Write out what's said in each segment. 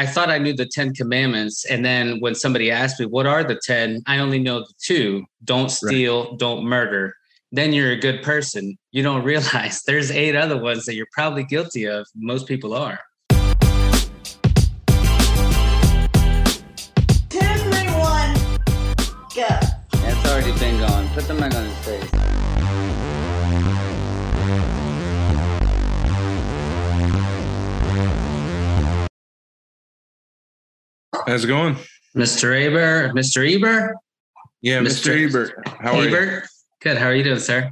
I thought I knew the Ten Commandments, and then when somebody asked me what are the ten, I only know the two: don't steal, right. don't murder. Then you're a good person. You don't realize there's eight other ones that you're probably guilty of. Most people are. Two, three, one, go. It's already been going. Put the mic on his face. How's it going? Mr. Aber, Mr. Eber? Yeah, Mr. Mr. Ebert. How are Ebert? you? Good. How are you doing, sir?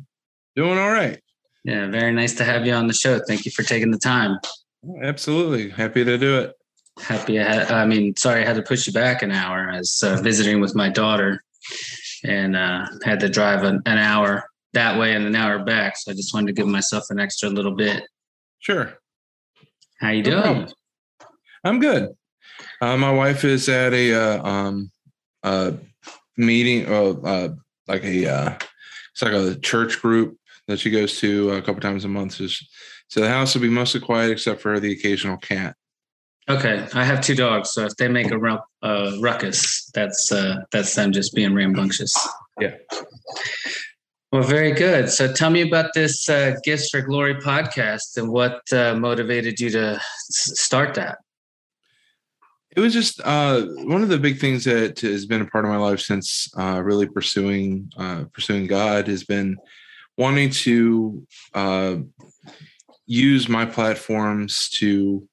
Doing all right. Yeah, very nice to have you on the show. Thank you for taking the time. Absolutely. Happy to do it. Happy. I, had, I mean, sorry, I had to push you back an hour. I was uh, visiting with my daughter and uh, had to drive an, an hour that way and an hour back. So I just wanted to give myself an extra little bit. Sure. How you doing? I'm good. Uh, my wife is at a uh, um, uh, meeting, uh, uh, like a uh, it's like a church group that she goes to a couple times a month. So, so the house will be mostly quiet except for the occasional cat. Okay, I have two dogs, so if they make a ru- uh, ruckus, that's uh, that's them just being rambunctious. Yeah. Well, very good. So, tell me about this uh, Gifts for Glory podcast and what uh, motivated you to s- start that it was just uh, one of the big things that has been a part of my life since uh, really pursuing uh, pursuing God has been wanting to uh, use my platforms to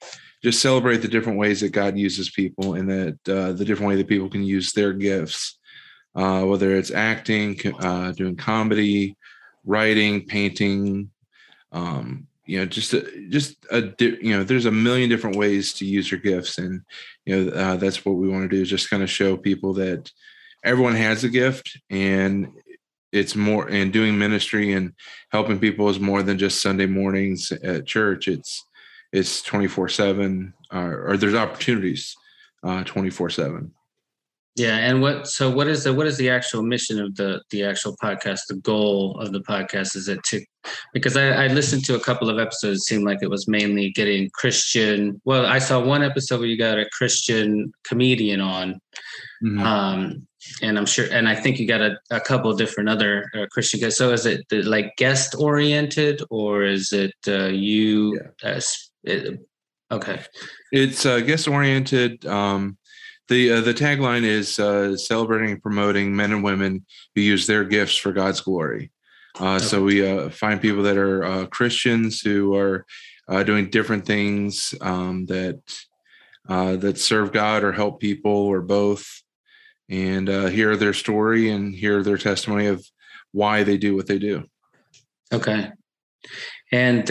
just celebrate the different ways that God uses people and that uh, the different way that people can use their gifts, uh, whether it's acting, doing comedy, writing, painting, um, you know just a, just a you know there's a million different ways to use your gifts. And you know uh, that's what we want to do is just kind of show people that everyone has a gift and it's more and doing ministry and helping people is more than just sunday mornings at church. It's it's 24 7 uh, or there's opportunities uh 24 7 yeah, and what so what is the what is the actual mission of the the actual podcast? The goal of the podcast is it to because I, I listened to a couple of episodes. It seemed like it was mainly getting Christian. Well, I saw one episode where you got a Christian comedian on, mm-hmm. um, and I'm sure, and I think you got a, a couple of different other uh, Christian guys. So is it the, like guest oriented or is it uh, you? Yeah. As, it, okay, it's uh, guest oriented. Um, the uh, the tagline is uh, celebrating and promoting men and women who use their gifts for God's glory. Uh, so we uh, find people that are uh, Christians who are uh, doing different things um, that that serve God or help people or both, and hear their story and hear their testimony of why they do what they do. Okay, and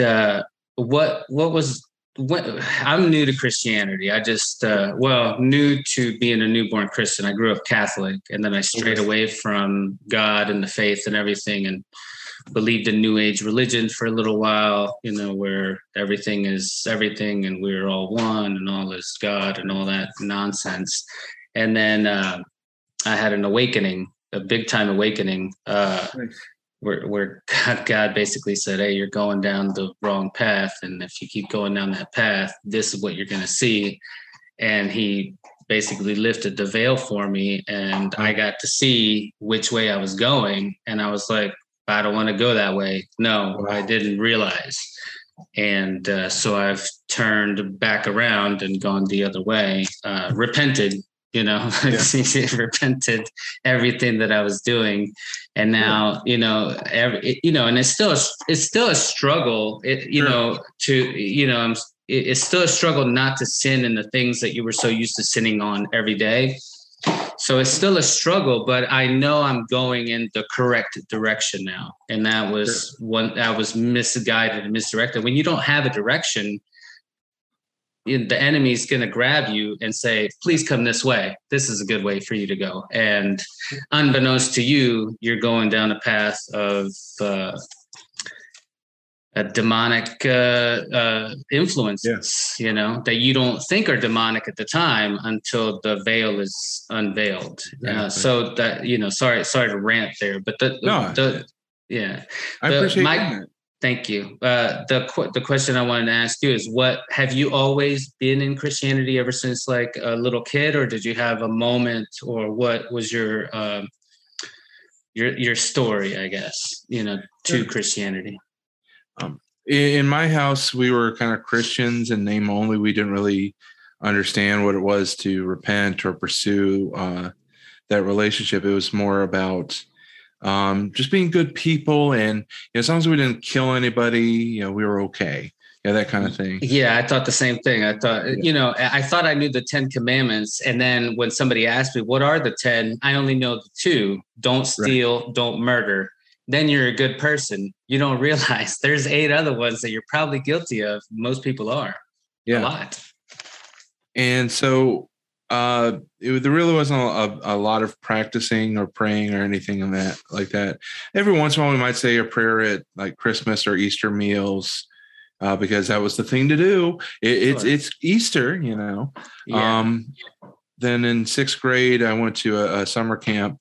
what what was I'm new to Christianity. I just, uh, well, new to being a newborn Christian. I grew up Catholic and then I strayed away from God and the faith and everything and believed in New Age religion for a little while, you know, where everything is everything and we're all one and all is God and all that nonsense. And then uh, I had an awakening, a big time awakening. Uh, nice where where God, God basically said, "Hey, you're going down the wrong path, and if you keep going down that path, this is what you're going to see." And He basically lifted the veil for me, and I got to see which way I was going, and I was like, "I don't want to go that way." No, I didn't realize, and uh, so I've turned back around and gone the other way, uh, repented you know yeah. repented everything that i was doing and now yeah. you know every you know and it's still it's still a struggle it, you sure. know to you know I'm, it's still a struggle not to sin in the things that you were so used to sinning on every day so it's still a struggle but i know i'm going in the correct direction now and that was sure. one that was misguided and misdirected when you don't have a direction the enemy is going to grab you and say, please come this way. This is a good way for you to go. And unbeknownst to you, you're going down a path of uh, a demonic uh, uh, influences, yeah. you know, that you don't think are demonic at the time until the veil is unveiled. Exactly. so that, you know, sorry, sorry to rant there, but the, no, the yeah, I appreciate my, that Thank you. Uh, the qu- the question I wanted to ask you is, what have you always been in Christianity ever since like a little kid, or did you have a moment, or what was your um, your your story? I guess you know to. Christianity. In, in my house we were kind of christians in name only we didn't really understand what it was to repent or pursue uh, that relationship it was more about um, just being good people and you know, as long as we didn't kill anybody you know we were okay yeah that kind of thing Yeah, I thought the same thing. I thought, Yeah. you know, I thought I knew the Ten Commandments. And then when somebody asked me, what are the 10? I only know the two don't steal, don't murder. Then you're a good person. You don't realize there's eight other ones that you're probably guilty of. Most people are. Yeah. A lot. and so uh it, there really wasn't a, a lot of practicing or praying or anything in that like that every once in a while we might say a prayer at like christmas or easter meals uh, because that was the thing to do it, it's Sure. it's easter you know Yeah. um then in sixth grade i went to a, a summer camp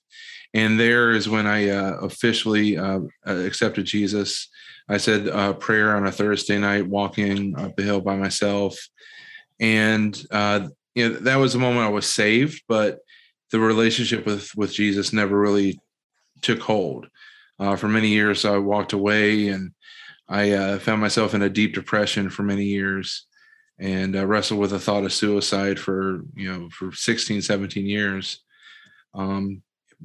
and there is when i uh, officially uh, uh, accepted jesus i said uh, prayer on a thursday night walking up the hill by myself and uh, you know that was the moment I was saved, but the relationship with with Jesus never really took hold. Uh, for many years, I walked away, and I found myself in a deep depression for many years, and uh, wrestled with the thought of suicide for you know for 16, 17 years. Um,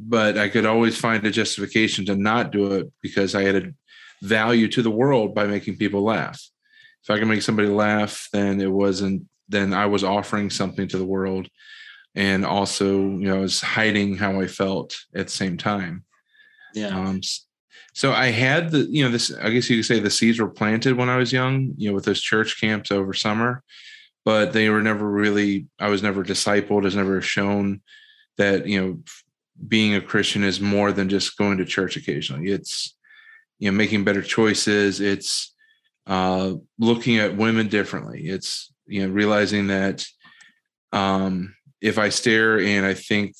but I could always find a justification to not do it because I had a value to the world by making people laugh. If I can make somebody laugh, then it wasn't then I was offering something to the world and also, you know, I was hiding how I felt at the same time. yeah. Um, so I had the, you know, this, I guess you could say the seeds were planted when I was young, you know, with those church camps over summer, but they were never really, I was never discipled, was never shown that, you know, being a Christian is more than just going to church occasionally. It's, you know, making better choices. It's uh, looking at women differently. It's, you know, realizing that um, if I stare and I think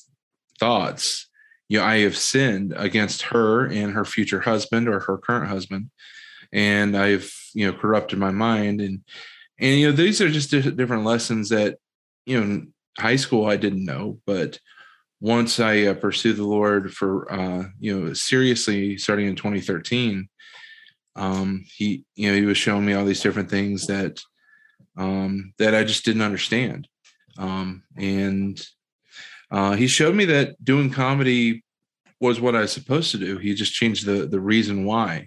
thoughts, you know, I have sinned against her and her future husband or her current husband, and I've you know corrupted my mind and and you know these are just different lessons that you know in high school I didn't know, but once I uh, pursued the Lord for uh, you know seriously starting in 2013, um, he you know he was showing me all these different things that um, that I just didn't understand, um, and uh, he showed me that doing comedy was what I was supposed to do. He just changed the the reason why.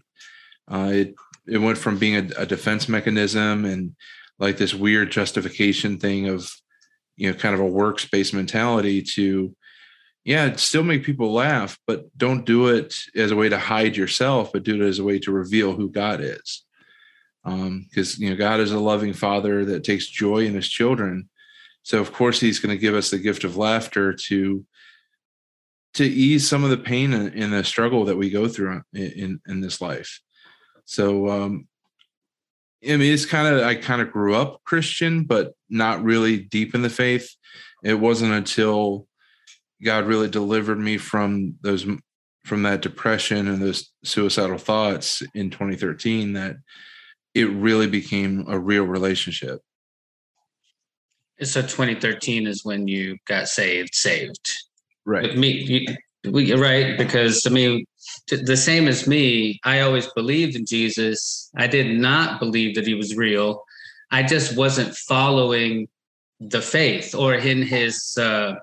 Uh, it it went from being a, a defense mechanism and like this weird justification thing of you know kind of a workspace mentality to yeah still make people laugh but don't do it as a way to hide yourself but do it as a way to reveal who god is. Because you know god is a loving father that takes joy in his children. So of course he's going to give us the gift of laughter to to ease some of the pain and, and the struggle that we go through in in, in this life. So um I mean, it's kind of I kind of grew up Christian, but not really deep in the faith. It wasn't until God really delivered me from those from that depression and those suicidal thoughts in 2013 that it really became a real relationship. So 2013 is when you got saved, saved. Right. With me, you, we, right? Because I mean, the same as me, I always believed in Jesus. I did not believe that he was real. I just wasn't following the faith or in his. Uh,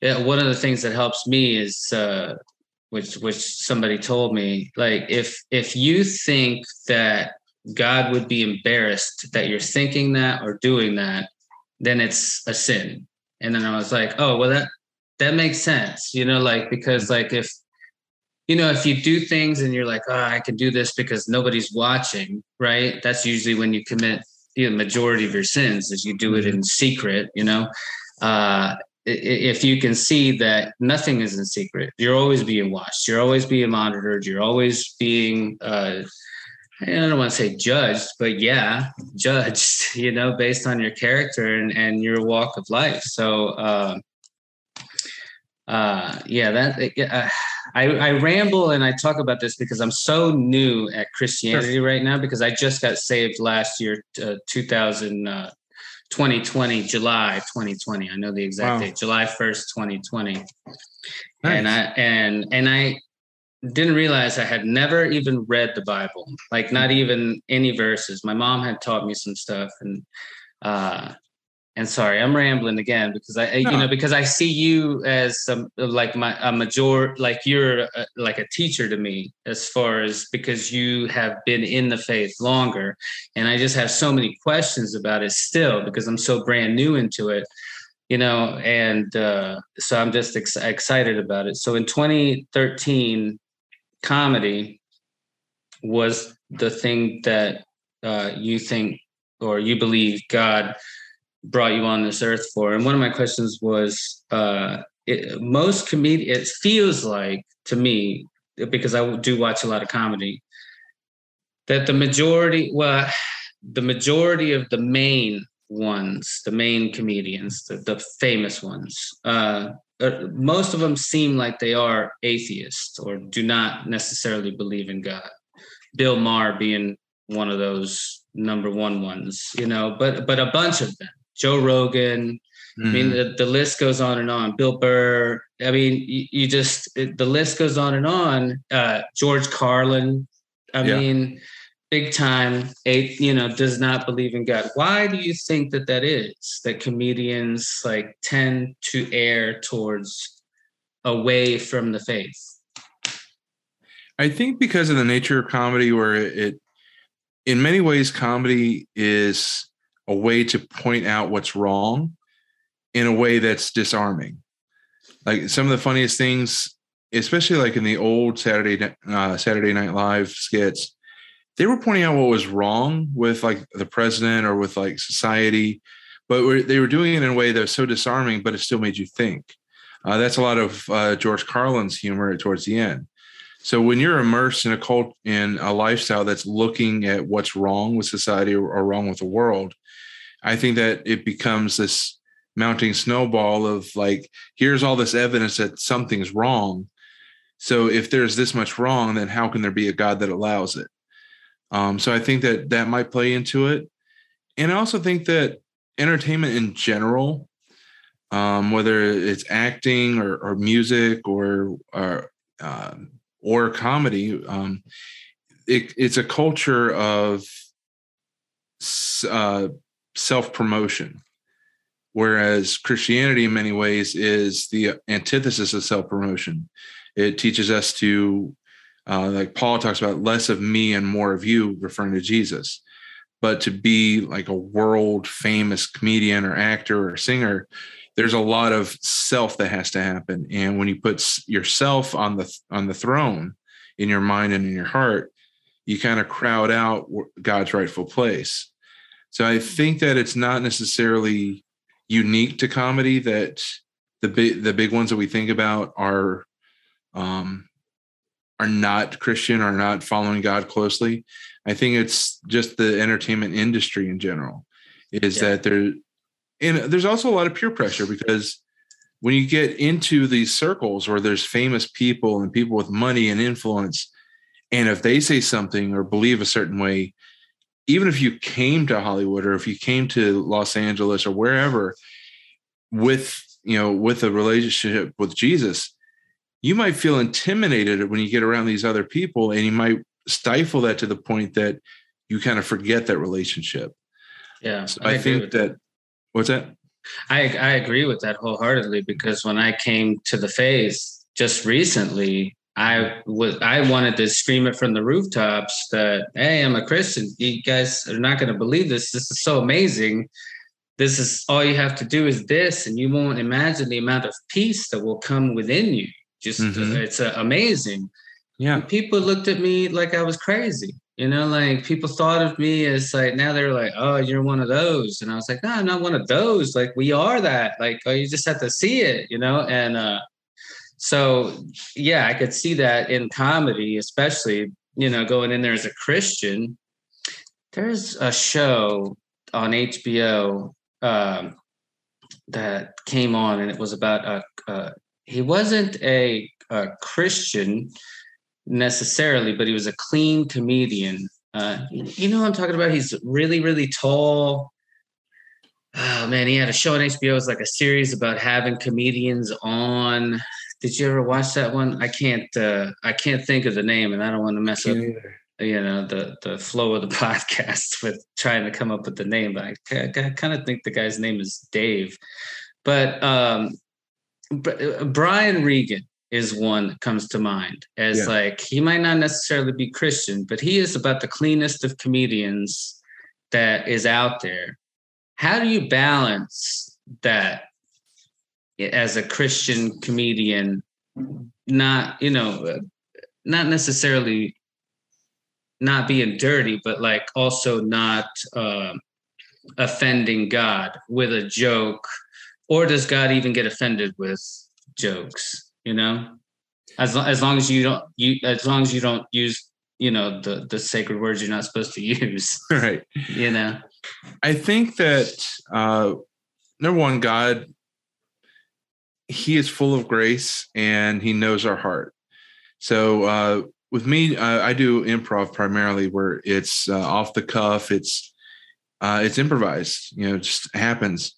yeah, one of the things that helps me is, uh, which which somebody told me, like if if you think that God would be embarrassed that you're thinking that or doing that, then it's a sin. And then I was like, oh well, that that makes sense, you know, like because like if you know if you do things and you're like, oh, I can do this because nobody's watching, right? That's usually when you commit the majority of your sins, is you do it in secret, you know. Uh, if you can see that nothing is in secret, you're always being watched, you're always being monitored, you're always being uh, I don't want to say judged, but yeah, judged, you know, based on your character and, and your walk of life. So, uh, uh, yeah, that, uh, I, I ramble and I talk about this because I'm so new at Christianity right now because I just got saved last year, uh, 2000, uh, 2020, July 2020. I know the exact Wow. date, July 1st, 2020. Nice. And I and and I didn't realize I had never even read the Bible, like not even any verses. My mom had taught me some stuff, and uh, and sorry, I'm rambling again because I, No. you know, because I see you as some like my a major, like you're a, like a teacher to me as far as because you have been in the faith longer, and I just have so many questions about it still because I'm so brand new into it you know and uh, so i'm just ex- excited about it so in 2013 comedy was the thing that uh, you think or you believe god brought you on this earth for and one of my questions was uh, it, most comedy it feels like to me because i do watch a lot of comedy that the majority well the majority of the main ones, the main comedians, the, the famous ones, uh, uh, most of them seem like they are atheists or do not necessarily believe in God. Bill Maher being one of those number one ones, you know, but but a bunch of them. Joe Rogan. I mean, Mhm. the, the list goes on and on. Bill Burr. I mean, you, you just it, the list goes on and on. Uh, George Carlin. I Yeah. mean, big time. Eight, you know, does not believe in God. Why do you think that that is? That comedians like tend to err towards away from the faith. I think because of the nature of comedy, where it, in many ways, comedy is a way to point out what's wrong in a way that's disarming. Like some of the funniest things, especially like in the old Saturday uh, Saturday Night Live skits, they were pointing out what was wrong with like the president or with like society, but they were doing it in a way that was so disarming, but it still made you think. Uh, that's a lot of uh, George Carlin's humor towards the end. So when you're immersed in a cult in a lifestyle that's looking at what's wrong with society or, or wrong with the world, I think that it becomes this mounting snowball of like, here's all this evidence that something's wrong. So if there's this much wrong, then how can there be a God that allows it? Um, so I think that that might play into it, and I also think that entertainment in general, um, whether it's acting or, or music or or um, or comedy, um, it, it's a culture of uh, self promotion, whereas Christianity, in many ways, is the antithesis of self promotion. It teaches us to, uh, like Paul talks about, less of me and more of you, referring to Jesus. But to be like a world famous comedian or actor or singer, there's a lot of self that has to happen. And when you put yourself on the on the throne in your mind and in your heart, you kind of crowd out God's rightful place. So I think that it's not necessarily unique to comedy that the big the big ones that we think about are um, are not Christian, are not following God closely. I think it's just the entertainment industry in general is Yeah. that there, and there's also a lot of peer pressure because when you get into these circles where there's famous people and people with money and influence, and if they say something or believe a certain way, even if you came to Hollywood or if you came to Los Angeles or wherever with you know with a relationship with Jesus, you might feel intimidated when you get around these other people and you might stifle that to the point that you kind of forget that relationship. Yeah, So I, agree think that what's that? I I agree with that wholeheartedly because when I came to the faith just recently, I was I wanted to scream it from the rooftops that hey, I'm a Christian. You guys are not going to believe this. This is so amazing. This is all you have to do is this, and you won't imagine the amount of peace that will come within you. Just Mhm. it's uh, amazing. Yeah. And people looked at me like I was crazy. You know, like people thought of me as like now they're like, oh, you're one of those. And I was like, no, I'm not one of those. Like we are that. Like, oh, you just have to see it, you know? And uh so yeah, I could see that in comedy, especially, you know, going in there as a Christian. There's a show on HBO um that came on and it was about a he wasn't a a Christian necessarily, but he was a clean comedian. Uh, you know what I'm talking about? He's really, really tall. Oh man, he had a show on HBO. It was like a series about having comedians on. Did you ever watch that one? I can't. Uh, I can't think of the name, and I don't want to mess up you know the the flow of the podcast with trying to come up with the name but i, I kind of think the guy's name is dave but um uh, brian regan is one that comes to mind as Yeah. like he might not necessarily be christian but he is about the cleanest of comedians that is out there how do you balance that as a christian comedian not you know uh, not necessarily not being dirty, but like also not um offending God with a joke, or does God even get offended with jokes? You know, as as long as you don't you as long as you don't use you know the the sacred words you're not supposed to use. right. You know, I think that uh, number one, God, He is full of grace and He knows our heart. So uh, with me, uh, I do improv primarily, where it's uh, off the cuff. It's uh, it's improvised. You know, it just happens.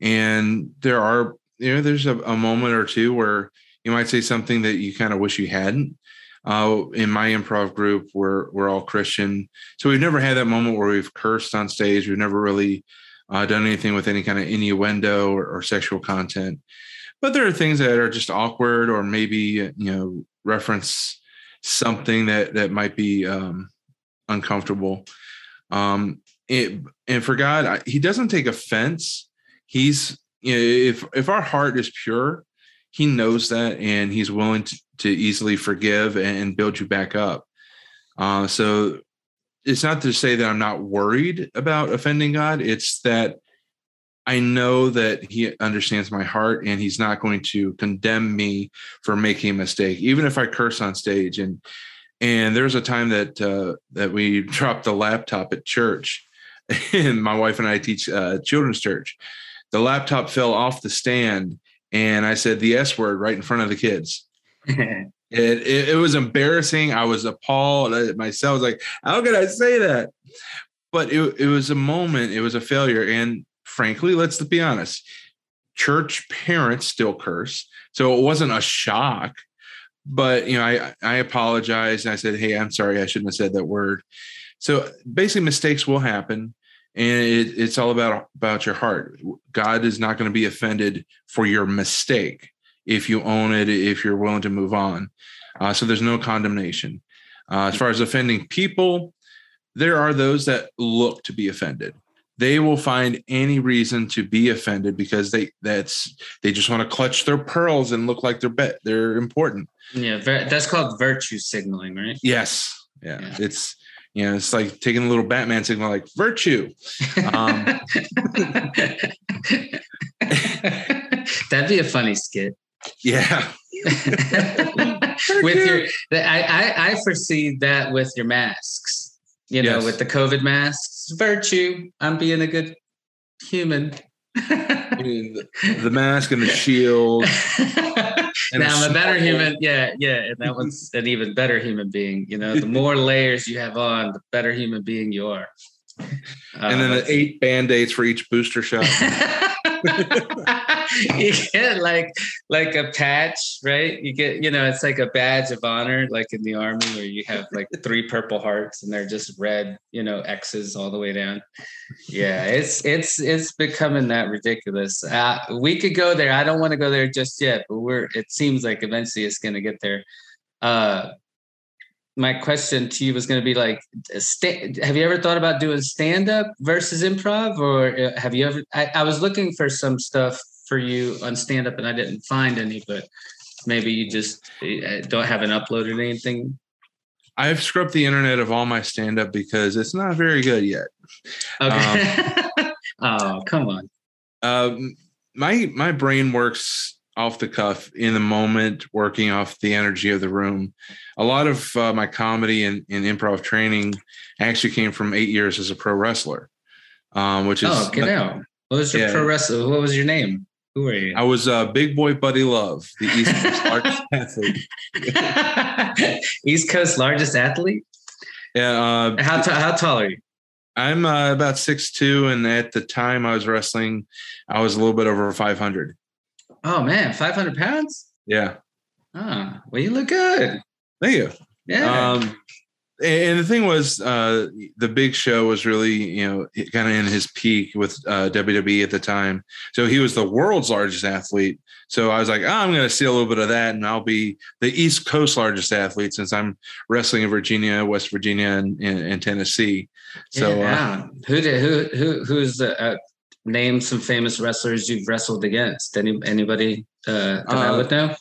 And there are you know there's a, a moment or two where you might say something that you kind of wish you hadn't. Uh, in my improv group, we're we're all Christian, so we've never had that moment where we've cursed on stage. We've never really uh, done anything with any kind of innuendo or, or sexual content. But there are things that are just awkward, or maybe you know reference something that that might be um, uncomfortable. Um, it, and for God, I, He doesn't take offense. He's you know, if if our heart is pure, He knows that, and He's willing to, to easily forgive and build you back up. Uh, so it's not to say that I'm not worried about offending God. It's that I know that He understands my heart and He's not going to condemn me for making a mistake, even if I curse on stage. And and there was a time that uh, that we dropped the laptop at church, and my wife and I teach uh, children's church. The laptop fell off the stand, and I said the S word right in front of the kids. It, it, it was embarrassing. I was appalled at myself. I was like, how could I say that? But it, it was a moment, it was a failure. And frankly, let's be honest, church parents still curse. So it wasn't a shock. But you know, I I apologized and I said, Hey, I'm sorry, I shouldn't have said that word. So basically mistakes will happen. And it, it's all about about your heart. God is not going to be offended for your mistake if you own it, if you're willing to move on. Uh, so there's no condemnation. Uh, as far as offending people, there are those that look to be offended. They will find any reason to be offended because they that's they just want to clutch their pearls and look like they're bet they're important. yeah, that's called virtue signaling, right? Yes, yeah, Yeah. it's you know it's like taking a little Batman signal like virtue. Um, That'd be a funny skit. Yeah, with your, I, I, I foresee that with your masks. You know, Yes. with the COVID masks, virtue. I'm being a good human. the, the mask and the shield. And now I'm a better human. Yeah, yeah, and that one's an even better human being. You know, the more layers you have on, the better human being you are. and then Uh, the eight band-aids for each booster shot. you get like like a patch, right? You get, you know, it's like a badge of honor, like in the army, where you have like three purple hearts and they're just red, you know, X's all the way down. Yeah, it's it's it's becoming that ridiculous. Uh, we could go there. I don't want to go there just yet, but we're. It seems like eventually it's going to get there. Uh, my question to you was going to be like sta- have you ever thought about doing stand up versus improv or uh, have you ever I, I was looking for some stuff for you on stand up and I didn't find any but maybe you just uh, don't haven't uploaded anything I've scrubbed the internet of all my stand-up because it's not very good yet. okay oh come on Um, my my brain works off the cuff in the moment, working off the energy of the room. A lot of uh, my comedy and, and improv training actually came from eight years as a pro wrestler, um, which is oh get out what was your yeah. pro wrestler what was your name Who are you? I was uh, Big Boy Buddy Love, the East Coast largest athlete. East Coast largest athlete. Yeah, uh, How t- how tall are you? I'm uh, about six two, and at the time I was wrestling, I was a little bit over 500. Oh man, five hundred pounds. Yeah, Oh, well, you look good. thank you. Yeah. Um, and the thing was, uh, the big show was really, you know, kind of in his peak with uh, WWE at the time. So he was the world's largest athlete. So I was like, oh, I'm going to see a little bit of that, and I'll be the East Coast largest athlete since I'm wrestling in Virginia, West Virginia, and, and, and Tennessee. So uh, yeah. who did who who who's the uh, name some famous wrestlers you've wrestled against? Any anybody uh, that I Uh, would know?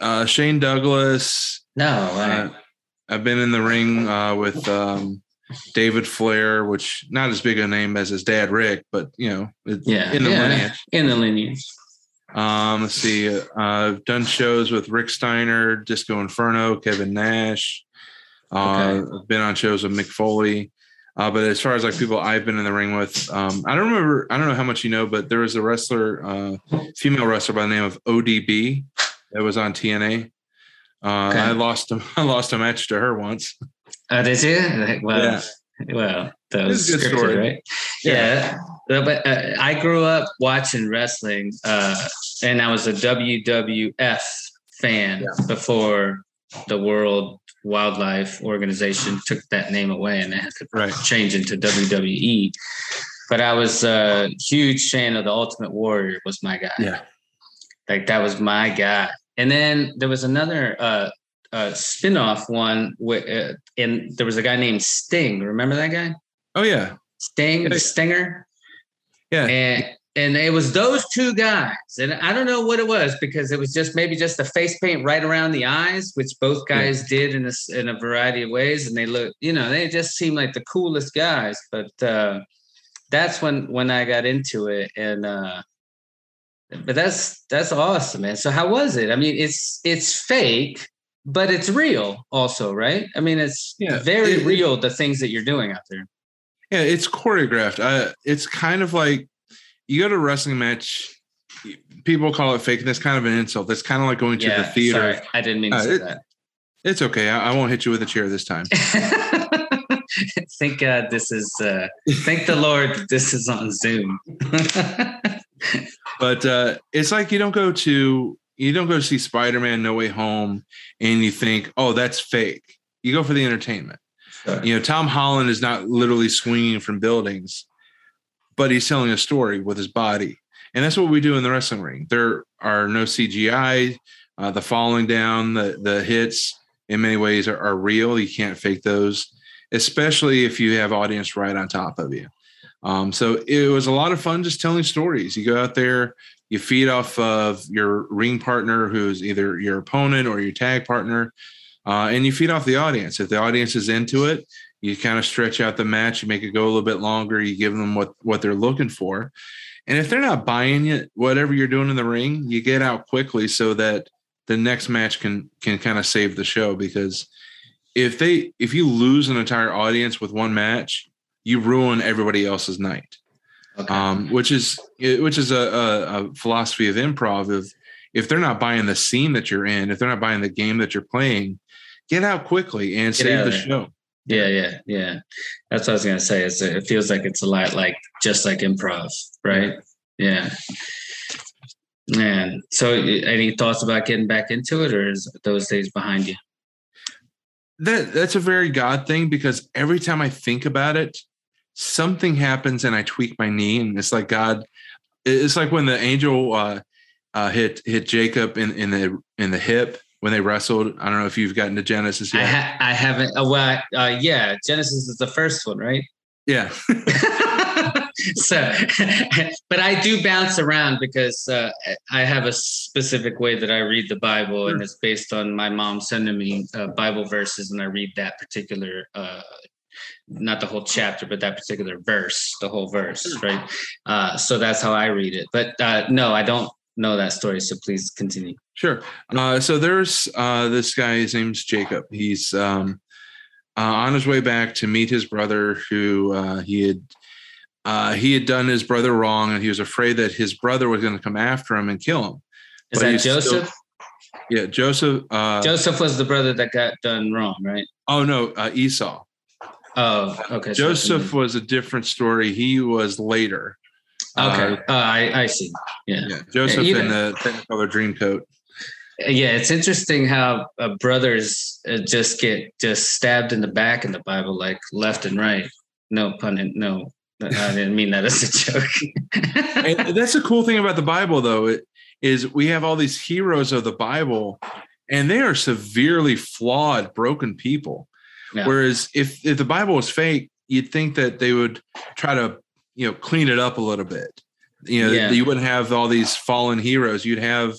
uh, Shane Douglas. No. I've been in the ring uh, with um, David Flair, which not as big a name as his dad Ric, but you know, yeah. in the yeah, lineage. In the lineage. Um, let's see. Uh, I've done shows with Rick Steiner, Disco Inferno, Kevin Nash. Uh, Okay. I've been on shows with Mick Foley. Uh, but as far as like people I've been in the ring with, um, I don't remember. I don't know how much you know, but there was a wrestler, uh, female wrestler by the name of ODB that was on TNA. Uh, Okay. I lost him. I lost a match to her once. Oh, did you? Well, Yeah. well, that was a scripted, story. right? Yeah. Uh, But uh, I grew up watching wrestling, uh, and I was a WWF fan before the World Wildlife Organization took that name away, and they had to Right. change into WWE. But I was a huge fan of the Ultimate Warrior. Was my guy. Yeah. Like that was my guy. And then there was another uh, uh, spin-off one, with, uh, and there was a guy named Sting. Remember that guy? Oh yeah. Sting, Yeah. Stinger, Yeah. and and it was those two guys. And I don't know what it was because it was just maybe just the face paint right around the eyes, which both guys did in a in a variety of ways, and they look, you know, they just seemed like the coolest guys. But uh, that's when when I got into it, and uh, but that's that's awesome, man. So how was it? I mean, it's it's fake, but it's real also, right? I mean, it's Yeah, very it- real the things that you're doing out there. Yeah, it's choreographed. Uh, it's kind of like you go to a wrestling match. People call it fake, and that's kind of an insult. That's kind of like going to the theater. Sorry, I didn't mean to Uh, say it- It's okay. I, I won't hit you with a chair this time. thank God this is. Uh, thank the Lord this is on Zoom. But uh, it's like you don't go to you don't go see Spider Man No Way Home, and you think, oh, that's fake. You go for the entertainment. You know, Tom Holland is not literally swinging from buildings, but he's telling a story with his body. And that's what we do in the wrestling ring. There are no CGI. Uh, the falling down, the, the hits in many ways are, are real. You can't fake those, especially if you have audience right on top of you. Um, so it was a lot of fun just telling stories. You go out there, you feed off of your ring partner, who's either your opponent or your tag partner, uh, and you feed off the audience. If the audience is into it, you kind of stretch out the match, you make it go a little bit longer, you give them what what they're looking for. And if they're not buying it, whatever you're doing in the ring, you get out quickly so that the next match can can kind of save the show because if they if you lose an entire audience with one match, you ruin everybody else's night. Okay. Um, which is which is a, a, a philosophy of improv of if they're not buying the scene that you're in, if they're not buying the game that you're playing, get out quickly and Get save the there. show. yeah, yeah, yeah. That's what I was gonna say. It feels like it's a lot like just like improv, right? Yeah. Man, so any thoughts about getting back into it, or is those days behind you? That that's a very God thing because every time I think about it, something happens and I tweak my knee, and it's like God. It's like when the angel uh, uh, hit hit Jacob in in the in the hip when they wrestled. I don't know if you've gotten to Genesis I ha- I haven't. Oh, well, uh, yeah, Genesis is the first one, right? yeah, so, but I do bounce around because uh, I have a specific way that I read the Bible, and it's based on my mom sending me uh, Bible verses, and I read that particular, uh, not the whole chapter, but that particular verse, the whole verse, right? Uh, so that's how I read it. But uh, no, I don't know that story. So please continue. Sure. Uh, so there's uh, this guy. His name's Jacob. He's um, uh, on his way back to meet his brother, who uh, he had uh, he had done his brother wrong, and he was afraid that his brother was going to come after him and kill him. Is But that he's still- Joseph? Yeah, Joseph. Uh, Joseph was the brother that got done wrong, right? oh no, uh, Esau. Oh, okay. Joseph was a different story. He was later. Okay. Uh, Uh, I, I see. Yeah. yeah, Joseph you- in the Technicolor Dreamcoat. Yeah. It's interesting how uh, brothers uh, just get just stabbed in the back in the Bible, like left and right. No pun. in- No, I didn't mean that as a joke. and that's the cool thing about the Bible, though, it, is we have all these heroes of the Bible, and they are severely flawed, broken people. Yeah. Whereas if if the Bible was fake, you'd think that they would try to you know clean it up a little bit. You know, Yeah. you wouldn't have all these fallen heroes. You'd have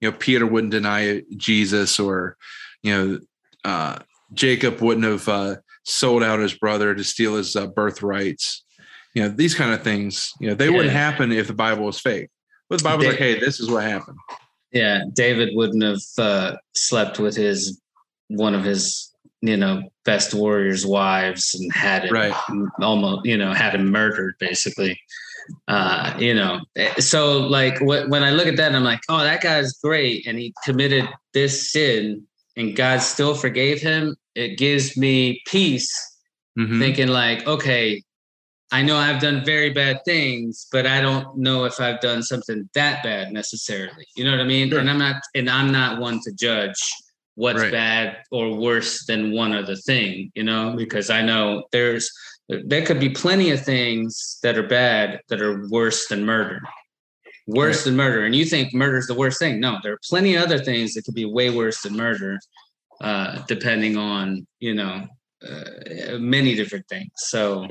you know Peter wouldn't deny Jesus, or you know uh, Jacob wouldn't have uh, sold out his brother to steal his uh, birthrights. You know these kind of things. You know they wouldn't happen if the Bible was fake. But the Bible's like, hey, this is what happened. yeah, David wouldn't have uh, slept with his one of his you know best warriors' wives and had him Right. almost you know had him murdered basically. Uh, you know, eh, so like wh- when I look at that, I'm like, oh, that guy's great, and he committed this sin, and God still forgave him. It gives me peace Mhm. thinking like, okay, I know I've done very bad things, but I don't know if I've done something that bad necessarily. You know what I mean? Sure. And I'm not, and I'm not one to judge what's Right. bad or worse than one other thing. You know, because I know there's there could be plenty of things that are bad that are worse than murder. Worse than murder, and you think murder is the worst thing? No, there are plenty of other things that could be way worse than murder, uh, depending on you know uh, many different things. So,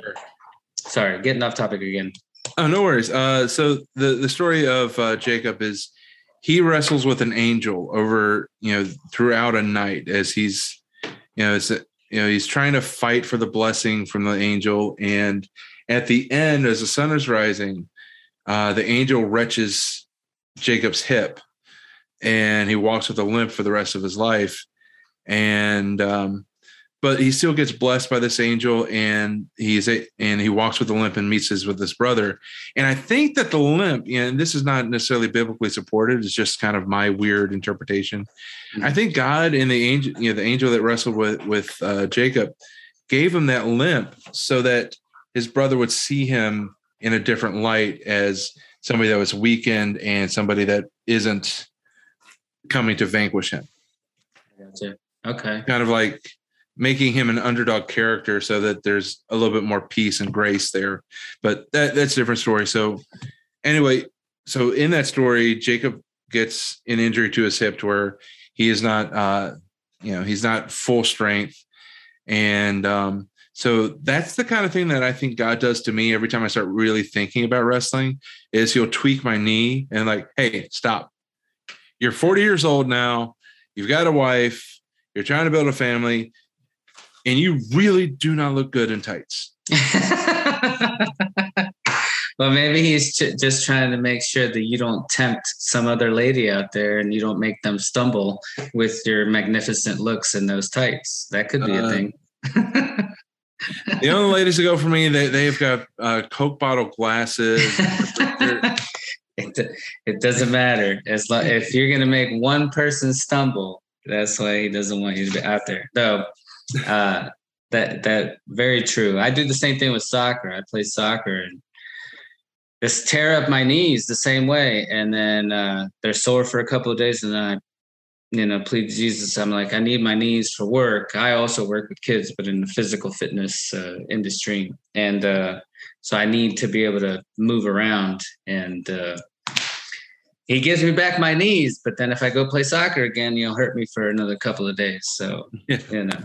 sorry, getting off topic again. Oh, no worries. Uh, so the the story of uh, Jacob is he wrestles with an angel over you know throughout a night as he's you know it's you know he's trying to fight for the blessing from the angel, and at the end, as the sun is rising, uh, the angel wrenches Jacob's hip, and he walks with a limp for the rest of his life, and um, but he still gets blessed by this angel and he's a, and he walks with the limp and meets his with his brother and i think that the limp and this is not necessarily biblically supported it's just kind of my weird interpretation i think god and the angel you know the angel that wrestled with with uh, jacob gave him that limp so that his brother would see him in a different light as somebody that was weakened and somebody that isn't coming to vanquish him Gotcha. Okay. kind of like making him an underdog character so that there's a little bit more peace and grace there. But that that's a different story. So anyway, so in that story, Jacob gets an injury to his hip to where he is not uh you know, he's not full strength. And um so that's the kind of thing that I think God does to me every time I start really thinking about wrestling is he'll tweak my knee and like, hey, stop. You're 40 years old now. You've got a wife. You're trying to build a family, and you really do not look good in tights. well, maybe he's j- just trying to make sure that you don't tempt some other lady out there and you don't make them stumble with your magnificent looks in those tights. That could be a Uh, thing. The only ladies that go for me, they they've got uh, Coke bottle glasses. It, it doesn't matter as long if you're gonna make one person stumble that's why he doesn't want you to be out there though uh that that very true. I do the same thing with soccer. I play soccer and just tear up my knees the same way. And then uh they're sore for a couple of days and then i you know plead jesus. I'm like i need my knees for work. I also work with kids but in the physical fitness uh, industry. And uh so I need to be able to move around. And uh, he gives me back my knees, but then if I go play soccer again, you'll hurt me for another couple of days. So you know,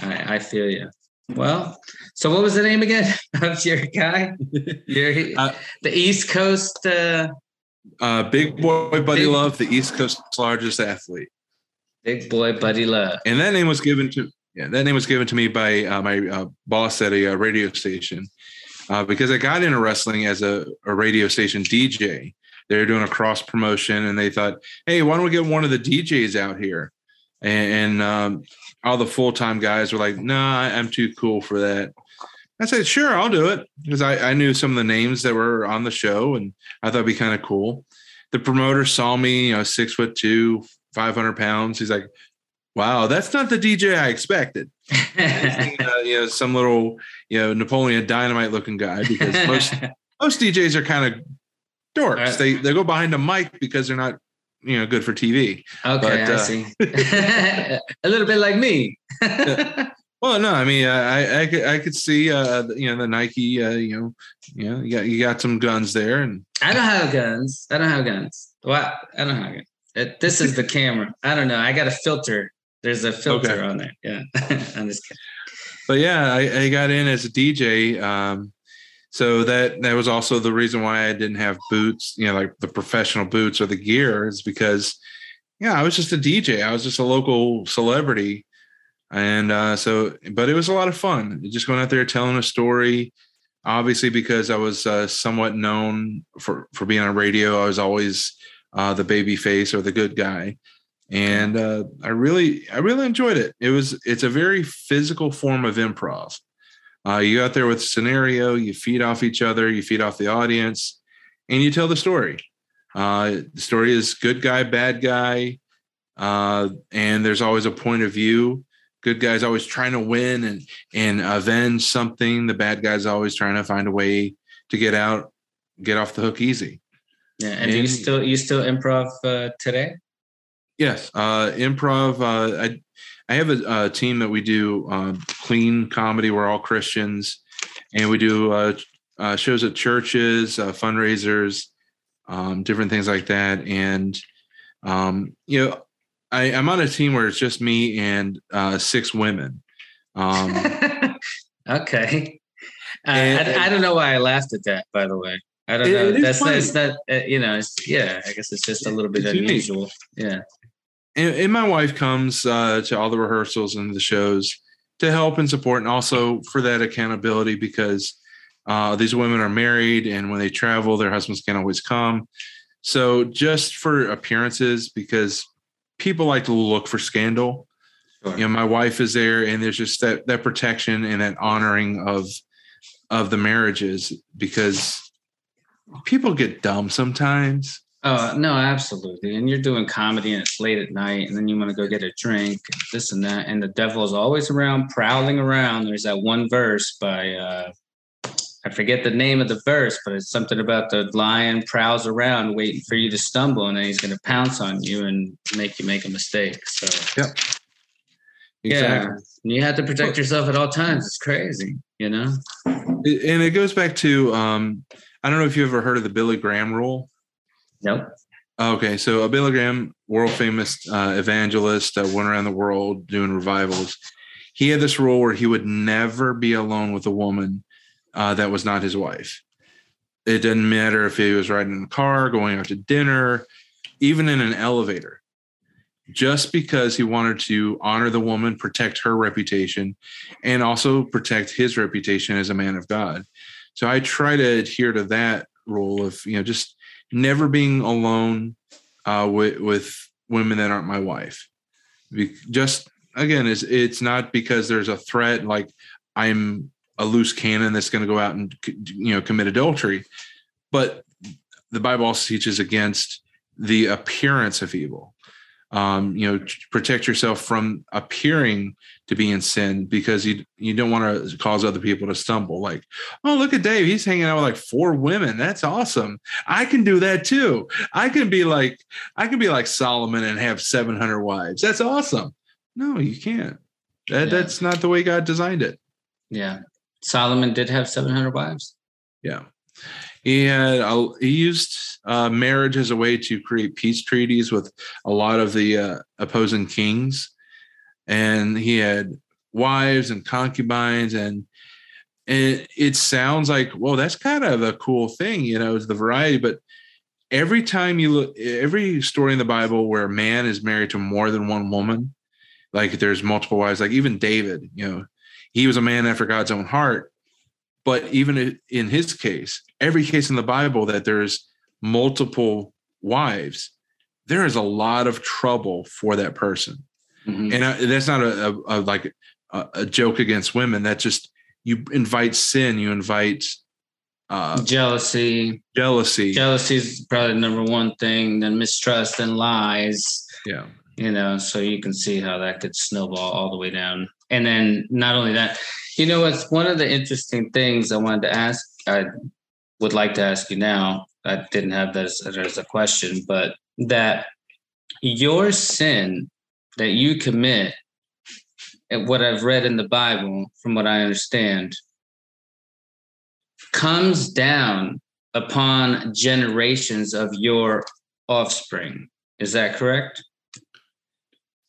I, I feel you. Well, so what was the name again of your guy? Your Uh, the East Coast. Uh, uh, big boy Buddy Big- Love, the East Coast's largest athlete, Big boy, Buddy Love. and that name was given to yeah that name was given to me by uh, my uh, boss at a uh, radio station uh, because I got into wrestling as a, a radio station DJ. They were doing a cross promotion, and they thought, "Hey, why don't we get one of the DJs out here?" And, and um, all the full time guys were like, "No, I, I'm too cool for that." I said, sure, I'll do it because I, I knew some of the names that were on the show and I thought it'd be kind of cool. The promoter saw me, you know, six foot two, 500 pounds. He's like, wow, that's not the DJ I expected. uh, you know, some little, you know, Napoleon Dynamite looking guy because most most DJs are kind of dorks. Uh, they they go behind a mic because they're not, you know, good for TV. okay, but, I uh, see. a little bit like me. Well, no, I mean, I I could I could see, uh, you know, the Nike, uh, you know, you know, you got you got some guns there, and I don't have guns. I don't have guns. What? I don't have guns. It, this is the camera. I don't know. I got a filter. There's a filter Okay. on there. Yeah. I'm just kidding. but yeah, I, I got in as a DJ. Um, so that that was also the reason why I didn't have boots, you know, like the professional boots or the gear, is because yeah, I was just a DJ. I was just a local celebrity, and uh, so but it was a lot of fun. Just going out there telling a story. Obviously, because I was uh, somewhat known for for being on radio, I was always uh, the baby face or the good guy and uh, I really, I really enjoyed it. It was, it's a very physical form of improv. Uh, you go out there with scenario, you feed off each other, you feed off the audience, and you tell the story. Uh, the story is good guy, bad guy, uh, and there's always a point of view. Good guy's always trying to win and and avenge something. The bad guy's always trying to find a way to get out, get off the hook easy. Yeah. And do you still you still improv uh, today? Yes, uh, improv. Uh, I I have a, a team that we do uh, clean comedy. We're all Christians, and we do uh, uh, shows at churches, uh, fundraisers, um, different things like that. And um, you know, I, I'm on a team where it's just me and uh, six women. Um, okay. Uh, And- I, I don't know why I laughed at that. By the way, I don't know. that's that's not. Uh, you know. It's, yeah. I guess it's just a little bit unusual. Yeah. And, and my wife comes uh, to all the rehearsals and the shows to help and support, and also for that accountability because uh, these women are married, and when they travel, their husbands can't always come. So just for appearances, because people like to look for scandal. Sure. You know, my wife is there, and there's just that that protection and that honoring of of the marriages because people get dumb sometimes. Oh no, absolutely. And you're doing comedy and it's late at night, and then you want to go get a drink, this and that, and the devil is always around, prowling around. There's that one verse by uh I forget the name of the verse, but it's something about the lion prowls around waiting for you to stumble, and then he's gonna pounce on you and make you make a mistake. So yep. yeah, you have to protect yourself at all times. It's crazy, you know. And it goes back to um, I don't know if you ever heard of the Billy Graham rule. Nope. Okay, so Billy Graham, world famous uh, evangelist, uh, went around the world doing revivals. He had this rule where he would never be alone with a woman uh, that was not his wife. It didn't matter if he was riding in a car, going out to dinner, even in an elevator. Just because he wanted to honor the woman, protect her reputation, and also protect his reputation as a man of God. So I try to adhere to that rule of you know just never being alone uh, with with women that aren't my wife. Be- just again, it's it's not because there's a threat like I'm a loose cannon that's going to go out and you know commit adultery, but the Bible also teaches against the appearance of evil. Um, you know, protect yourself from appearing to be in sin because you you don't want to cause other people to stumble. Like, oh, look at Dave, he's hanging out with like four women. That's awesome. I can do that too. I can be like I can be like Solomon and have 700 wives. That's awesome. No, you can't. That, Yeah. That's not the way God designed it. Yeah. Solomon did have 700 wives. Yeah. He had a, he used uh, marriage as a way to create peace treaties with a lot of the uh, opposing kings, and he had wives and concubines, and it, it sounds like well, that's kind of a cool thing, you know, is the variety. But every time you look, every story in the Bible where a man is married to more than one woman, like there's multiple wives, like even David, you know, he was a man after God's own heart but even in his case every case in the bible that there's multiple wives there is a lot of trouble for that person Mhm. and I, that's not a, a, a like a, a joke against women That just you invite sin, you invite uh, jealousy. jealousy. Jealousy is probably the number one thing. Then mistrust and lies. yeah. You know, so you can see how that could snowball all the way down. And then not only that, you know, it's one of the interesting things I wanted to ask. I would like to ask you now. I didn't have that as, as a question, but that your sin that you commit, and what I've read in the Bible, from what I understand, comes down upon generations of your offspring. Is that correct?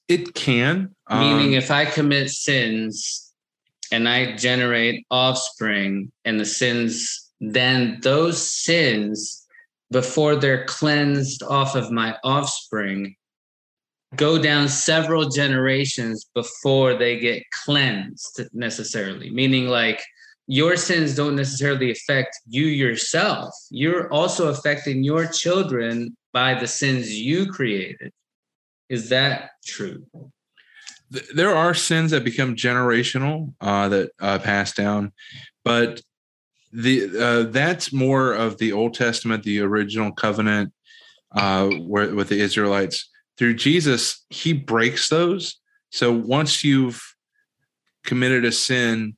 It can. Meaning, um, if I commit sins and I generate offspring, and the sins, then those sins, before they're cleansed off of my offspring, go down several generations before they get cleansed necessarily. Meaning, like, your sins don't necessarily affect you yourself. You're also affecting your children by the sins you created. Is that true? Th- there are sins that become generational uh, that uh, pass down, but the uh, that's more of the Old Testament, the original covenant, uh, where with the Israelites. Through Jesus, He breaks those. So once you've committed a sin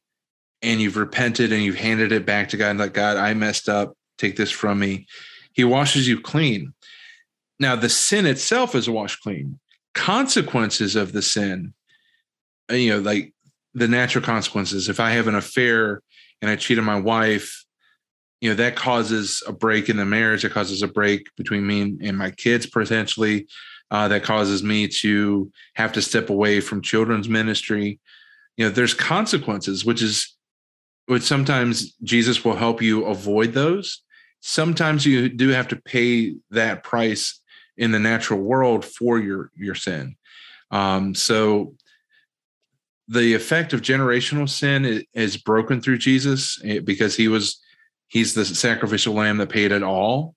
and you've repented and you've handed it back to God, and like God, I messed up, take this from me. He washes you clean. Now the sin itself is washed clean. Consequences of the sin you know, like the natural consequences. If I have an affair and I cheat on my wife, you know, that causes a break in the marriage. It causes a break between me and, my kids potentially. Uh, that causes me to have to step away from children's ministry. You know, there's consequences, which is which sometimes Jesus will help you avoid those. Sometimes you do have to pay that price in the natural world for your your sin. Um, so the effect of generational sin is, broken through Jesus eh, because he was he's the sacrificial lamb that paid it all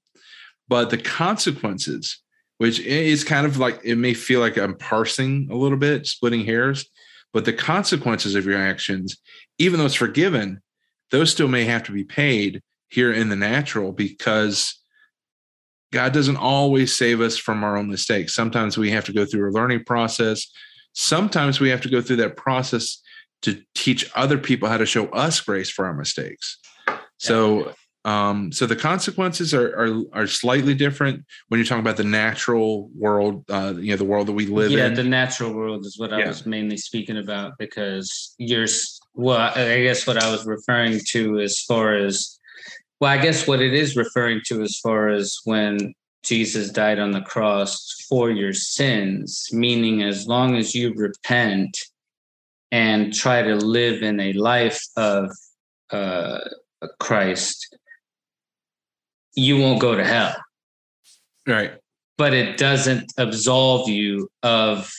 but the consequences which is kind of like it may feel like I'm parsing a little bit splitting hairs but the consequences of your actions even though it's forgiven those still may have to be paid here in the natural because God doesn't always save us from our own mistakes. Sometimes we have to go through a learning process sometimes we have to go through that process to teach other people how to show us grace for our mistakes. So, um, so the consequences are, are are slightly different when you're talking about the natural world, uh, you know, the world that we live yeah, in. Yeah, the natural world is what I Yeah. was mainly speaking about because you're well, I guess what I was referring to as far as well, I guess what it is referring to as far as when Jesus died on the cross for your sins, meaning as long as you repent and try to live in a life of uh, Christ, you won't go to hell right. but it doesn't absolve you of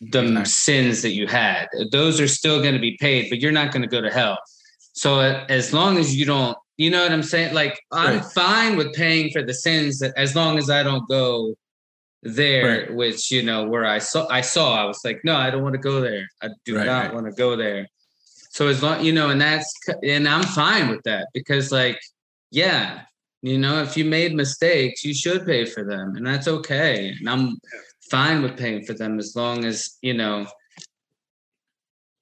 the Exactly. sins that you had. Those are still going to be paid, but you're not going to go to hell. So uh, as long as you don't, you know what I'm saying? Like I'm Right. fine with paying for the sins that- as long as I don't go there, Right. which you know where I saw I saw I was like, no, I don't want to go there. I do Right, not right. want to go there. So as long you know, and that's and I'm fine with that because like, yeah, you know, if you made mistakes, you should pay for them, and that's okay. And I'm fine with paying for them as long as you know.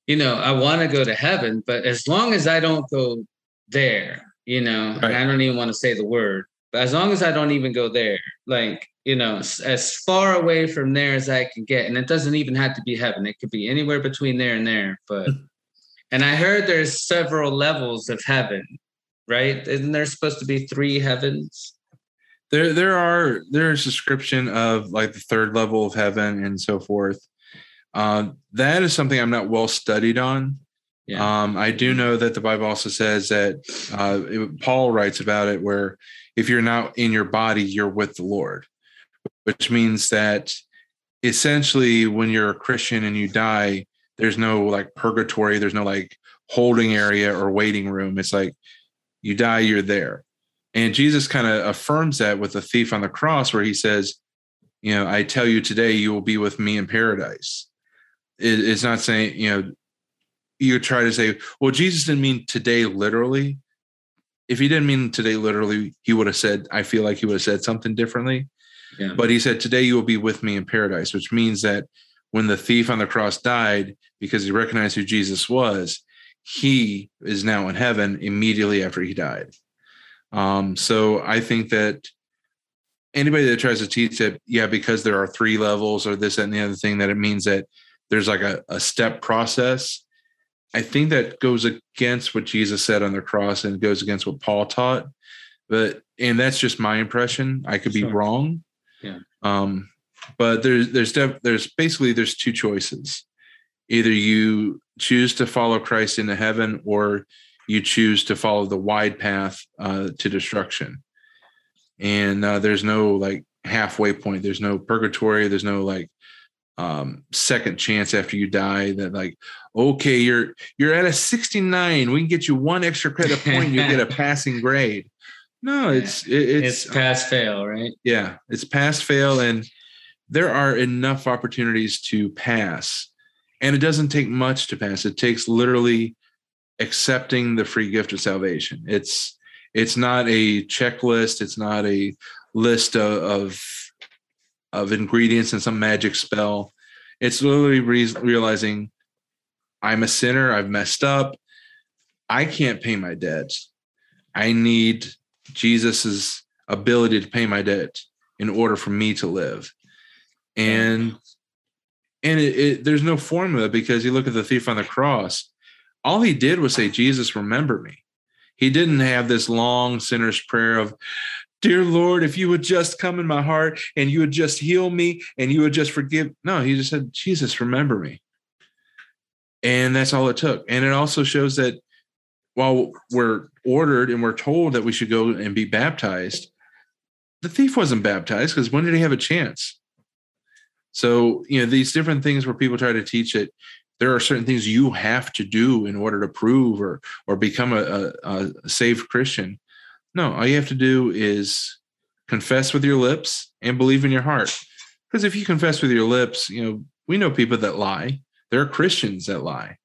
You know, I want to go to heaven, but as long as I don't go there, you know, Right. I don't even want to say the word, but as long as I don't even go there, like you know, as far away from there as I can get, and it doesn't even have to be heaven; it could be anywhere between there and there. But and I heard there's several levels of heaven, right? Isn't there supposed to be three heavens? There, there are there's a description of like the third level of heaven and so forth. Uh, that is something I'm not well studied on. Yeah. Um, I do know that the Bible also says that uh, it- Paul writes about it where if you're not in your body, you're with the Lord, which means that essentially when you're a Christian and you die, there's no like purgatory, there's no like holding area or waiting room. It's like you die, you're there. And Jesus kind of affirms that with the thief on the cross, where he says, You know, I tell you today, you will be with me in paradise. It- it's not saying, you know, you try to say, well, Jesus didn't mean today literally. If he didn't mean today literally, he would have said, I feel like he would have said something differently. Yeah. But he said, Today you will be with me in paradise, which means that when the thief on the cross died, because he recognized who Jesus was, he is now in heaven immediately after he died. Um, so I think that anybody that tries to teach that, yeah, because there are three levels or this, that, and the other thing, that it means that there's like a, a step process. I think that goes against what Jesus said on the cross and goes against what Paul taught. But and that's just my impression. I could be Sure. wrong. Yeah. Um, but there's there's def- there's basically there's two choices. Either you choose to follow Christ into heaven, or you choose to follow the wide path uh, to destruction. And uh, there's no like halfway point. There's no purgatory. There's no like um second chance after you die that like okay you're you're at a 69 we can get you one extra credit point you get a passing grade. No it's it, It's, it's, pass fail, right? yeah it's pass fail and there are enough opportunities to pass and it doesn't take much to pass. It takes literally accepting the free gift of salvation. It's it's not a checklist it's not a list of of, of ingredients and some magic spell. It's literally re- realizing i'm a sinner i've messed up. I can't pay my debt. I need jesus's ability to pay my debt in order for me to live. And and it, it, there's no formula because you look at the thief on the cross. All he did was say jesus remember me. He didn't have this long sinner's prayer of dear lord if you would just come in my heart and you would just heal me and you would just forgive no he just said jesus remember me. And that's all it took. And it also shows that while we're ordered and we're told that we should go and be baptized the thief wasn't baptized because when did he have a chance? So, you know, these different things where people try to teach it, there are certain things you have to do in order to prove or or become a, a, a saved Christian. No, all you have to do is confess with your lips and believe in your heart. Because if you confess with your lips, you know, we know people that lie. There are Christians that lie.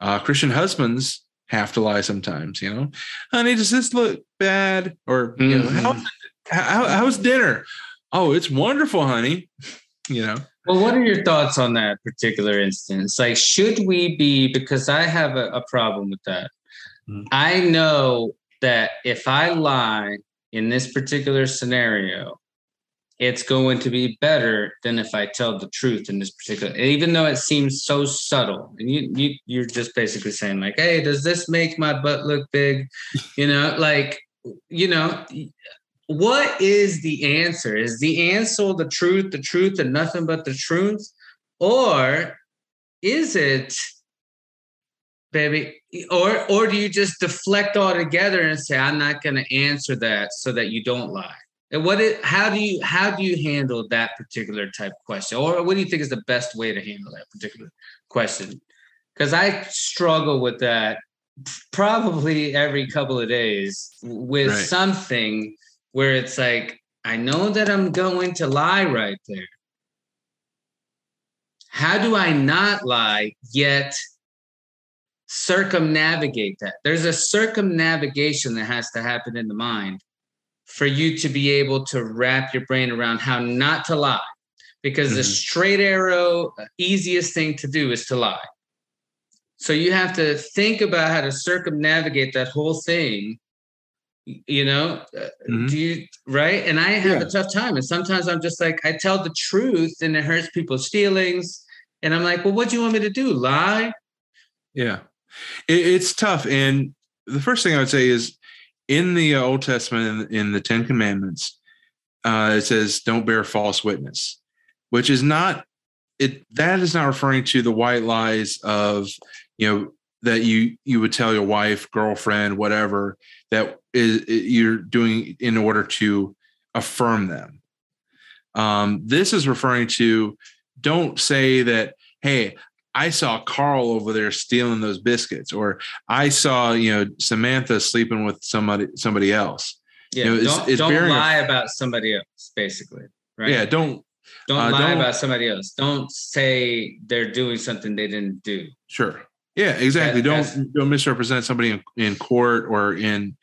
Uh, Christian husbands have to lie sometimes, you know. Honey, does this look bad? Or you know, Mhm. how's, how, how's dinner? Oh, it's wonderful, honey. You know, Well, what are your thoughts on that particular instance? Like, should we be, because I have a, a problem with that. Mhm. I know that if I lie in this particular scenario, it's going to be better than if I tell the truth in this particular, even though it seems so subtle. And you, you you're just basically saying, like, hey, does this make my butt look big? You know, like, you know, what is the answer? Is the answer the truth, the truth, and nothing but the truth? Or is it, baby, or or do you just deflect altogether and say, I'm not gonna answer that so that you don't lie? And what it how do you how do you handle that particular type of question? Or what do you think is the best way to handle that particular question? Because I struggle with that probably every couple of days with Right. something where it's like, I know that I'm going to lie right there. How do I not lie yet circumnavigate that? There's a circumnavigation that has to happen in the mind for you to be able to wrap your brain around how not to lie. Because the Mhm. straight arrow, easiest thing to do is to lie. So you have to think about how to circumnavigate that whole thing. You know, Uh, Mhm. do you right? And I have Yeah. a tough time. And sometimes I'm just like, I tell the truth and it hurts people's feelings. And I'm like, well, what do you want me to do? Lie? Yeah, it, it's tough. And the first thing I would say is in the uh, Old Testament, in, in the Ten Commandments, uh, it says, "Don't bear false witness," which is not it. That is not referring to the white lies of you know that you you would tell your wife, girlfriend, whatever that is you're doing in order to affirm them. Um, this is referring to don't say that, hey, I saw Carl over there stealing those biscuits, or I saw, you know, Samantha sleeping with somebody somebody else. Yeah. You know, it's- don't it's don't a- lie about somebody else, basically. Right. Yeah, don't Don't uh, lie don't- about somebody else. Don't say they're doing something they didn't do. sure. Yeah, exactly. That- don't don't misrepresent somebody in, in court or in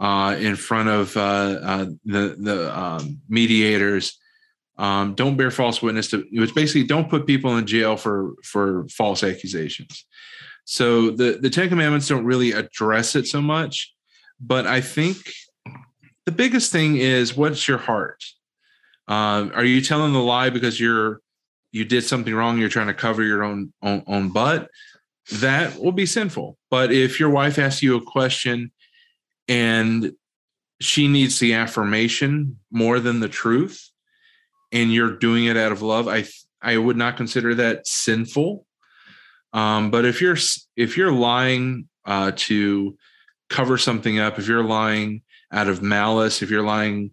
uh, in front of uh, uh, the the um, mediators. Um, don't bear false witness to. Which basically don't put people in jail for for false accusations. So the the Ten Commandments don't really address it so much, but I think the biggest thing is what's your heart. Um, are you telling the lie because you're you did something wrong? You're trying to cover your own own, own butt that will be sinful. But if your wife asks you a question and she needs the affirmation more than the truth, and you're doing it out of love, I I would not consider that sinful. Um, but if you're if you're lying uh, to cover something up, if you're lying out of malice, if you're lying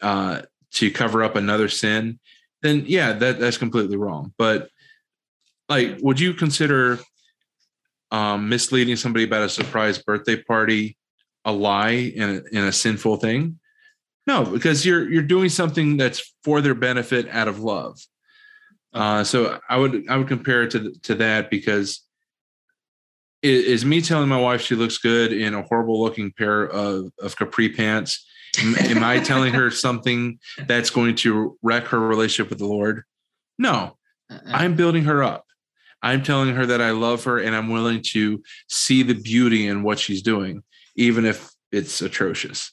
uh, to cover up another sin, then yeah, that that's completely wrong. But like, would you consider um, misleading somebody about a surprise birthday party a lie and a, and a sinful thing? No, because you're you're doing something that's for their benefit out of love. Uh, so I would I would compare it to to that because i- is me telling my wife she looks good in a horrible looking pair of, of capri pants. Am, am I telling her something that's going to wreck her relationship with the Lord? No, I'm building her up. I'm telling her that I love her and I'm willing to see the beauty in what she's doing, even if it's atrocious.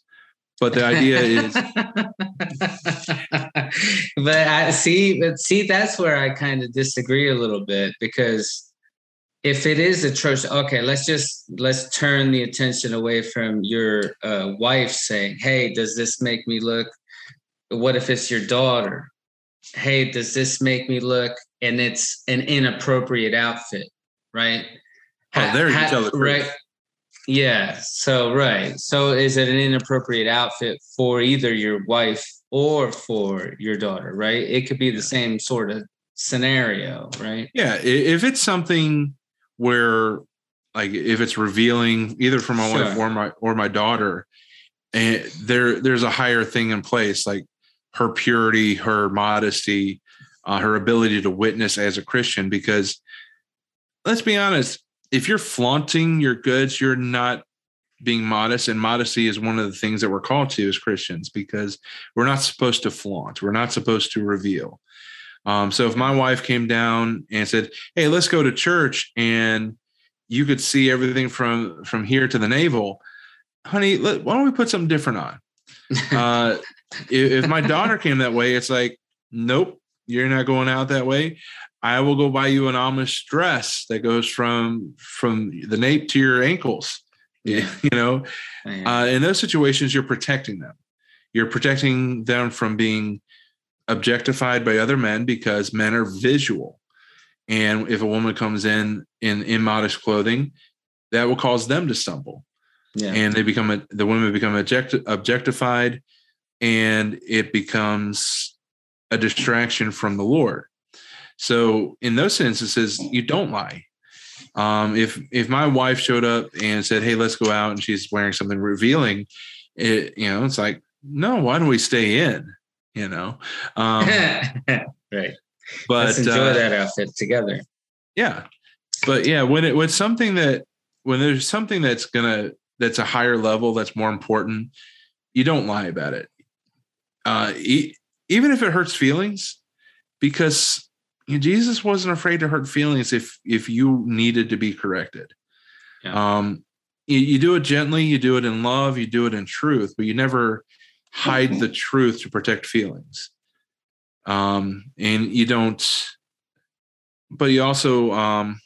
But the idea is, but I see, but see, that's where I kind of disagree a little bit because if it is atrocious, okay, let's just let's turn the attention away from your uh, wife saying, "Hey, does this make me look?" What if it's your daughter? Hey, does this make me look? And it's an inappropriate outfit, right? Oh, there you tell the truth. right. Yeah. So right. So is it an inappropriate outfit for either your wife or for your daughter? Right. It could be the same sort of scenario, right? yeah, if it's something where, like, if it's revealing either for my wife or my or my daughter, and there there's a higher thing in place, like her purity, her modesty, uh, her ability to witness as a Christian. Because let's be honest, if you're flaunting your goods, you're not being modest and modesty is one of the things that we're called to as christians because we're not supposed to flaunt we're not supposed to reveal. Um, so if my wife came down and said hey let's go to church and you could see everything from from here to the navel honey let, why don't we put something different on? Uh, if, if my daughter came that way it's like nope you're not going out that way i will go buy you an amish dress that goes from from the nape to your ankles Yeah. you know? Uh, in those situations you're protecting them. You're protecting them from being objectified by other men because men are visual. And if a woman comes in in immodest clothing that will cause them to stumble. Yeah. and they become the women become object, objectified and it becomes a distraction from the lord so in those instances you don't lie. Um, if if my wife showed up and said hey let's go out and she's wearing something revealing it you know it's like no why don't we stay in? You know? Um, right. but Let's enjoy uh, that outfit together. yeah. But yeah when it when something that when there's something that's gonna that's a higher level that's more important you don't lie about it. Uh e- even if it hurts feelings because jesus wasn't afraid to hurt feelings if if you needed to be corrected. Um you, you do it gently you do it in love you do it in truth but you never hide the truth to protect feelings. Um and you don't but you also um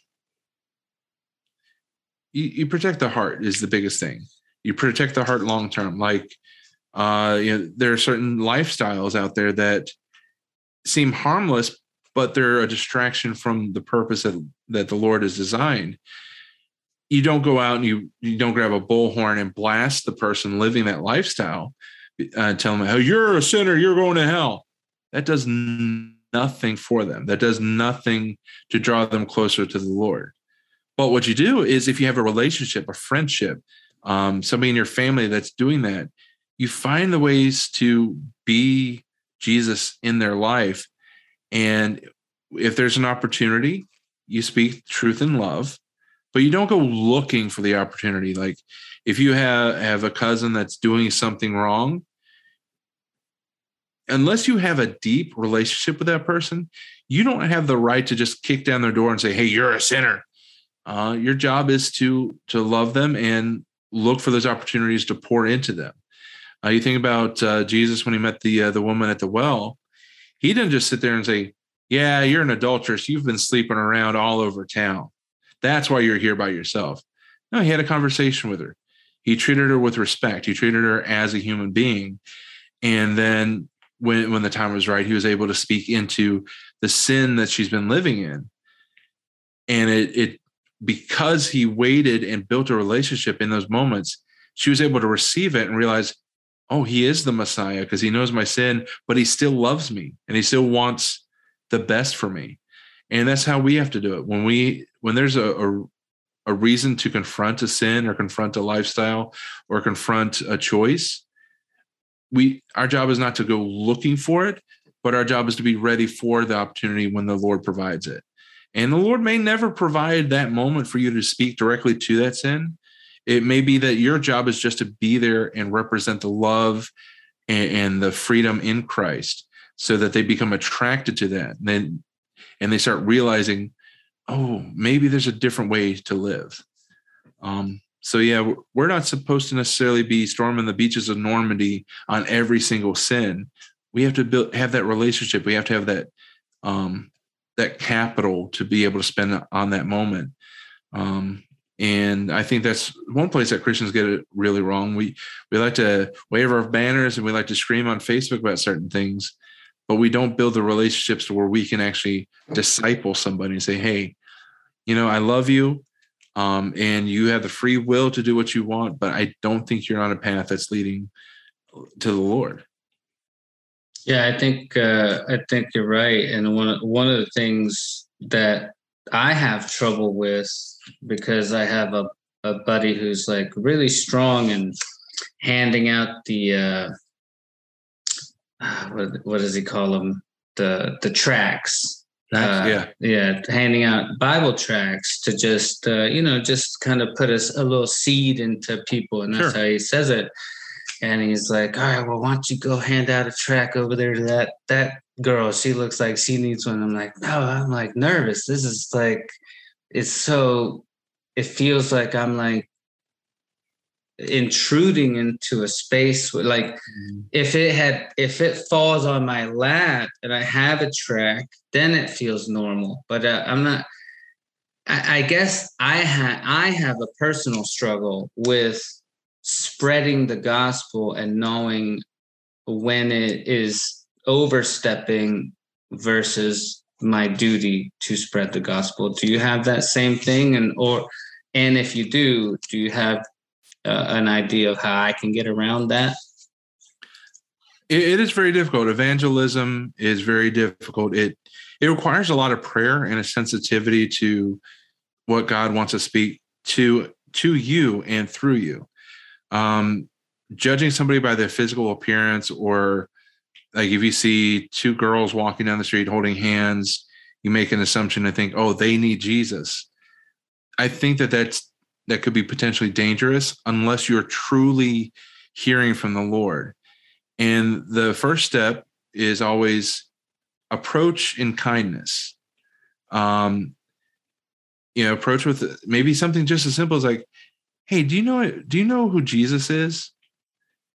you, you protect the heart is the biggest thing. You protect the heart long term. Like uh you know there are certain lifestyles out there that seem harmless but they're a distraction from the purpose that that the lord has designed. You don't go out and you you don't grab a bullhorn and blast the person living that lifestyle uh, tell them oh you're a sinner you're going to hell. That does nothing for them. That does nothing to draw them closer to the lord. But what you do is if you have a relationship a friendship um, somebody in your family that's doing that you find the ways to be jesus in their life and if there's an opportunity you speak truth in love but you don't go looking for the opportunity. Like if you have have a cousin that's doing something wrong, unless you have a deep relationship with that person, you don't have the right to just kick down their door and say, "Hey, you're a sinner." Uh, your job is to to love them and look for those opportunities to pour into them. Uh, you think about uh, Jesus when he met the uh, the woman at the well. He didn't just sit there and say, "Yeah, you're an adulteress. You've been sleeping around all over town. That's why you're here by yourself." No, he had a conversation with her. He treated her with respect. He treated her as a human being, and then when when the time was right, he was able to speak into the sin that she's been living in, and it it because he waited and built a relationship in those moments, she was able to receive it and realize, oh, he is the Messiah because he knows my sin, but he still loves me and he still wants the best for me. And that's how we have to do it. When we when there's a, a, a reason to confront a sin or confront a lifestyle or confront a choice, we our job is not to go looking for it, but our job is to be ready for the opportunity when the Lord provides it. And the Lord may never provide that moment for you to speak directly to that sin. It may be that your job is just to be there and represent the love and, and the freedom in Christ so that they become attracted to that. And then and they start realizing, oh, maybe there's a different way to live. Um, so yeah, we're not supposed to necessarily be storming the beaches of Normandy on every single sin. We have to build have that relationship. We have to have that um, that capital to be able to spend on that moment. Um, and I think that's one place that Christians get it really wrong. We we like to wave our banners and we like to scream on Facebook about certain things, but we don't build the relationships where we can actually disciple somebody and say, "Hey, you know, I love you, um, and you have the free will to do what you want, but I don't think you're on a path that's leading to the Lord." Yeah, I think uh, I think you're right, and one one of the things that I have trouble with because I have a, a buddy who's like really strong and handing out the uh, what what does he call them the the tracts uh, yeah, yeah, handing out Bible tracts to just uh, you know just kind of put us a little seed into people, and that's Sure. how he says it. And he's like, "All right, well, why don't you go hand out a tract over there to that that girl? She looks like she needs one." I'm like, "No, I'm like nervous. This is like, it's so, it feels like I'm like intruding into a space like if it had if it falls on my lap and i have a tract then it feels normal. But uh, i'm not I, I guess i had i have a personal struggle with spreading the gospel and knowing when it is overstepping versus my duty to spread the gospel do you have that same thing and or and if you do do you have uh, an idea of how i can get around that it, it is very difficult. Evangelism is very difficult. It it requires a lot of prayer and a sensitivity to what God wants to speak to to you and through you. Um, judging somebody by their physical appearance, or like if you see two girls walking down the street holding hands, you make an assumption and think, oh, they need Jesus. I think that that's that could be potentially dangerous unless you're truly hearing from the Lord. And the first step is always approach in kindness. Um, you know, approach with maybe something just as simple as like, "Hey, do you know do you know who Jesus is?"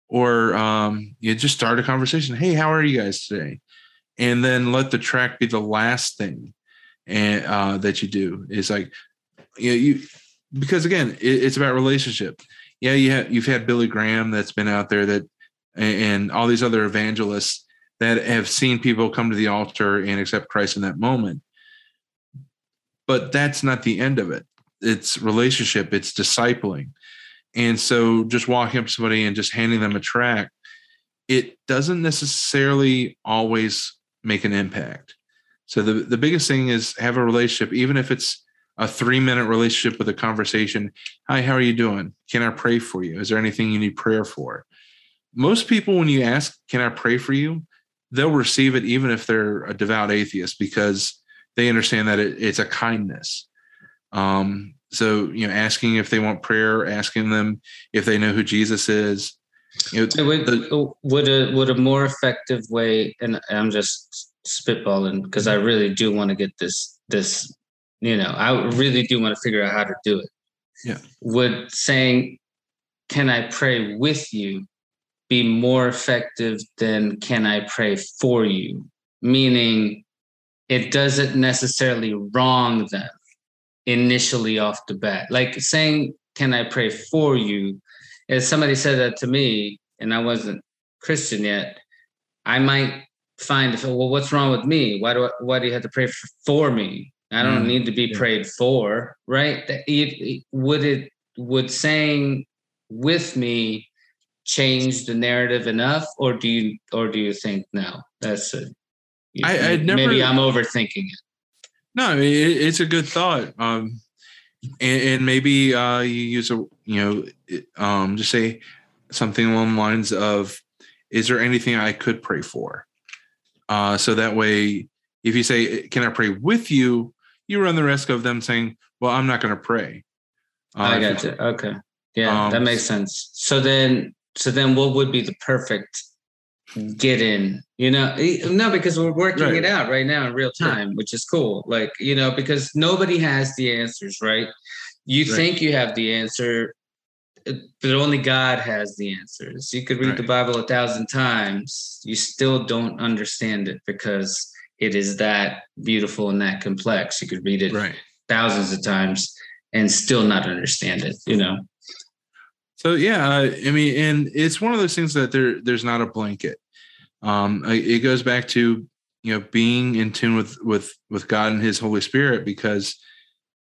Or um, you just start a conversation. Hey, how are you guys today? And then let the tract be the last thing and uh, that you do. Is like, you know, you because again, it, it's about relationship. Yeah, you have you've had Billy Graham that's been out there that and, and all these other evangelists that have seen people come to the altar and accept Christ in that moment. But that's not the end of it. It's relationship, it's discipling. And so just walking up to somebody and just handing them a tract, it doesn't necessarily always make an impact. So the, the biggest thing is have a relationship, even if it's a three minute relationship with a conversation. Hi, how are you doing? Can I pray for you? Is there anything you need prayer for? Most people, when you ask, Can I pray for you? they'll receive it even if they're a devout atheist because they understand that it, it's a kindness. Um, so you know, asking if they want prayer, asking them if they know who Jesus is. You know, Would, the- would a would a more effective way, and I'm just spitballing because I really do want to get this this, you know, I really do want to figure out how to do it. Yeah. Would saying, "Can I pray with you?" be more effective than "Can I pray for you?" Meaning, it doesn't necessarily wrong them initially off the bat. Like saying, "Can I pray for you?" If somebody said that to me and I wasn't Christian yet, I might find, well, what's wrong with me? Why do I, why do you have to pray for, for me? I don't Mm, need to be yeah. prayed for, right? It- it- Would it would saying with me change the narrative enough, or do you or do you think no? That's it. You I- I'd never- maybe I'm overthinking it. No, it, it's a good thought. Um, and, and maybe uh, you use a, you know, it- um, just say something along the lines of, "Is there anything I could pray for?" Uh, so that way, if you say, "Can I pray with you?" you run the risk of them saying, "Well, I'm not going to pray." Uh, I got you. Okay. Yeah, Um, that makes sense. So then, so then, what would be the perfect get in? You know, no, because we're working Right. it out right now in real time, which is cool. Like, you know, because nobody has the answers, right? You Right. think you have the answer, eh, but only God has the answers. You could read the Bible a thousand times, you still don't understand it because it is that beautiful and that complex. You could read it Right. thousands of times and still not understand it, you know? So yeah, I mean, and it's one of those things that there there's not a blanket. Um, it goes back to you know being in tune with with with God and His Holy Spirit because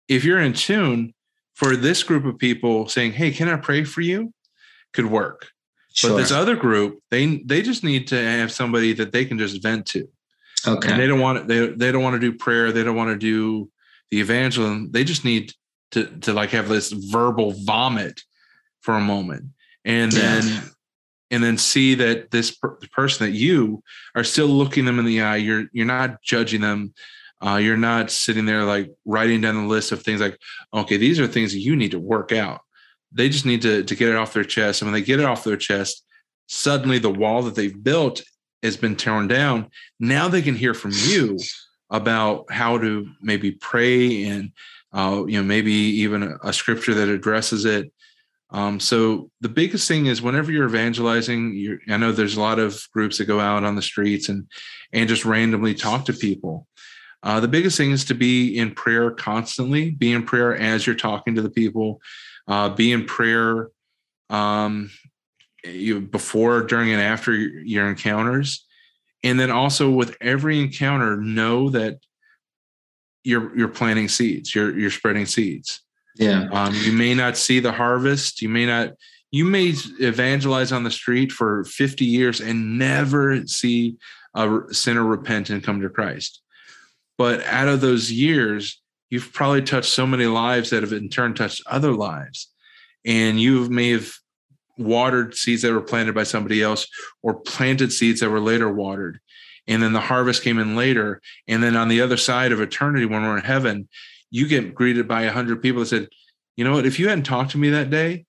if you're in tune for this group of people saying, "Hey, can I pray for you?" could work. But this other group, they they just need to have somebody that they can just vent to. okay. And they don't want they they don't want to do prayer. They don't want to do the evangelism. They just need to to like have this verbal vomit for a moment, and Yeah. then and then see that this per- person that you are still looking them in the eye. You're you're not judging them. Uh, you're not sitting there like writing down the list of things like, okay, these are things that you need to work out. They just need to to get it off their chest, and when they get it off their chest, suddenly the wall that they've built has been torn down now they can hear from you about how to maybe pray and uh, you know maybe even a, a scripture that addresses it um, so the biggest thing is whenever you're evangelizing you're, i know there's a lot of groups that go out on the streets and and just randomly talk to people. Uh, the biggest thing is to be in prayer constantly be in prayer as you're talking to the people uh, be in prayer um, you before during and after your, encounters. And then also with every encounter know that you're you're planting seeds you're you're spreading seeds yeah. um, you may not see the harvest. You may not you may evangelize on the street for 50 years and never see a sinner repent and come to christ. But out of those years you've probably touched so many lives that have in turn touched other lives. And you may have watered seeds that were planted by somebody else or planted seeds that were later watered. And then the harvest came in later. And then on the other side of eternity when we're in heaven you get greeted by a hundred people that said you know what if you hadn't talked to me that day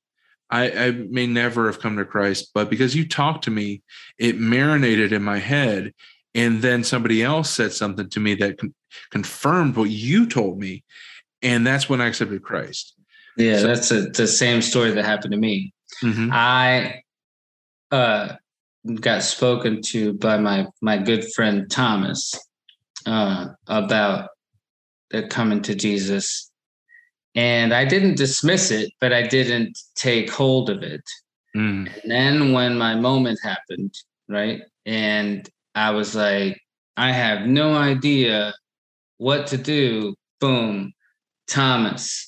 I, I may never have come to christ but because you talked to me it marinated in my head and then somebody else said something to me that con- confirmed what you told me and that's when i accepted christ Yeah. So- that's a, the same story that happened to me. Mhm. I uh, got spoken to by my my good friend Thomas uh, about uh, coming to Jesus, and I didn't dismiss it, but I didn't take hold of it. Mm. And then when my moment happened, right, and I was like, I have no idea what to do. Boom, Thomas.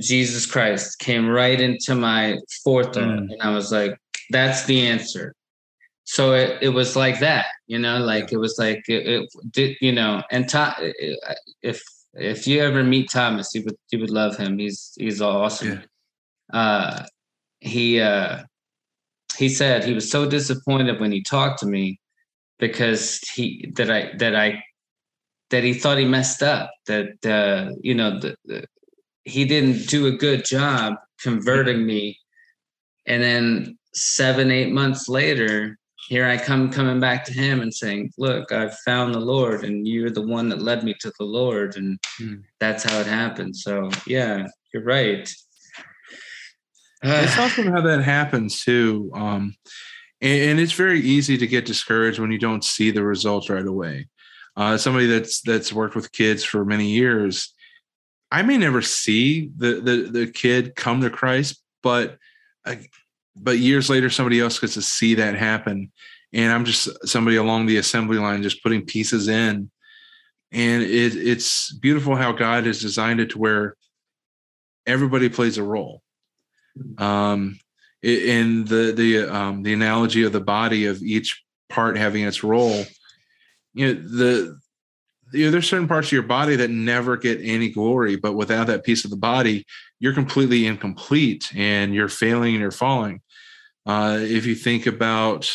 Jesus Christ came right into my forethought, Mm. and I was like, "That's the answer." So it, it was like that, you know, like it was like it, it did, you know. And Tom, if if you ever meet Thomas, you would you would love him. He's he's awesome. Uh, he uh, he said he was so disappointed when he talked to me because he that I that I that he thought he messed up that uh, you know the, the he didn't do a good job converting me. And then seven, eight months later, here I come coming back to him and saying, Look, I've found the Lord, and you're the one that led me to the Lord. And Mm. that's how it happened. So, yeah, you're right. it's awesome how that happens too. Um, and, and it's very easy to get discouraged when you don't see the results right away. Uh, somebody that's that's worked with kids for many years, I may never see the the, the kid come to Christ, but uh, but years later, somebody else gets to see that happen, and I'm just somebody along the assembly line just putting pieces in, and it, it's beautiful how God has designed it to where everybody plays a role um, in the the um, the analogy of the body of each part having its role. You know, the you know, there's certain parts of your body that never get any glory, but without that piece of the body, you're completely incomplete and you're failing and you're falling. Uh, if you think about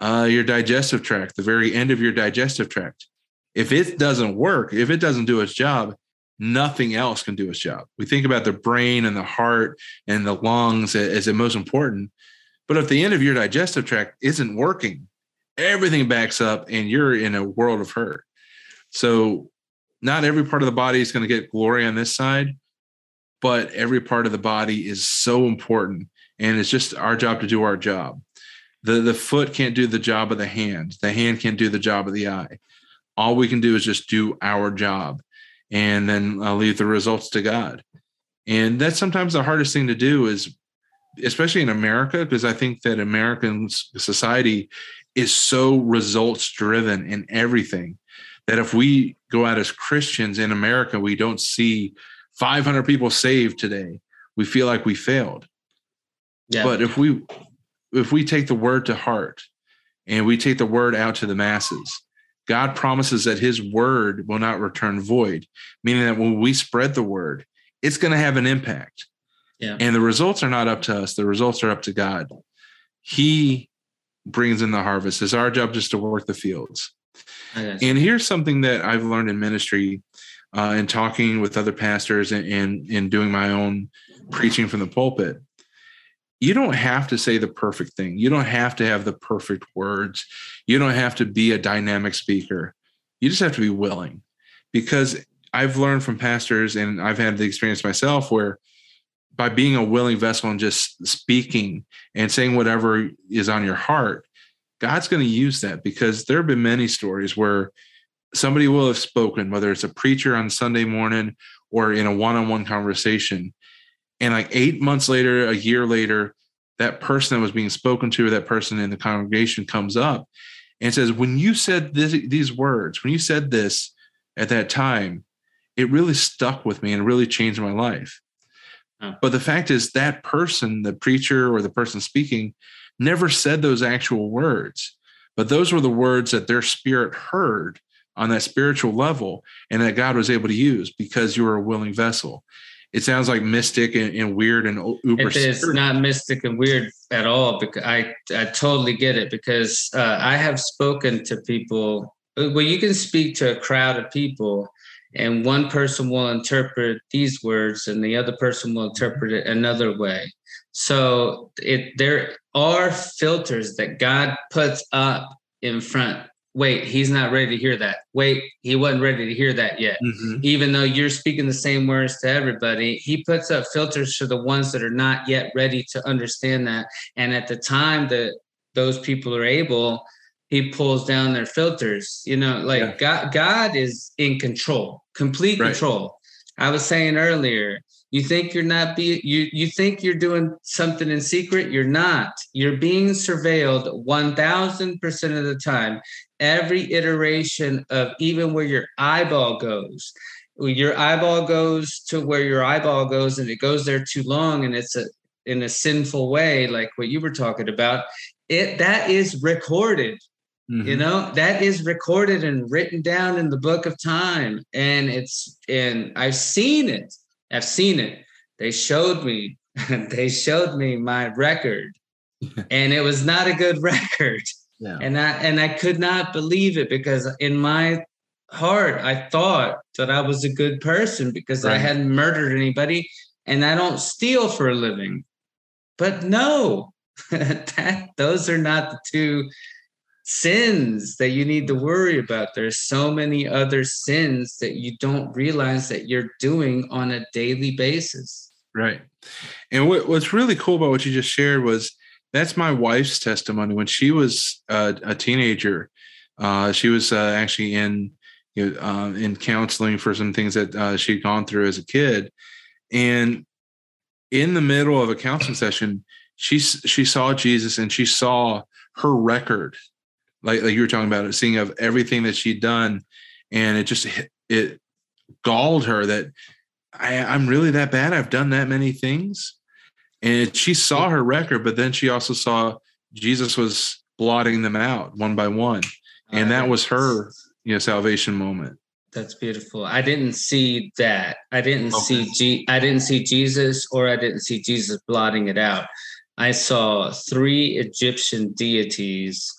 uh, your digestive tract, the very end of your digestive tract, if it doesn't work, if it doesn't do its job, nothing else can do its job. We think about the brain and the heart and the lungs as the most important. But if the end of your digestive tract isn't working, everything backs up and you're in a world of hurt. So, not every part of the body is going to get glory on this side, but every part of the body is so important. And it's just our job to do our job. The, the foot can't do the job of the hand, the hand can't do the job of the eye. All we can do is just do our job and then uh, leave the results to God. And that's sometimes the hardest thing to do is, especially in America, because I think that American society is so results driven in everything that if we go out as Christians in America, we don't see 500 people saved today, we feel like we failed. Yeah. But if we if we take the word to heart and we take the word out to the masses, God promises that his word will not return void, meaning that when we spread the word, it's going to have an impact. Yeah. And the results are not up to us, the results are up to God. He brings in the harvest. It's our job just to work the fields. I got you. And here's something that I've learned in ministry uh, and talking with other pastors and, and, and doing my own preaching from the pulpit. You don't have to say the perfect thing. You don't have to have the perfect words. You don't have to be a dynamic speaker. You just have to be willing. Because I've learned from pastors and I've had the experience myself where by being a willing vessel and just speaking and saying whatever is on your heart, God's going to use that because there have been many stories where somebody will have spoken, whether it's a preacher on Sunday morning or in a one on one conversation. And like eight months later, a year later, that person that was being spoken to, or that person in the congregation comes up and says, When you said this, these words, when you said this at that time, it really stuck with me and really changed my life. Huh. But the fact is, that person, the preacher or the person speaking, never said those actual words, but those were the words that their spirit heard on that spiritual level and that God was able to use because you were a willing vessel. It sounds like mystic and, and weird and uber. It is not mystic and weird at all because I I totally get it because uh, I have spoken to people. Well, you can speak to a crowd of people, and one person will interpret these words, and the other person will interpret it another way. So it there are filters that God puts up in front. Wait, he's not ready to hear that. Wait, he wasn't ready to hear that yet Mhm. even though you're speaking the same words to everybody, he puts up filters for the ones that are not yet ready to understand that. And at the time that those people are able, he pulls down their filters. You know, like Yeah. God, God is in control, complete Right. control. I was saying earlier, you think you're not be you you think you're doing something in secret, you're not. You're being surveilled 1000% of the time every iteration of even where your eyeball goes. Your eyeball goes to where your eyeball goes and it goes there too long and it's a in a sinful way like what you were talking about it that is recorded. You Mhm. know that is recorded and written down in the book of time. And it's and i've seen it. I've seen it. They showed me. They showed me my record. And it was not a good record Yeah. and I and I could not believe it because in my heart, I thought that I was a good person because I hadn't murdered anybody and I don't steal for a living. But no, that those are not the two sins that you need to worry about. There's so many other sins that you don't realize that you're doing on a daily basis. Right. And what, what's really cool about what you just shared was that's my wife's testimony. When she was uh, a teenager, uh, she was uh, actually in you know, uh, in counseling for some things that uh, she'd gone through as a kid, and in the middle of a counseling session, she she saw Jesus and she saw her record, like like you were talking about it, seeing of everything that she'd done, and it just hit- it galled her that I, I'm really that bad. I've done that many things. And she saw her record, but then she also saw Jesus was blotting them out one by one. And that was her, you know, salvation moment. That's beautiful. I didn't see that. I didn't Okay. see G I didn't see Jesus or I didn't see Jesus blotting it out. I saw three Egyptian deities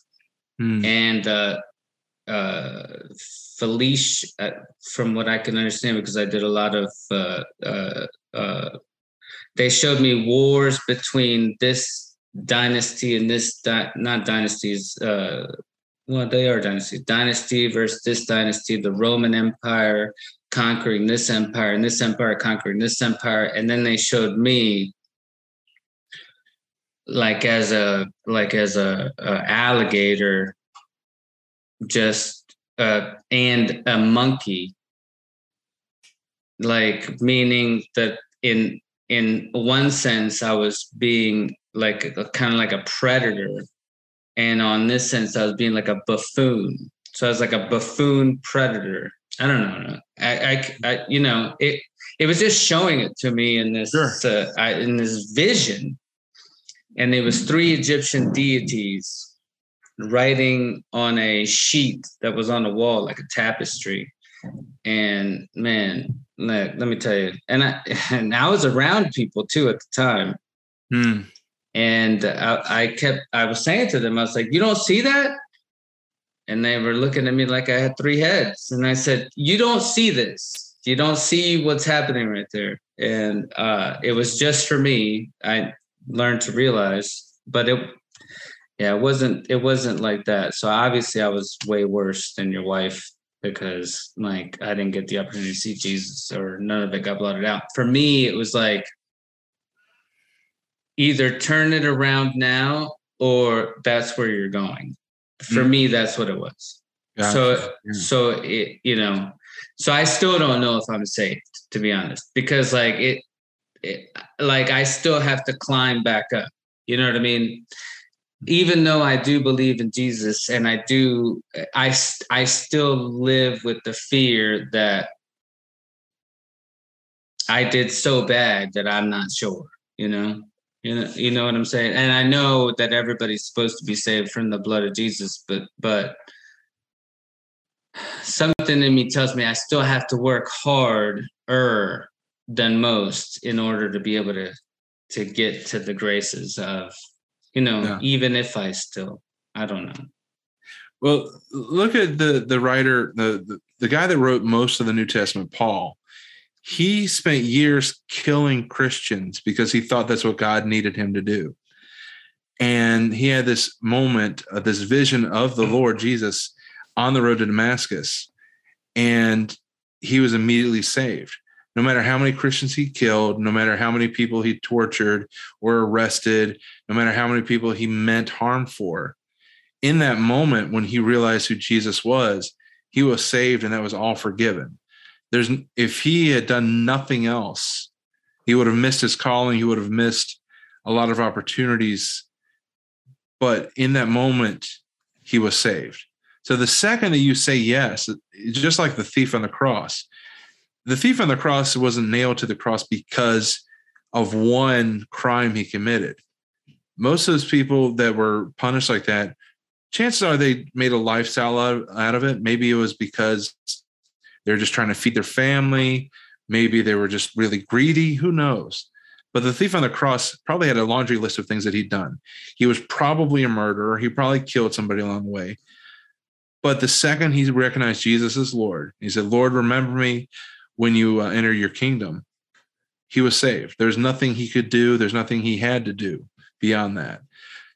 Hmm. and uh uh Felicia uh, from what I can understand because I did a lot of uh uh uh they showed me wars between this dynasty and this di- not dynasties uh well they are dynasty dynasty versus this dynasty the roman empire conquering this empire and this empire conquering this empire. And then they showed me like as a like as a, a alligator just uh and a monkey. Like meaning that in in one sense i was being like a, kind of like a predator. And on this sense i was being like a buffoon. So i was like a buffoon predator. I don't know. I i, I you know it it was just showing it to me in this Sure. uh, I, in this vision. And it was three egyptian deities writing on a sheet that was on the wall like a tapestry and man let, let me tell you and i and i was around people too at the time. Hmm. and I, I kept i was saying to them i was like you don't see that? And they were looking at me like i had three heads. And i said you don't see this. You don't see what's happening right there. And uh it was just for me i learned to realize but it yeah it wasn't it wasn't like that. So obviously i was way worse than your wife because like i didn't get the opportunity to see jesus or none of it got blotted out for me it was like either turn it around now or that's where you're going for Mm. me that's what it was Gotcha. so Yeah. so it you know so i still don't know if i'm saved to be honest because like it, it like i still have to climb back up you know what i mean even though i do believe in jesus and i do I, I still live with the fear that i did so bad that i'm not sure you know? You know you know what i'm saying? And i know that everybody's supposed to be saved from the blood of jesus but but something in me tells me I still have to work harder than most in order to be able to to get to the graces of you know Yeah. even if I still I don't know Well, look at the the writer, the, the the guy that wrote most of the New Testament, Paul. He spent years killing Christians because he thought that's what God needed him to do. And he had this moment, uh, this vision of the Lord Jesus on the road to Damascus, and he was immediately saved. No matter how many Christians he killed, no matter how many people he tortured or arrested, no matter how many people he meant harm for, in that moment when he realized who Jesus was, he was saved and that was all forgiven. There's if he had done nothing else, he would have missed his calling, he would have missed a lot of opportunities. But in that moment, he was saved. So the second that you say yes, just like the thief on the cross, the thief on the cross wasn't nailed to the cross because of one crime he committed. Most of those people that were punished like that chances are they made a lifestyle out, of it. Maybe it was because they're just trying to feed their family. Maybe they were just really greedy. Who knows? But the thief on the cross probably had a laundry list of things that he'd done. He was probably a murderer. He probably killed somebody along the way. But the second he recognized Jesus as Lord, he said, Lord, remember me when you uh, enter your kingdom. He was saved. There's nothing he could do, there's nothing he had to do beyond that.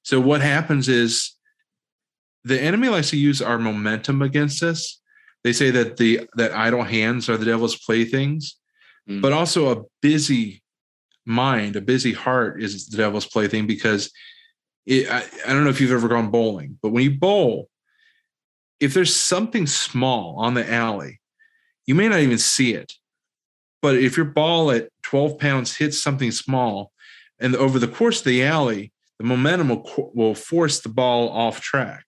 So what happens is the enemy likes to use our momentum against us. They say that the that idle hands are the devil's playthings, Mm. but also a busy mind, a busy heart is the devil's plaything because it, I, I don't know if you've ever gone bowling, but when you bowl, if there's something small on the alley, you may not even see it. But if your ball at 12 pounds hits something small, and over the course of the alley, the momentum will, will force the ball off track.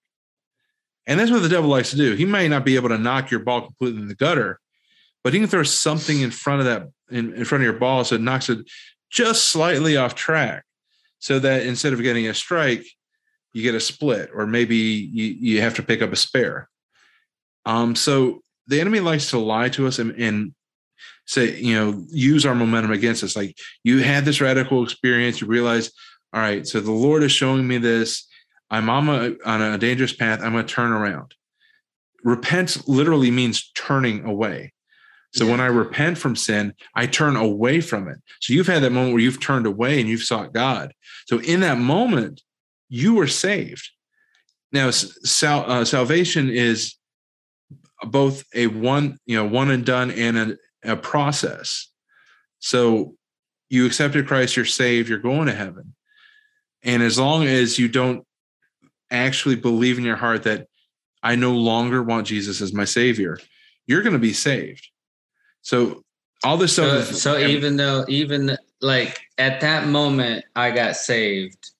And that's what the devil likes to do. He may not be able to knock your ball completely in the gutter, but he can throw something in front of that in, in front of your ball so it knocks it just slightly off track. So that instead of getting a strike, you get a split, or maybe you, you have to pick up a spare. Um, so the enemy likes to lie to us and, and say, you know, use our momentum against us. Like you had this radical experience, you realize, all right, so the Lord is showing me this. I'm on a, on a dangerous path. I'm going to turn around. Repent literally means turning away. So when I repent from sin, I turn away from it. So you've had that moment where you've turned away and you've sought God. So in that moment, you were saved. Now, sal- uh, salvation is both a one, you know, one and done and a, a process. So you accepted Christ, you're saved, you're going to heaven. And as long as you don't actually believe in your heart that I no longer want Jesus as my savior, you're going to be saved. So all this stuff. So, is- so even though, even like at that moment, I got saved.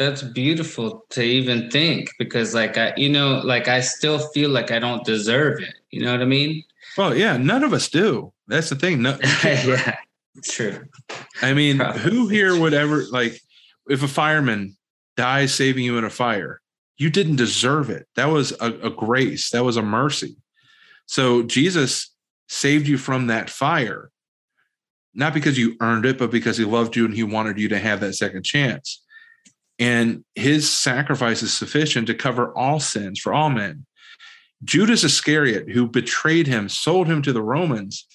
That's beautiful to even think because, like, I, you know, like I still feel like I don't deserve it. You know what I mean? well, yeah, none of us do. That's the thing. No, yeah, true. I mean, Probably. who here would ever like if a fireman dies saving you in a fire, you didn't deserve it. That was a, a grace. That was a mercy. So Jesus saved you from that fire, not because you earned it, but because he loved you and he wanted you to have that second chance. And his sacrifice is sufficient to cover all sins for all men. Judas Iscariot, who betrayed him, sold him to the Romans,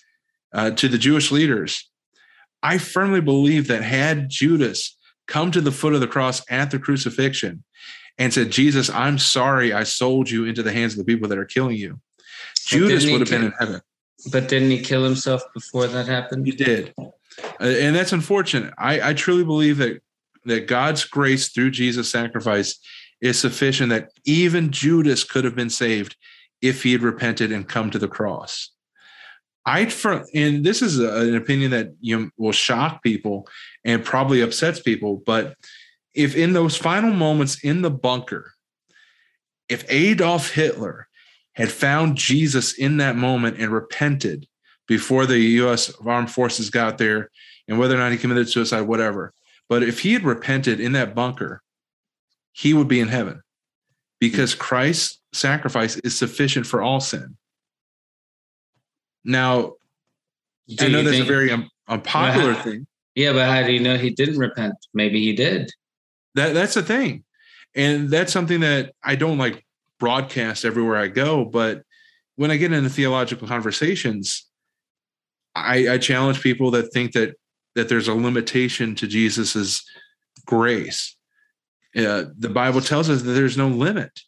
uh, to the Jewish leaders. I firmly believe that had Judas come to the foot of the cross at the crucifixion and said, Jesus, I'm sorry I sold you into the hands of the people that are killing you, Judas would have been in heaven. But didn't he kill himself before that happened? He did. Uh, and that's unfortunate. I, I truly believe that that God's grace through Jesus' sacrifice is sufficient that even Judas could have been saved if he had repented and come to the cross. I for and this is a- an opinion that you know, will shock people and probably upsets people, but if in those final moments in the bunker, if Adolf Hitler had found Jesus in that moment and repented before the U.S. armed forces got there, and whether or not he committed suicide, whatever. But if he had repented in that bunker, he would be in heaven because hmm. Christ's sacrifice is sufficient for all sin. Now, Do I know that's a very un- unpopular Well, thing. Yeah, but how do you know he didn't repent? Maybe he did. That that's the thing, and that's something that I don't like broadcast everywhere I go. But when I get into theological conversations, I, I challenge people that think that that there's a limitation to Jesus's grace. Uh, the Bible tells us that there's no limit.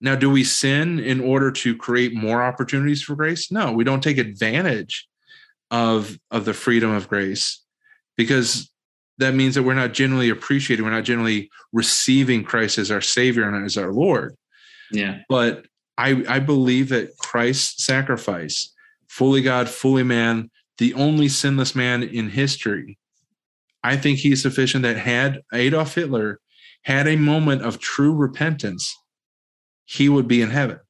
Now, do we sin in order to create more opportunities for grace? No, we don't take advantage of of the freedom of grace because that means that we're not generally appreciating, we're not generally receiving Christ as our Savior and as our Lord. Yeah. But I, I believe that Christ's sacrifice, fully God, fully man, the only sinless man in history, I think he's sufficient that had Adolf Hitler had a moment of true repentance, he would be in heaven.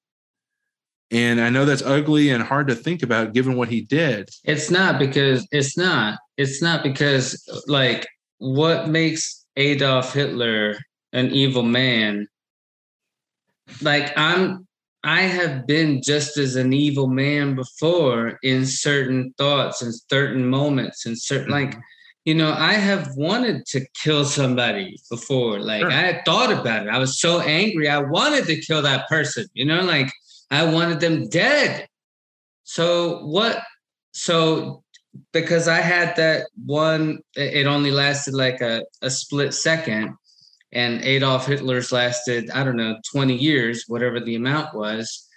And I know that's ugly and hard to think about given what he did. It's not because it's not. It's not because like what makes Adolf Hitler an evil man? Like I'm I have been just as an evil man before in certain thoughts and certain moments and certain mm-hmm. like you know, I have wanted to kill somebody before. Like Sure. I had thought about it. I was so angry. I wanted to kill that person, you know, like I wanted them dead. So what so because I had that one, it it only lasted like a, a split second, and Adolf Hitler's lasted, I don't know, 20 years, whatever the amount was.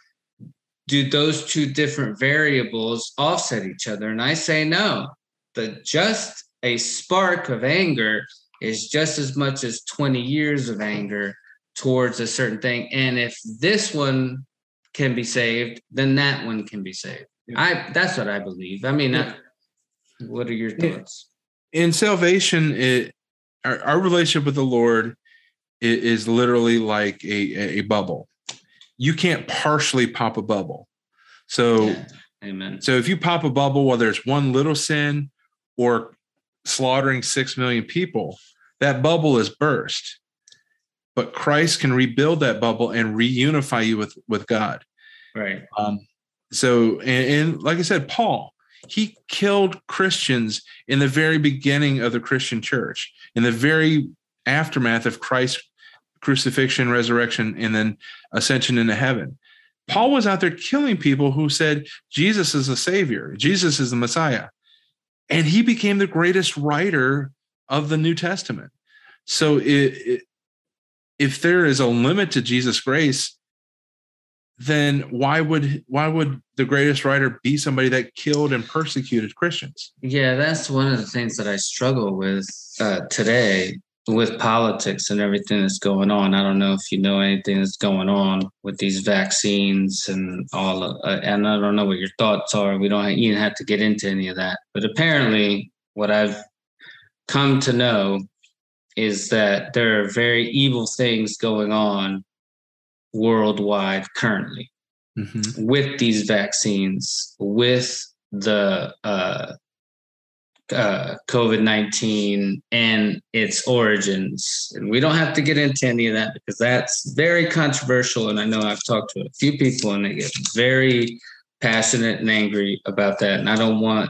Do those two different variables offset each other? And I say no. The just a spark of anger is just as much as 20 years of anger towards a certain thing. And if this one can be saved, then that one can be saved. Yeah. I that's what I believe. I mean, I- uh, what are your thoughts? in salvation it our, our relationship with the lord is, literally like a, a bubble you can't partially pop a bubble so Yeah. Amen. so if you pop a bubble whether it's one little sin or slaughtering six million people that bubble is burst but christ can rebuild that bubble and reunify you with with god Right. um, so, and, and like I said, Paul, he killed Christians in the very beginning of the Christian church, in the very aftermath of Christ's crucifixion, resurrection, and then ascension into heaven. Paul was out there killing people who said Jesus is the Savior, Jesus is the Messiah. And he became the greatest writer of the New Testament. So, it, it, if there is a limit to Jesus' grace, then why would why would the greatest writer be somebody that killed and persecuted Christians? Yeah, that's one of the things that I struggle with uh, today with politics and everything that's going on. I don't know if you know anything that's going on with these vaccines and all, of, uh, and I don't know what your thoughts are. We don't even have to get into any of that. But apparently, what I've come to know is that there are very evil things going on worldwide currently with these vaccines, with the uh, uh, COVID 19 and its origins. And we don't have to get into any of that because that's very controversial. And I know I've talked to a few people and they get very passionate and angry about that. And I don't want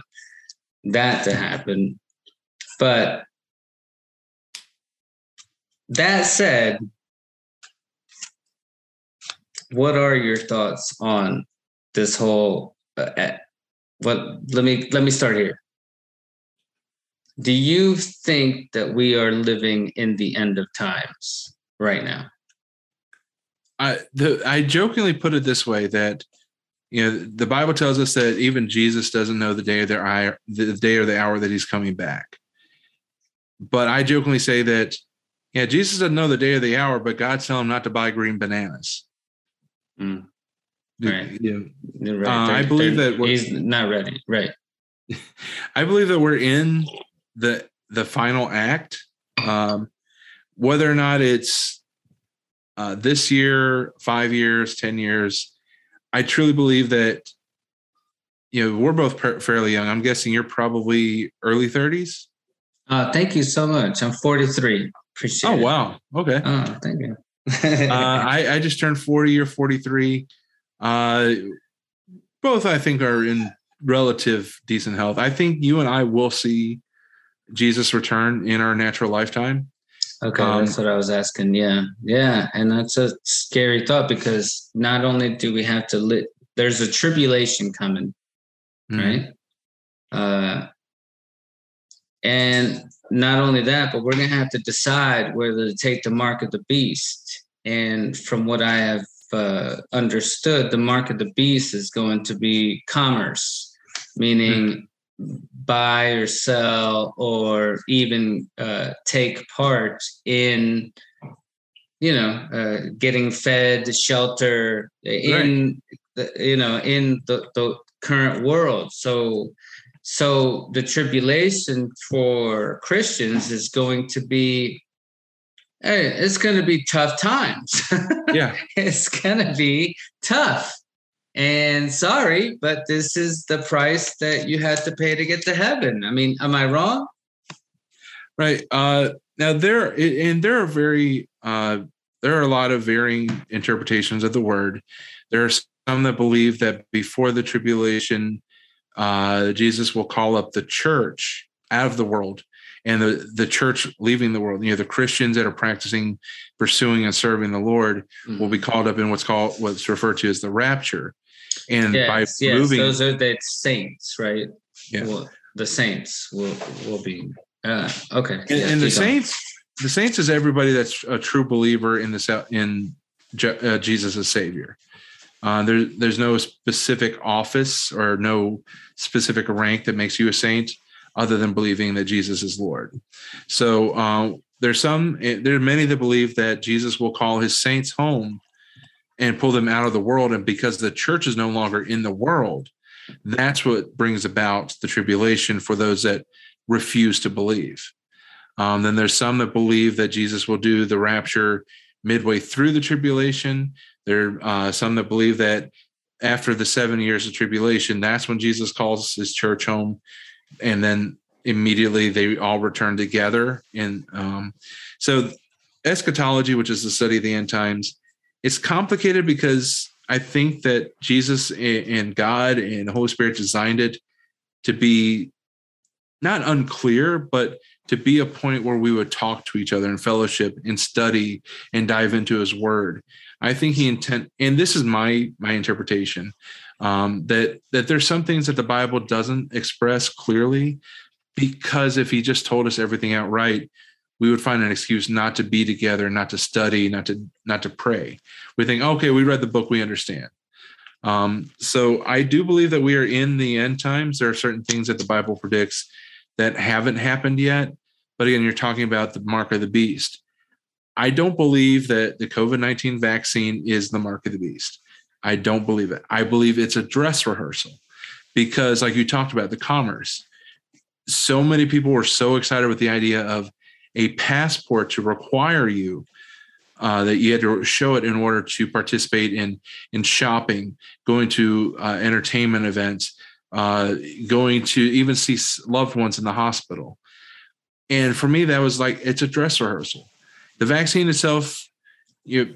that to happen. But that said, what are your thoughts on this whole uh, uh, what let me let me start here do you think that we are living in the end of times right now I the I jokingly put it this way that you know the Bible tells us that even Jesus doesn't know the day or the hour, the day or the hour that he's coming back. But I jokingly say that yeah, Jesus doesn't know the day or the hour, but God's telling him not to buy green bananas. Mm. Right. yeah. Right. Uh, I believe that we're- he's not ready right I believe that we're in the the final act. Um, whether or not it's uh, this year, five years, ten years, I truly believe that. You know, we're both par- fairly young. I'm guessing you're probably early 30s. uh, thank you so much i'm 43 appreciate Oh it wow, okay. oh thank you uh, I, I just turned 40 or 43. Uh, both, I think, are in relative decent health. I think you and I will see Jesus return in our natural lifetime. Okay, Um, that's what I was asking. Yeah, yeah, and that's a scary thought because not only do we have to lit, there's a tribulation coming, Mhm. right? Uh, and not only that, but we're gonna have to decide whether to take the mark of the beast. And from what I have uh, understood, the mark of the beast is going to be commerce, meaning buy or sell or even uh, take part in you know uh, getting fed shelter in the, you know in the, the current world. So so the tribulation for christians is going to be hey, it's going to be tough times. Yeah. it's going to be tough and sorry, but this is the price that you had to pay to get to heaven. I mean, am I wrong? Right. Uh, now there and there are very uh, there are a lot of varying interpretations of the word. There are some that believe that before the tribulation, uh, Jesus will call up the church out of the world and the the church leaving the world. You know, the Christians that are practicing, pursuing, and serving the Lord will be called up in what's called what's referred to as the rapture. And yes, by yes, moving, those are the saints, right? Yeah. Will- the saints will will be uh, okay. and, yeah, and the saints, the saints is everybody that's a true believer in the in Je- uh, Jesus as Savior. Uh, there, there's no specific office or no specific rank that makes you a saint, other than believing that Jesus is Lord. So uh, there's some, eh, there are many that believe that Jesus will call His saints home and pull them out of the world, and because the church is no longer in the world, that's what brings about the tribulation for those that refuse to believe. Um, then there's some that believe that Jesus will do the rapture midway through the tribulation. There are uh, some that believe that after the seven years of tribulation, that's when Jesus calls his church home, and then immediately they all return together. And um, so, eschatology, which is the study of the end times, it's complicated because I think that Jesus and God and the Holy Spirit designed it to be not unclear, but to be a point where we would talk to each other in fellowship and study and dive into his word. I think he intent, and this is my my interpretation, um, that that there's some things that the Bible doesn't express clearly, because if he just told us everything outright, we would find an excuse not to be together, not to study, not to not to pray. We think, okay, we read the book, we understand. Um, so I do believe that we are in the end times. There are certain things that the Bible predicts that haven't happened yet. But again, you're talking about the mark of the beast. I don't believe that the COVID 19 vaccine is the mark of the beast. I don't believe it. I believe it's a dress rehearsal because, like you talked about, the commerce. So many people were so excited with the idea of a passport to require you uh, that you had to show it in order to participate in in shopping, going to uh, entertainment events, uh, going to even see loved ones in the hospital. And for me, that was like it's a dress rehearsal. The vaccine itself, you,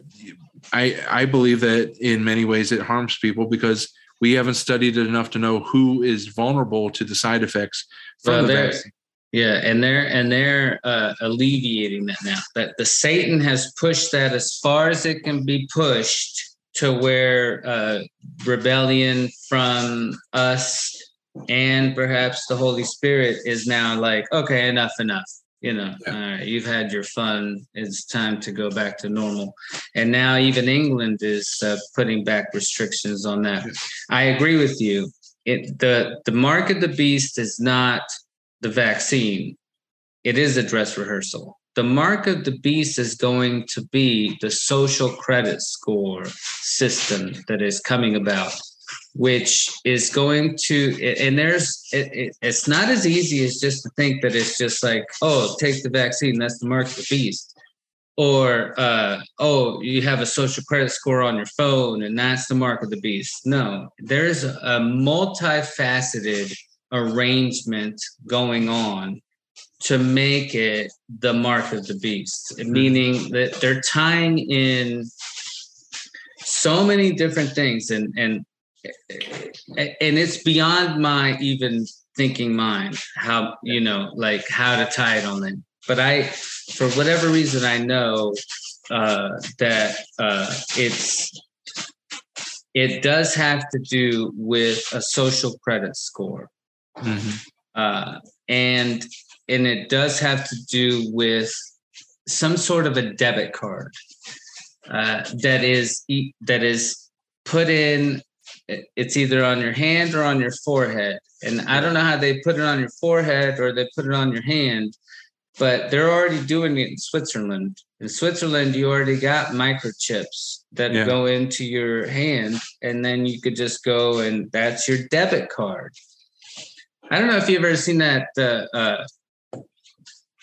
I I believe that in many ways it harms people because we haven't studied it enough to know who is vulnerable to the side effects from Well, the there- vaccine. Yeah, and they're and they're uh, alleviating that now. That the Satan has pushed that as far as it can be pushed to where uh, rebellion from us and perhaps the Holy Spirit is now like, okay, enough, enough. You know, Yeah. all right, you've had your fun. It's time to go back to normal. And now even England is uh, putting back restrictions on that. I agree with you. It the the mark of the beast is not the vaccine. It is a dress rehearsal. The mark of the beast is going to be the social credit score system that is coming about, which is going to, and there's, it, it, it's not as easy as just to think that it's just like, oh, take the vaccine, that's the mark of the beast. Or, uh, oh, you have a social credit score on your phone and that's the mark of the beast. No, there's a, a multifaceted arrangement going on to make it the mark of the beast, meaning that they're tying in so many different things and and and it's beyond my even thinking mind how you know like how to tie it on in. But i for whatever reason i know uh that uh it's it does have to do with a social credit score Mhm. uh, and and it does have to do with some sort of a debit card uh, that is that is put in. It's either on your hand or on your forehead, and I don't know how they put it on your forehead or they put it on your hand, but they're already doing it in Switzerland. In Switzerland, you already got microchips that Yeah. go into your hand, and then you could just go and that's your debit card. I don't know if you've ever seen that uh, uh,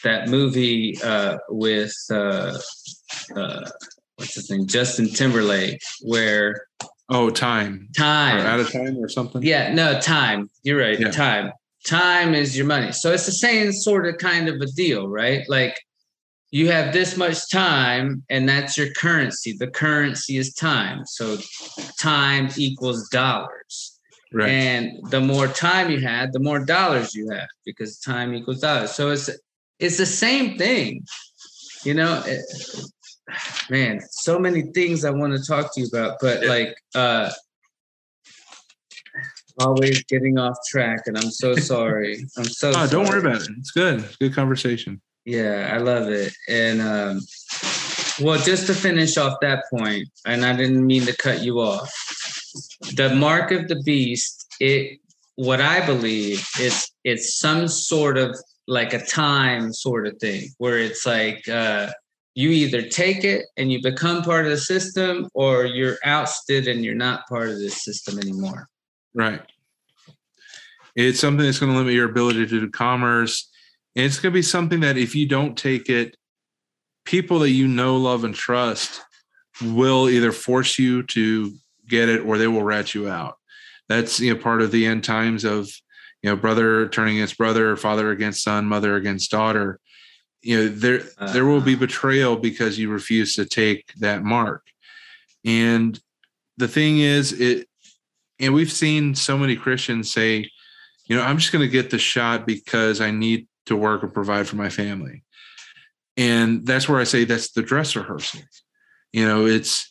that movie uh, with uh, uh, what's his name, Justin Timberlake, where Oh, time. Or time, out of time or something. yeah, no time. You're right, Yeah. time. Time is your money. So it's the same sort of kind of a deal, right? Like you have this much time, and that's your currency. The currency is time. So time equals dollars. Right. And the more time you had, the more dollars you have because time equals dollars. So it's it's the same thing. You know, it, man, so many things I want to talk to you about, but like uh always getting off track and I'm so sorry. I'm so Oh, don't worry about it. It's good. It's good conversation. Yeah, I love it. And um well, just to finish off that point, and I didn't mean to cut you off. The mark of the beast, it what I believe is it's some sort of like a time sort of thing where it's like uh you either take it and you become part of the system or you're ousted and you're not part of this system anymore. Right. It's something that's going to limit your ability to do commerce. And it's going to be something that if you don't take it, people that you know, love, and trust will either force you to get it or they will rat you out. That's you know part of the end times of you know brother turning against brother, father against son, mother against daughter. You know there there will be uh-huh. betrayal because you refuse to take that mark. And the thing is, it and we've seen so many Christians say, you know, I'm just going to get the shot because I need to work and provide for my family. And that's where I say that's the dress rehearsal. You know, it's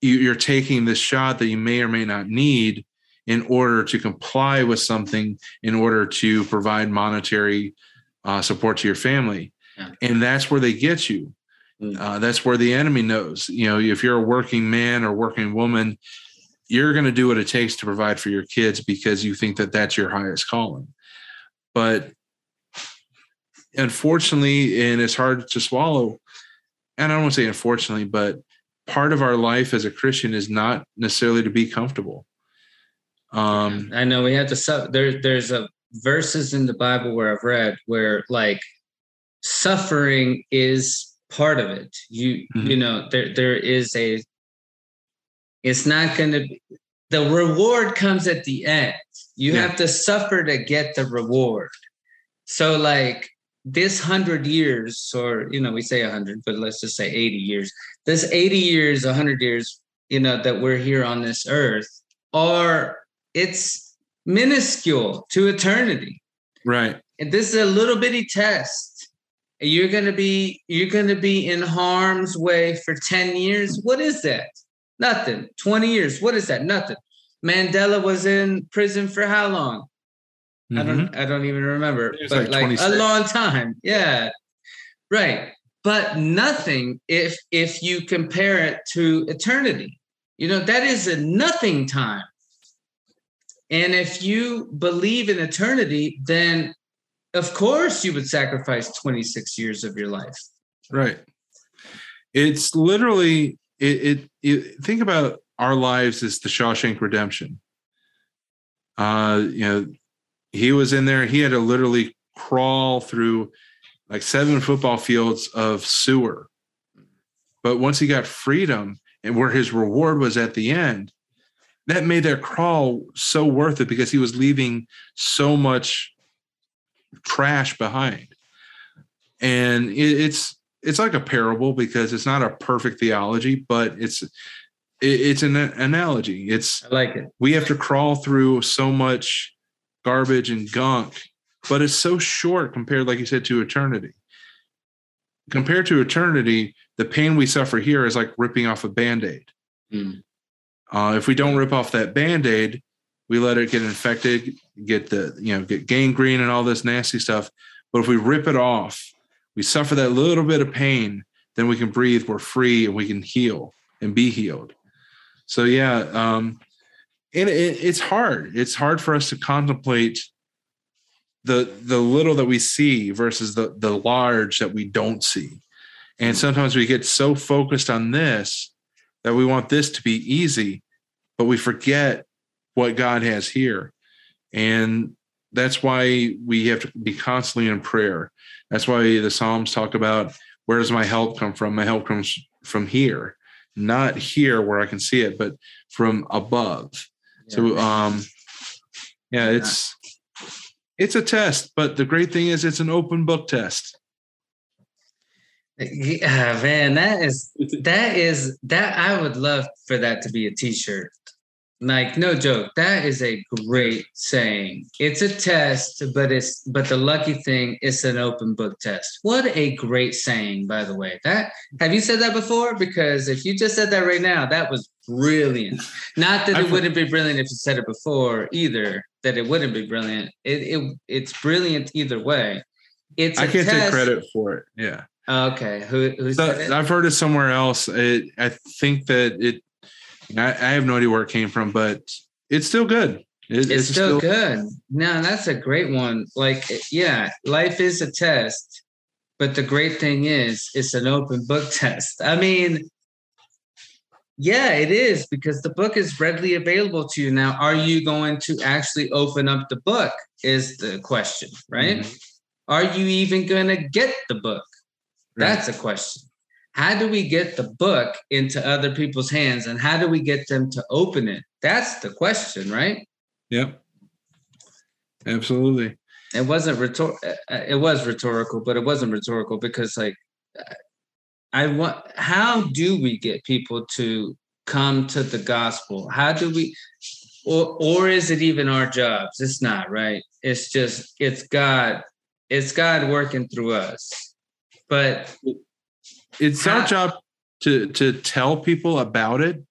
you're taking this shot that you may or may not need in order to comply with something in order to provide monetary uh, support to your family. Yeah. And that's where they get you. Mm. Uh, that's where the enemy knows. You know, if you're a working man or working woman, you're going to do what it takes to provide for your kids because you think that that's your highest calling. But unfortunately, and it's hard to swallow, and I don't want to say unfortunately, but part of our life as a Christian is not necessarily to be comfortable. Um, I know we have to suffer. There, there's a verses in the Bible where I've read where like suffering is part of it. You Mhm. you know there there is a. It's not going to the reward comes at the end. You Yeah. have to suffer to get the reward. So like this hundred years, or you know, we say a hundred, but let's just say eighty years. This eighty years, a hundred years, you know, that we're here on this earth are it's minuscule to eternity. right. And this is a little bitty test. You're gonna be you're gonna be in harm's way for 10 years. What is that? Nothing. 20 years. What is that? Nothing. Mandela was in prison for how long? I Mhm. don't I don't even remember. But like like, a long time. Yeah. Right. But nothing if if you compare it to eternity. You know, that is a nothing time. And if you believe in eternity, then of course you would sacrifice 26 years of your life. Right. It's literally it, it, it think about our lives as the Shawshank Redemption. Uh, you know, he was in there, he had to literally crawl through like seven football fields of sewer. But once he got freedom and where his reward was at the end, that made that crawl so worth it because he was leaving so much trash behind. And it, it's it's like a parable because it's not a perfect theology, but it's it, it's an analogy. It's I like it. we have to crawl through so much garbage and gunk, but it's so short compared, like you said, to eternity. Compared to eternity, the pain we suffer here is like ripping off a band aid. Mm. Uh, if we don't rip off that band aid, we let it get infected, get the, you know, get gangrene and all this nasty stuff. But if we rip it off, we suffer that little bit of pain, then we can breathe, we're free, and we can heal and be healed. So, yeah, um, and it, it's hard. It's hard for us to contemplate the the little that we see versus the the large that we don't see. And sometimes we get so focused on this that we want this to be easy, but we forget what God has here. And that's why we have to be constantly in prayer. That's why the Psalms talk about where does my help come from? My help comes from here, not here where I can see it, but from above. So um yeah, it's it's a test, but the great thing is it's an open book test. Yeah, man, that is that is that I would love for that to be a t-shirt. Like no joke that is a great saying it's a test but it's but the lucky thing it's an open book test what a great saying by the way that have you said that before because if you just said that right now that was brilliant not that it wouldn't be brilliant if you said it before either that it wouldn't be brilliant it, it it's brilliant either way it's I can't take credit for it. Yeah. okay who, who So, said it? I've heard it somewhere else. It, I think that it. I, I have no idea where it came from, but it's still good. It- it's, still, good. No, that's a great one. Like, yeah, life is a test, but the great thing is it's an open book test. I mean, yeah, it is because the book is readily available to you now. Are you going to actually open up the book? Is the question, right? Mm-hmm. Are you even going to get the book? That's a question. How do we get the book into other people's hands and how do we get them to open it? That's the question, right? Yep. Absolutely. it wasn't rhetor- uh, it was rhetorical but it wasn't rhetorical because like i want how do we get people to come to the gospel how do we or or is it even our jobs it's not right it's just it's god it's god working through us but It's our job to to tell people about it,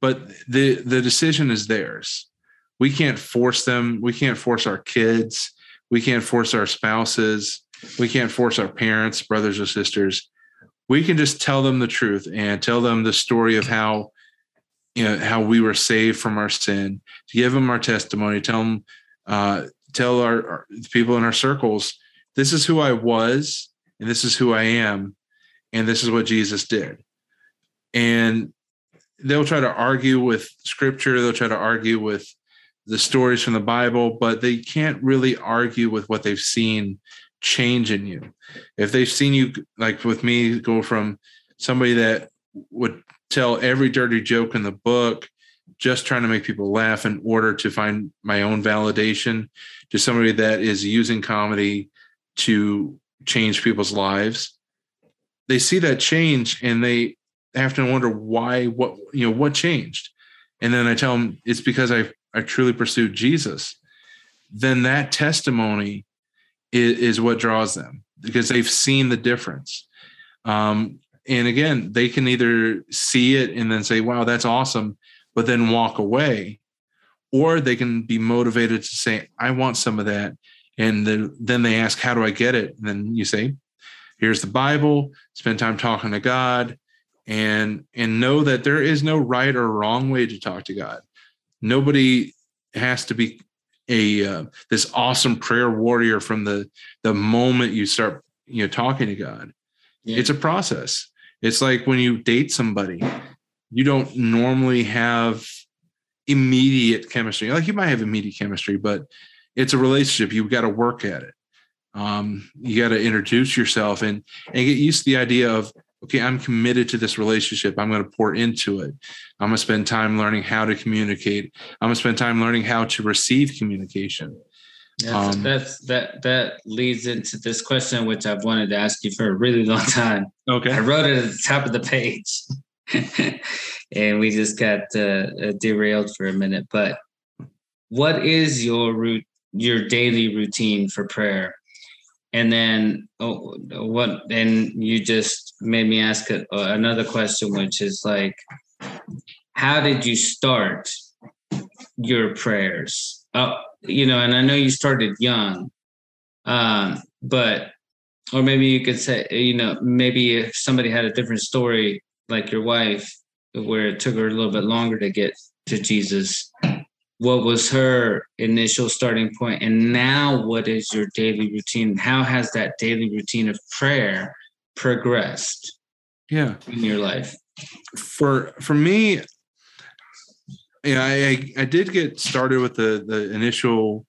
but the the decision is theirs. We can't force them. We can't force our kids. We can't force our spouses. We can't force our parents, brothers or sisters. We can just tell them the truth and tell them the story of how you know how we were saved from our sin. To give them our testimony. Tell them, uh, tell our, our the people in our circles, this is who I was, and this is who I am, and this is what Jesus did. And they'll try to argue with scripture, they'll try to argue with the stories from the Bible, but they can't really argue with what they've seen change in you. If they've seen you, like with me, go from somebody that would tell every dirty joke in the book, just trying to make people laugh in order to find my own validation, to somebody that is using comedy to change people's lives they see that change and they have to wonder why what you know what changed? And then i tell them it's because i i truly pursued jesus. Then that testimony is, is what draws them because they've seen the difference. Um and again they can either see it and then say wow that's awesome but then walk away. Or they can be motivated to say i want some of that. And then, then they ask how do i get it? And then you say here's the bible spend time talking to god and and know that there is no right or wrong way to talk to god. Nobody has to be a uh, this awesome prayer warrior from the the moment you start you know talking to god. Yeah. it's a process. It's like when you date somebody you don't normally have immediate chemistry. Like you might have immediate chemistry but it's a relationship. You've got to work at it um, you got to introduce yourself and and get used to the idea of okay i'm committed to this relationship i'm going to pour into it i'm going to spend time learning how to communicate i'm going to spend time learning how to receive communication That's, Um, that's that that leads into this question, which I've wanted to ask you for a really long time. Okay. I wrote it at the top of the page, and we just got uh, derailed for a minute. But what is your root, your daily routine for prayer? And then oh, what? And you just made me ask a, another question, which is like, how did you start your prayers? Oh, you know, and I know you started young, um, but or maybe you could say, you know, maybe if somebody had a different story, like your wife, where it took her a little bit longer to get to Jesus, what was her initial starting? And now, what is your daily routine? How has that daily routine of prayer progressed yeah in your life? for for me yeah I, I i did get started with the the initial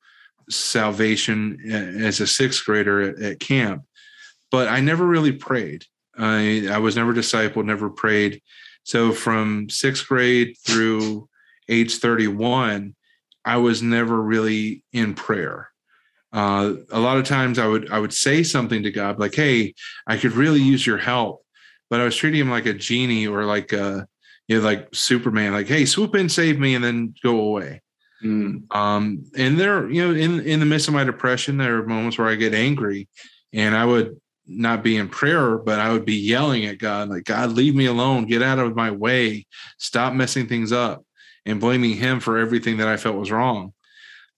salvation as a sixth grader at, at camp but i never really prayed i i was never discipled never prayed so from sixth grade through age 31 i was never really in prayer uh, a lot of times i would i would say something to god like hey i could really use your help but I was treating him like a genie or like a, you know, like Superman, like, hey, swoop in, save me, and then go away. Mm. Um, and there, you know, in in the midst of my depression, there are moments where I get angry, and I would not be in prayer, but I would be yelling at God, like, God, leave me alone, get out of my way, stop messing things up, and blaming Him for everything that I felt was wrong.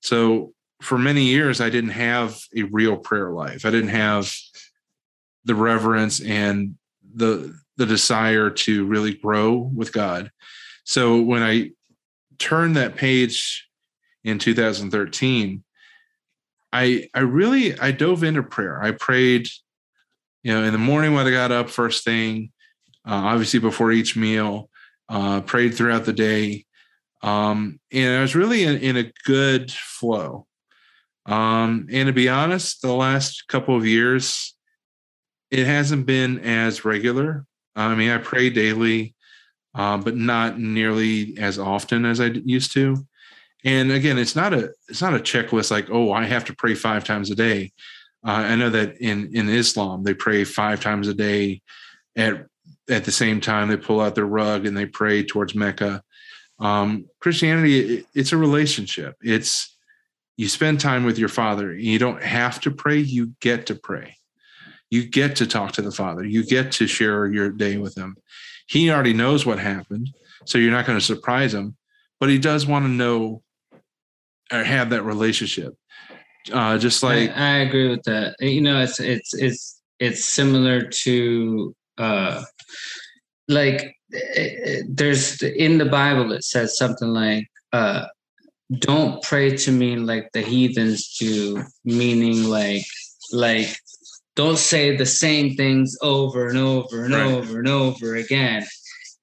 So for many years, I didn't have a real prayer life. I didn't have the reverence and the the desire to really grow with God. So when I turned that page in 2013, I I really I dove into prayer. I prayed, you know, in the morning when I got up first thing, uh, obviously before each meal, uh, prayed throughout the day, um, and I was really in, in a good flow. Um, and to be honest, the last couple of years, it hasn't been as regular. I mean, I pray daily, uh, but not nearly as often as I used to. And again, it's not a it's not a checklist like oh I have to pray five times a day. Uh, I know that in in Islam they pray five times a day. At at the same time, they pull out their rug and they pray towards Mecca. Um, Christianity, it, it's a relationship. It's you spend time with your Father. You don't have to pray. You get to pray you get to talk to the father you get to share your day with him he already knows what happened so you're not going to surprise him but he does want to know or have that relationship uh, just like I, I agree with that you know it's it's it's it's similar to uh like there's in the bible it says something like uh don't pray to me like the heathens do meaning like like don't say the same things over and over and right. over and over again.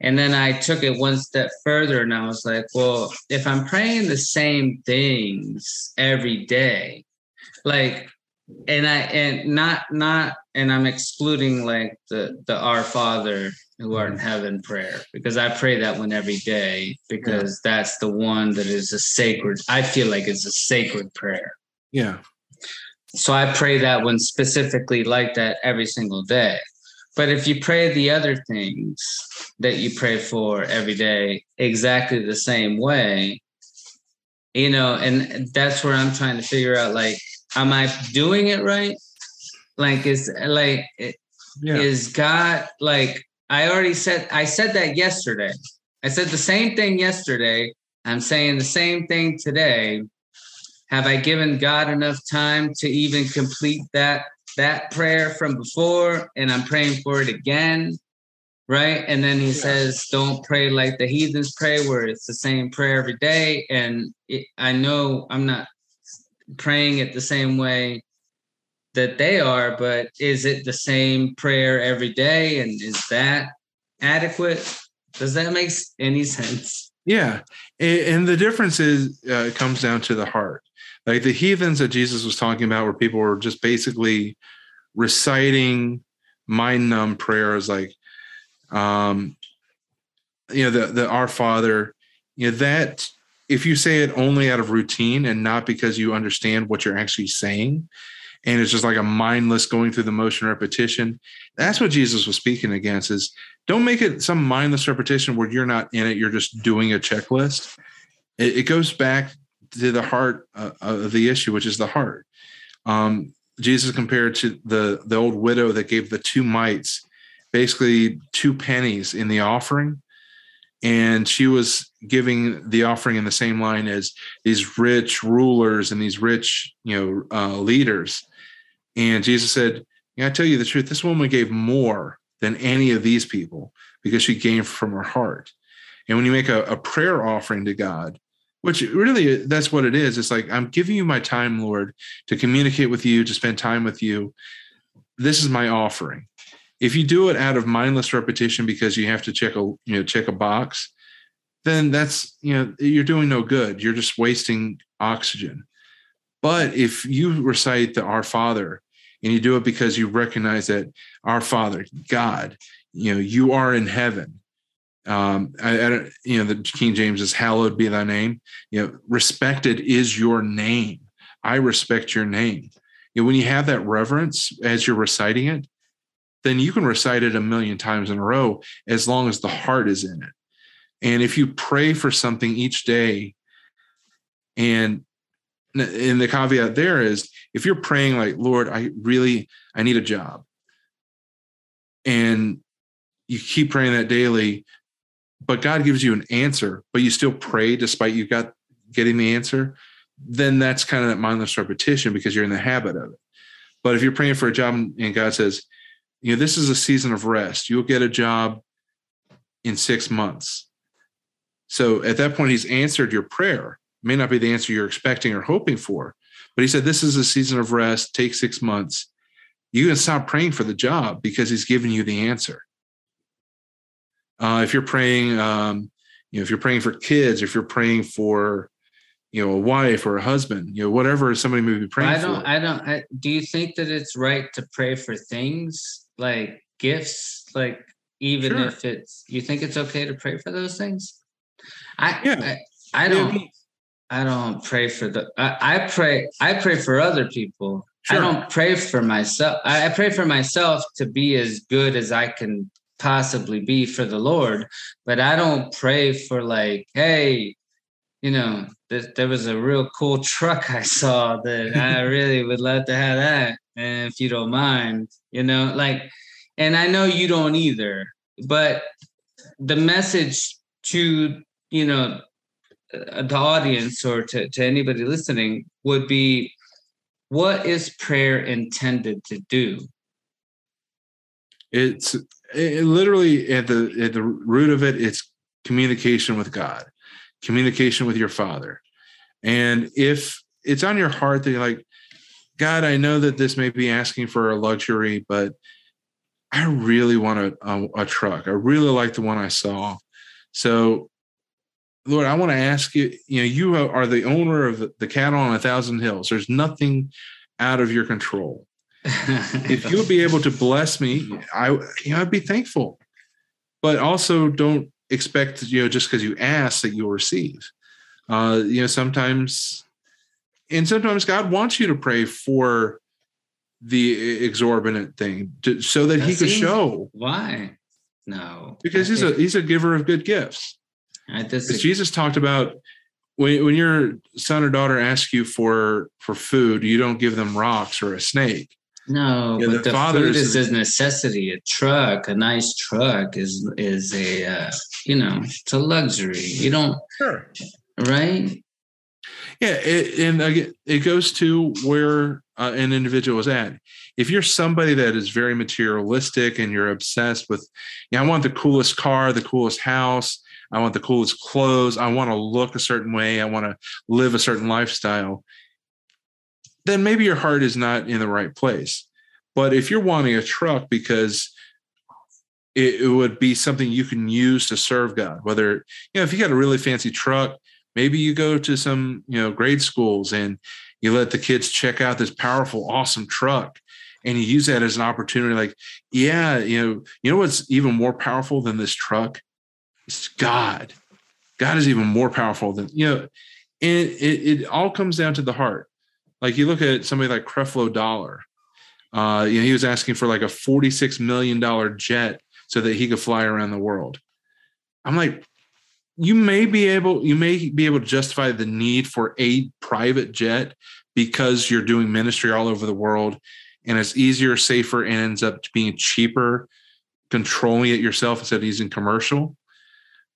And then I took it one step further and I was like, well, if I'm praying the same things every day, like, and I, and not, not, and I'm excluding like the, the Our Father who art in heaven prayer because I pray that one every day because yeah. that's the one that is a sacred, I feel like it's a sacred prayer. Yeah. So I pray that one specifically like that every single day. But if you pray the other things that you pray for every day exactly the same way, you know, and that's where I'm trying to figure out like, am I doing it right? Like, is like, yeah. is God like, I already said, I said that yesterday. I said the same thing yesterday. I'm saying the same thing today have I given God enough time to even complete that that prayer from before? And I'm praying for it again. Right. And then he yeah. says, don't pray like the heathens pray, where it's the same prayer every day. And it, I know I'm not praying it the same way that they are, but is it the same prayer every day? And is that adequate? Does that make any sense? Yeah. And the difference is, uh, it comes down to the heart like the heathens that Jesus was talking about, where people were just basically reciting mind numb prayers like, um, you know, the, the Our Father, you know, that if you say it only out of routine and not because you understand what you're actually saying, and it's just like a mindless going through the motion repetition, that's what Jesus was speaking against is don't make it some mindless repetition where you're not in it, you're just doing a checklist. It, it goes back to the heart uh, of the issue, which is the heart. Um, Jesus compared to the the old widow that gave the two mites, basically two pennies in the offering, and she was giving the offering in the same line as these rich rulers and these rich you know uh, leaders. And Jesus said, yeah, "I tell you the truth. This woman gave more than any of these people because she gave from her heart." And when you make a, a prayer offering to God, which really that's what it is it's like i'm giving you my time lord to communicate with you to spend time with you this is my offering if you do it out of mindless repetition because you have to check a you know check a box then that's you know you're doing no good you're just wasting oxygen but if you recite the our father and you do it because you recognize that our father god you know you are in heaven um, I, I, don't, you know, the King James is hallowed be thy name. You know, respected is your name. I respect your name. You know, when you have that reverence as you're reciting it, then you can recite it a million times in a row as long as the heart is in it. And if you pray for something each day, and and the caveat there is if you're praying like, Lord, I really I need a job. And you keep praying that daily, but God gives you an answer, but you still pray despite you got getting the answer, then that's kind of that mindless repetition because you're in the habit of it. But if you're praying for a job and God says, you know, this is a season of rest, you'll get a job in six months. So at that point, he's answered your prayer. It may not be the answer you're expecting or hoping for, but he said, This is a season of rest, take six months. You can stop praying for the job because he's given you the answer. Uh, if you're praying, um, you know, if you're praying for kids, if you're praying for, you know, a wife or a husband, you know, whatever somebody may be praying I don't, for. I don't, I, do you think that it's right to pray for things like gifts? Like, even Sure. if it's, you think it's okay to pray for those things? I, Yeah. I, I don't, I don't pray for the, I, I pray, I pray for other people. Sure. I don't pray for myself. I, I pray for myself to be as good as I can possibly be for the Lord, but I don't pray for like, hey, you know, there, there was a real cool truck I saw that I really would love to have that. And if you don't mind, you know, like, and I know you don't either, but the message to, you know, uh, the audience or to, to anybody listening would be what is prayer intended to do? it's it literally at the at the root of it it's communication with god communication with your father. And if it's on your heart that you're like god i know that this may be asking for a luxury but i really want a, a, a truck. I really like the one i saw. So lord i want to ask you you know you are the owner of the, cattle on a thousand hills. There's nothing out of your control. If you would be able to bless me, I you know I'd be thankful. But also don't expect you know just because you ask that you'll receive. Uh, you know sometimes, and sometimes God wants you to pray for the exorbitant thing to, so that That He could show Why? No. because I He's a He's a giver of good gifts. Jesus talked about when when your son or daughter asks you for for food, you don't give them rocks or a snake. No, Yeah, but the the, father food is- is a necessity. A truck, a nice truck, is is a uh, you know it's a luxury. You don't Sure. right? Yeah, it, and again, it goes to where uh, an individual is at. If you're somebody that is very materialistic and you're obsessed with, yeah, I want the coolest car, the coolest house, I want the coolest clothes, I want to look a certain way, I want to live a certain lifestyle, then maybe your heart is not in the right place. But if you're wanting a truck because it, it would be something you can use to serve God, whether, you know, if you got a really fancy truck, maybe you go to some you know grade schools and you let the kids check out this powerful awesome truck and you use that as an opportunity like yeah you know you know what's even more powerful than this truck? It's god. God is even more powerful than you know and it, it all comes down to the heart like you look at somebody like creflo dollar uh you know he was asking for like a 46 million dollar jet so that he could fly around the world. I'm like you may be able you may be able to justify the need for a private jet because you're doing ministry all over the world and it's easier safer and ends up being cheaper controlling it yourself instead of using commercial.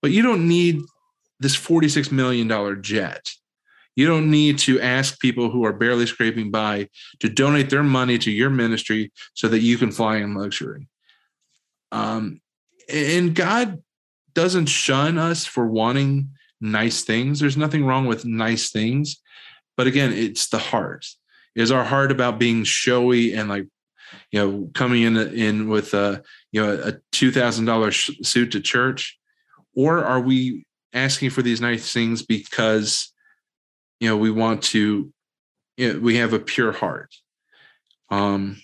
But you don't need this 46 million dollar jet you don't need to ask people who are barely scraping by to donate their money to your ministry so that you can fly in luxury um, and god doesn't shun us for wanting nice things. There's nothing wrong with nice things. But again, it's the heart. Is our heart about being showy and like, you know, coming in in with a you know a two thousand dollar suit to church, or are we asking for these nice things because you know we want to, you know, we have a pure heart. Um,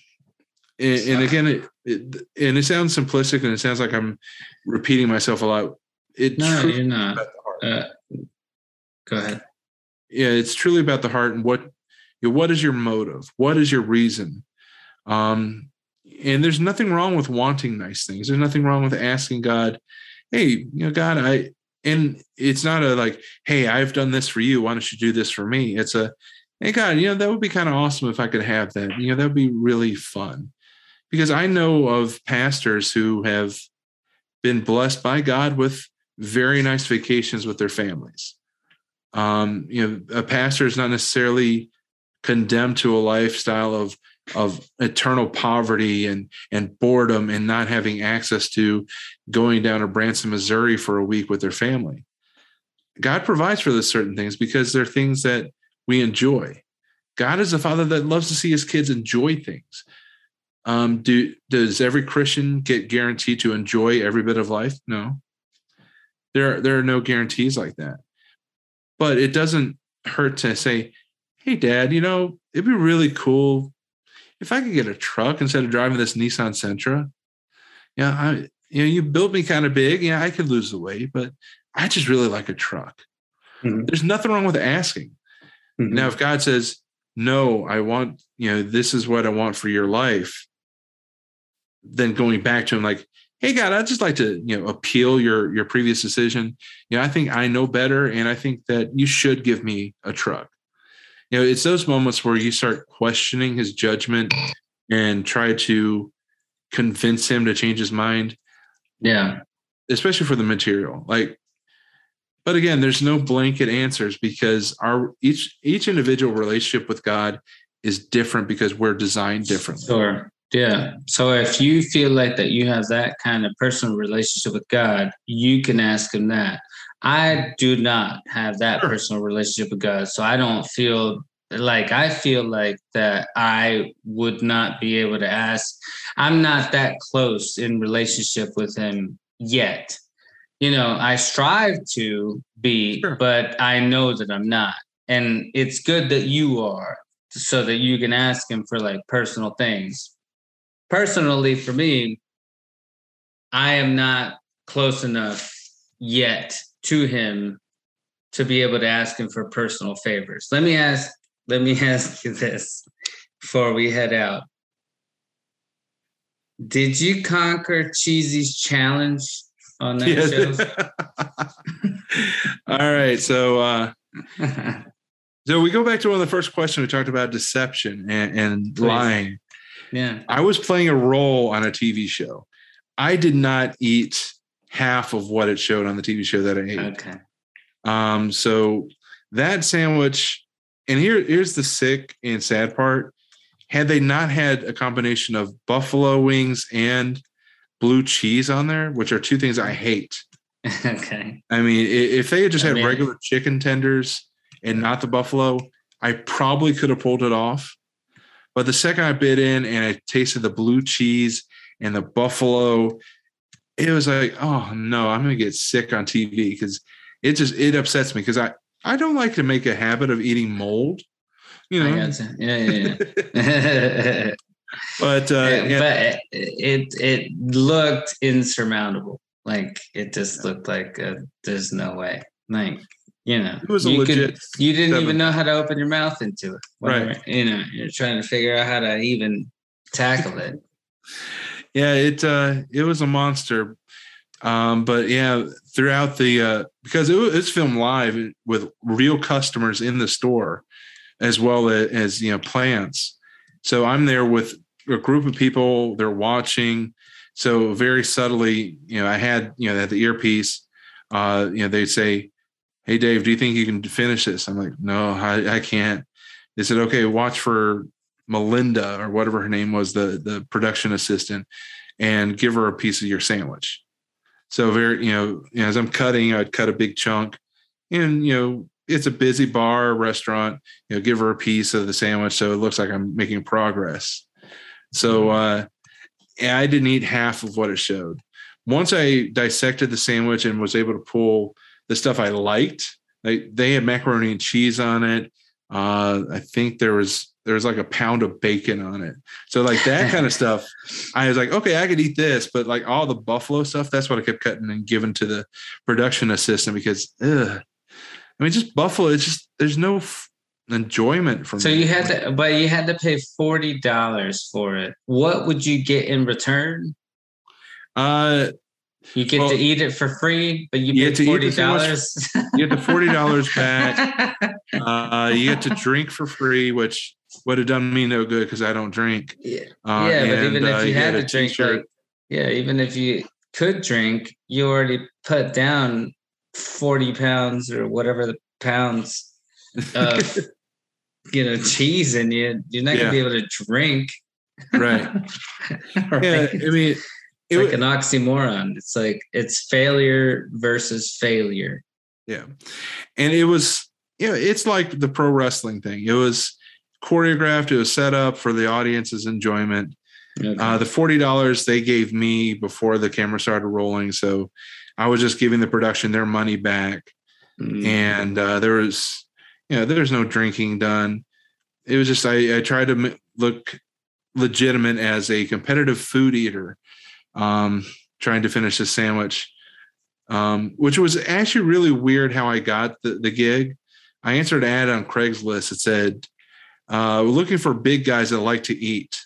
and, and again, it, it and it sounds simplistic and it sounds like I'm repeating myself a lot. It No, you're not. about the heart. Uh, go ahead. yeah, it's truly about the heart and what you know, what is your motive? What is your reason? Um, and there's nothing wrong with wanting nice things. There's nothing wrong with asking God, hey, you know, God, I and it's not a like, hey, I've done this for you. Why don't you do this for me? It's a, hey, God, you know, that would be kind of awesome if I could have that. You know, that would be really fun. Because I know of pastors who have been blessed by God with very nice vacations with their families. Um, you know, a pastor is not necessarily condemned to a lifestyle of of eternal poverty and and boredom and not having access to going down to Branson, Missouri for a week with their family. God provides for those certain things because they're things that we enjoy. God is a father that loves to see his kids enjoy things. Um, do does every Christian get guaranteed to enjoy every bit of life? No. There, there are no guarantees like that. But it doesn't hurt to say, hey, dad, you know, it'd be really cool if I could get a truck instead of driving this Nissan Sentra. Yeah, I you know, you built me kind of big. Yeah, I could lose the weight, but I just really like a truck. Mm-hmm. There's nothing wrong with asking. Mm-hmm. Now, if God says, no, I want, you know, this is what I want for your life, then going back to him like, hey God, I'd just like to, you know, appeal your your previous decision. You know, I think I know better and I think that you should give me a truck. You know, it's those moments where you start questioning his judgment and try to convince him to change his mind. Yeah. Especially for the material. Like but again, there's no blanket answers because our each each individual relationship with God is different because we're designed differently. Sure. Yeah. So if you feel like that you have that kind of personal relationship with God, you can ask him that. I do not have that sure. personal relationship with God. So I don't feel like I feel like that I would not be able to ask. I'm not that close in relationship with him yet. You know, I strive to be, sure. but I know that I'm not. And it's good that you are so that you can ask him for like personal things personally for me, I am not close enough yet to him to be able to ask him for personal favors. Let me ask, let me ask you this before we head out. Did you conquer Cheesy's challenge on that show? All right. So uh so we go back to one of the first questions we talked about deception and, and lying. Yeah. I was playing a role on a TV show. I did not eat half of what it showed on the TV show that I ate. Okay. Um, so that sandwich, and here, here's the sick and sad part. Had they not had a combination of buffalo wings and blue cheese on there, which are two things I hate. okay. I mean, if they had just I had mean, regular chicken tenders and not the buffalo, I probably could have pulled it off. But the second I bit in and I tasted the blue cheese and the buffalo, it was like, oh no, I'm gonna get sick on TV because it just it upsets me because I I don't like to make a habit of eating mold. You know, yeah, yeah, yeah. but uh, yeah, but it it looked insurmountable. Like it just looked like uh, there's no way. Like you know, it was a you legit. Could, you didn't seven. even know how to open your mouth into it. Right. You know, you're trying to figure out how to even tackle it. Yeah, it uh, it was a monster. Um, but yeah, throughout the uh, because it was, filmed live with real customers in the store, as well as, you know plants. So I'm there with a group of people. They're watching. So very subtly, you know, I had you know had the earpiece. Uh, you know, they'd say, hey dave do you think you can finish this i'm like no i, I can't they said okay watch for melinda or whatever her name was the the production assistant and give her a piece of your sandwich so very you know, as i'm cutting i'd cut a big chunk and you know it's a busy bar restaurant you know give her a piece of the sandwich so it looks like i'm making progress so mm-hmm. uh i didn't eat half of what it showed once i dissected the sandwich and was able to pull the stuff I liked. They they had macaroni and cheese on it. Uh, I think there was there was like a pound of bacon on it. So like that kind of stuff, I was like, okay, I could eat this, but like all the buffalo stuff, that's what I kept cutting and giving to the production assistant because, ugh. I mean, just buffalo. It's just there's no f- enjoyment from. So you had to, but you had to pay forty dollars for it. What would you get in return? Uh, You get Well, to eat it for free, but you, you pay get to eat forty it so much- dollars. You get the forty dollars back. Uh, you get to drink for free, which would have done me no good because I don't drink. yeah, Uh, yeah, but even uh, if you had get to a drink, t-shirt. like, yeah, even if you could drink, you already put down forty pounds or whatever the pounds of you know cheese in you. You're not Yeah. gonna be able to drink. right? Right? Yeah, I mean, It's it, like an oxymoron. It's like it's failure versus failure. yeah, and it was, you know, it's like the pro wrestling thing. It was choreographed. It was set up for the audience's enjoyment. Okay. Uh, the forty dollars they gave me before the camera started rolling, so I was just giving the production their money back. Mm. and uh, there was you know there's no drinking done it was just i, I tried to m- look legitimate as a competitive food eater um, trying to finish a sandwich um, which was actually really weird how i got the, the gig i answered an ad on craigslist that said uh, we're looking for big guys that like to eat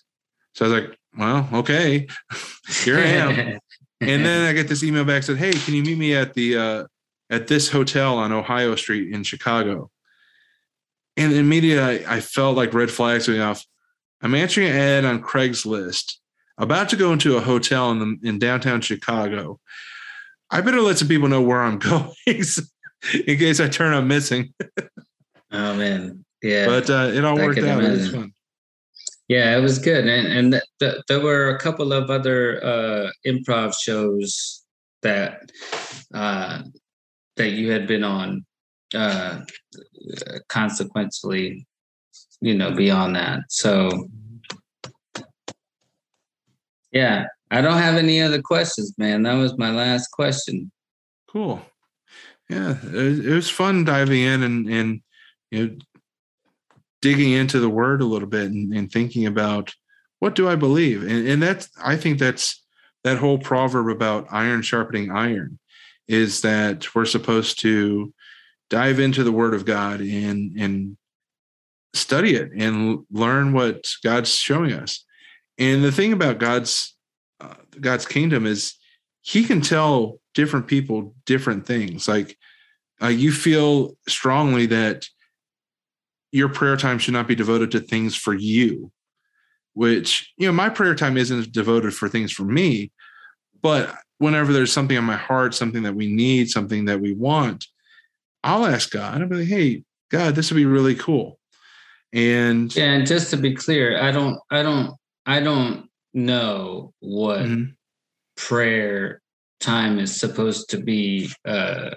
so i was like well okay here i am and then I get this email back said, "Hey, can you meet me at the uh, at this hotel on Ohio Street in Chicago?" And immediately I, I felt like red flags going off. I'm answering an ad on Craigslist, about to go into a hotel in the in downtown Chicago. I better let some people know where I'm going in case I turn up missing. oh man, yeah. But uh, it all worked out. It was fun. Yeah, it was good, and and th- th- there were a couple of other uh, improv shows that uh, that you had been on. Uh, consequently, you know, beyond that. So, yeah, I don't have any other questions, man. That was my last question. Cool. Yeah, it, it was fun diving in and and you know digging into the word a little bit and, and thinking about what do I believe, and and that's I think that's that whole proverb about iron sharpening iron is that we're supposed to dive into the Word of God and and study it and learn what God's showing us. And the thing about God's uh, God's kingdom is He can tell different people different things. Like uh, you feel strongly that your prayer time should not be devoted to things for you, which you know my prayer time isn't devoted for things for me, but whenever there's something on my heart, something that we need, something that we want, I'll ask God. I'll be like, "Hey, God, this would be really cool." And Yeah, and just to be clear, I don't, I don't, I don't know what Mhm. prayer time is supposed to be uh,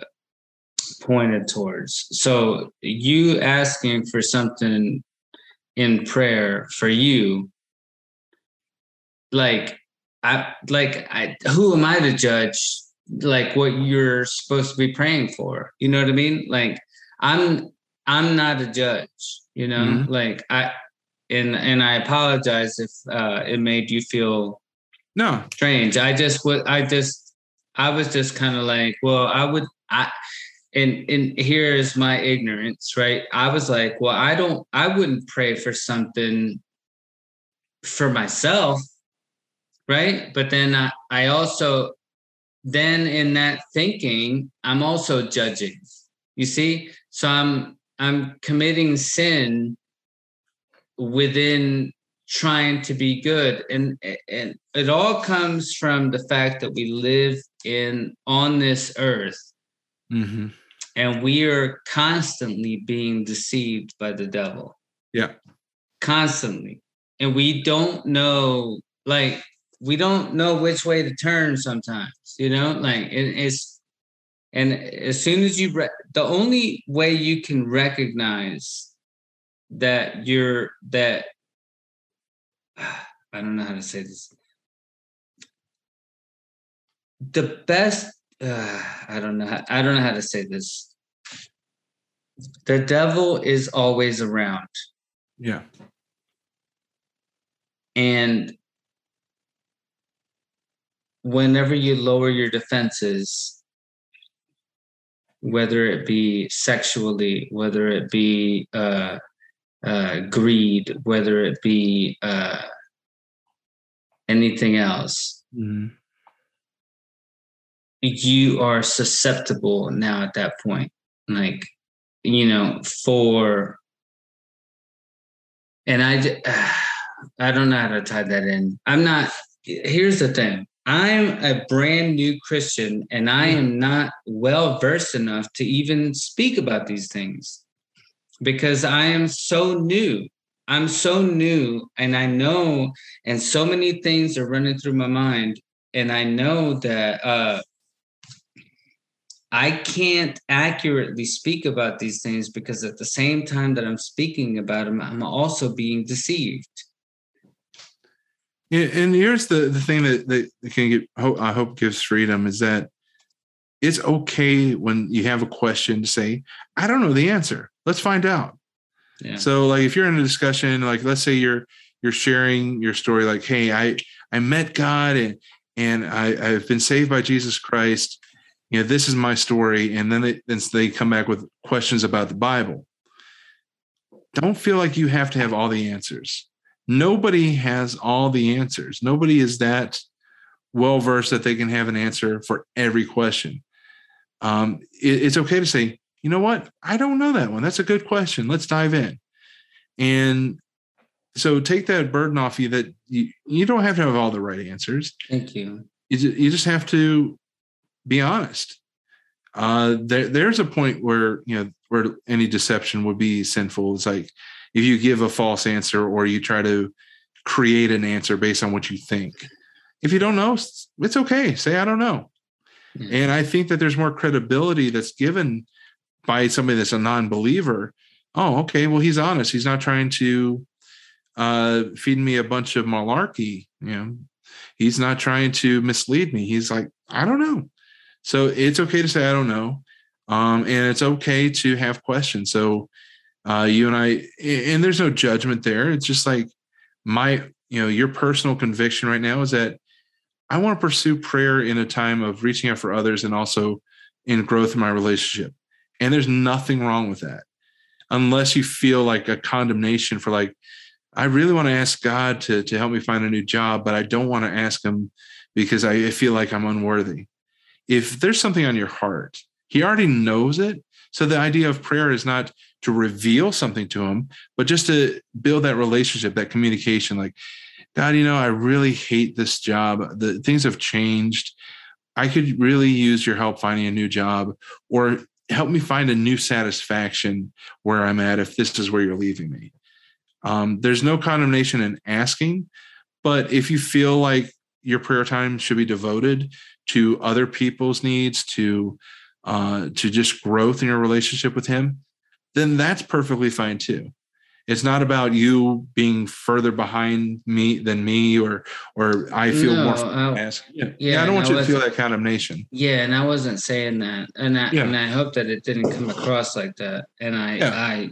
pointed towards. So you asking for something in prayer for you, like I, like I, who am I to judge? Like what you're supposed to be praying for? You know what I mean? Like I'm, I'm not a judge. You know, Mhm. like I, and and I apologize if uh, it made you feel no, strange. I just was I just I was just kind of like, well, I would I and and here is my ignorance, right? I was like, well, I don't I wouldn't pray for something for myself, right? But then I, I also then in that thinking, I'm also judging. You see? So I'm I'm committing sin within trying to be good and and it all comes from the fact that we live in on this earth hmm and we are constantly being deceived by the devil Yeah. constantly and we don't know like we don't know which way to turn sometimes you know like it, it's and as soon as you re- the only way you can recognize that you're that I don't know how to say this. The best, uh, I don't know. How, I don't know how to say this. The devil is always around, yeah, and whenever you lower your defenses, whether it be sexually, whether it be uh, uh, greed, whether it be uh, anything else, hmm you are susceptible now at that point like you know for and i i don't know how to tie that in. I'm not here's the thing. I'm a brand new christian and i am not well versed enough to even speak about these things because i am so new. I'm so new and i know and so many things are running through my mind and i know that uh I can't accurately speak about these things because at the same time that I'm speaking about them, I'm also being deceived. Yeah, and here's the the thing that that can get I hope gives freedom is that it's okay when you have a question to say, I don't know the answer. Let's find out. Yeah. So like if you're in a discussion, like let's say you're you're sharing your story, like, hey, I I met God and and I, I've been saved by Jesus Christ. You know, this is my story. And then they then they come back with questions about the Bible. Don't feel like you have to have all the answers. Nobody has all the answers. Nobody is that well versed that they can have an answer for every question. Um, it, it's okay to say, you know what? I don't know that one. That's a good question. Let's dive in. And so take that burden off you that you, you don't have to have all the right answers. Thank you. You, you just have to be honest. Uh, there, there's a point where you know where any deception would be sinful. It's like if you give a false answer or you try to create an answer based on what you think. If you don't know, it's okay. Say I don't know. Yeah. And I think that there's more credibility that's given by somebody that's a non-believer. Oh, okay. Well, he's honest. He's not trying to uh, feed me a bunch of malarkey. You know, he's not trying to mislead me. He's like, I don't know. So it's okay to say I don't know, um, and it's okay to have questions. So uh, you and I, and there's no judgment there. It's just like my, you know, your personal conviction right now is that I want to pursue prayer in a time of reaching out for others and also in growth in my relationship. And there's nothing wrong with that, unless you feel like a condemnation for like, I really want to ask God to to help me find a new job, but I don't want to ask Him because I feel like I'm unworthy. If there's something on your heart, He already knows it. So the idea of prayer is not to reveal something to Him, but just to build that relationship, that communication. Like, God, you know, I really hate this job. The things have changed. I could really use your help finding a new job, or help me find a new satisfaction where I'm at if this is where you're leaving me. Um, there's no condemnation in asking, but if you feel like your prayer time should be devoted to other people's needs, to uh, to just growth in your relationship with Him, then that's perfectly fine too. It's not about you being further behind me than me, or or I feel No, more. I- Yeah, yeah, I don't want no, you to feel that condemnation. Yeah, and I wasn't saying that, and I Yeah. and I hope that it didn't come across like that. And I, Yeah. I,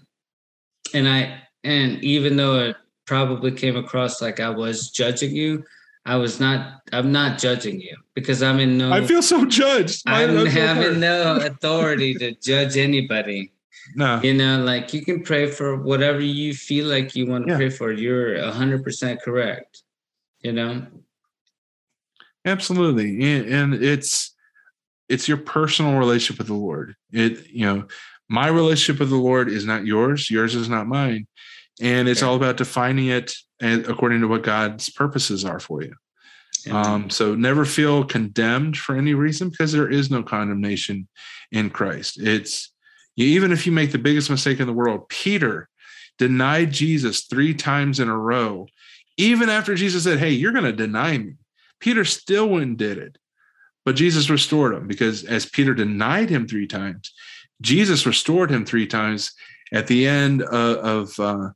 and I, and even though it probably came across like I was judging you, I was not. I'm not judging you because I'm in no. I feel so judged. My- I'm that's so hurt. having no authority to judge anybody. no. You know, like you can pray for whatever you feel like you want to Yeah. pray for. You're hundred percent correct. You know. Absolutely. And, and it's it's your personal relationship with the Lord. It, you know, my relationship with the Lord is not yours, yours is not mine. And it's Yeah. all about defining it and according to what God's purposes are for you. Um, so never feel condemned for any reason because there is no condemnation in Christ. It's you, even if you make the biggest mistake in the world, Peter denied Jesus three times in a row, even after Jesus said, Hey, you're going to deny me. Peter still went and did it. But Jesus restored him because as Peter denied him three times, Jesus restored him three times at the end of, of, uh,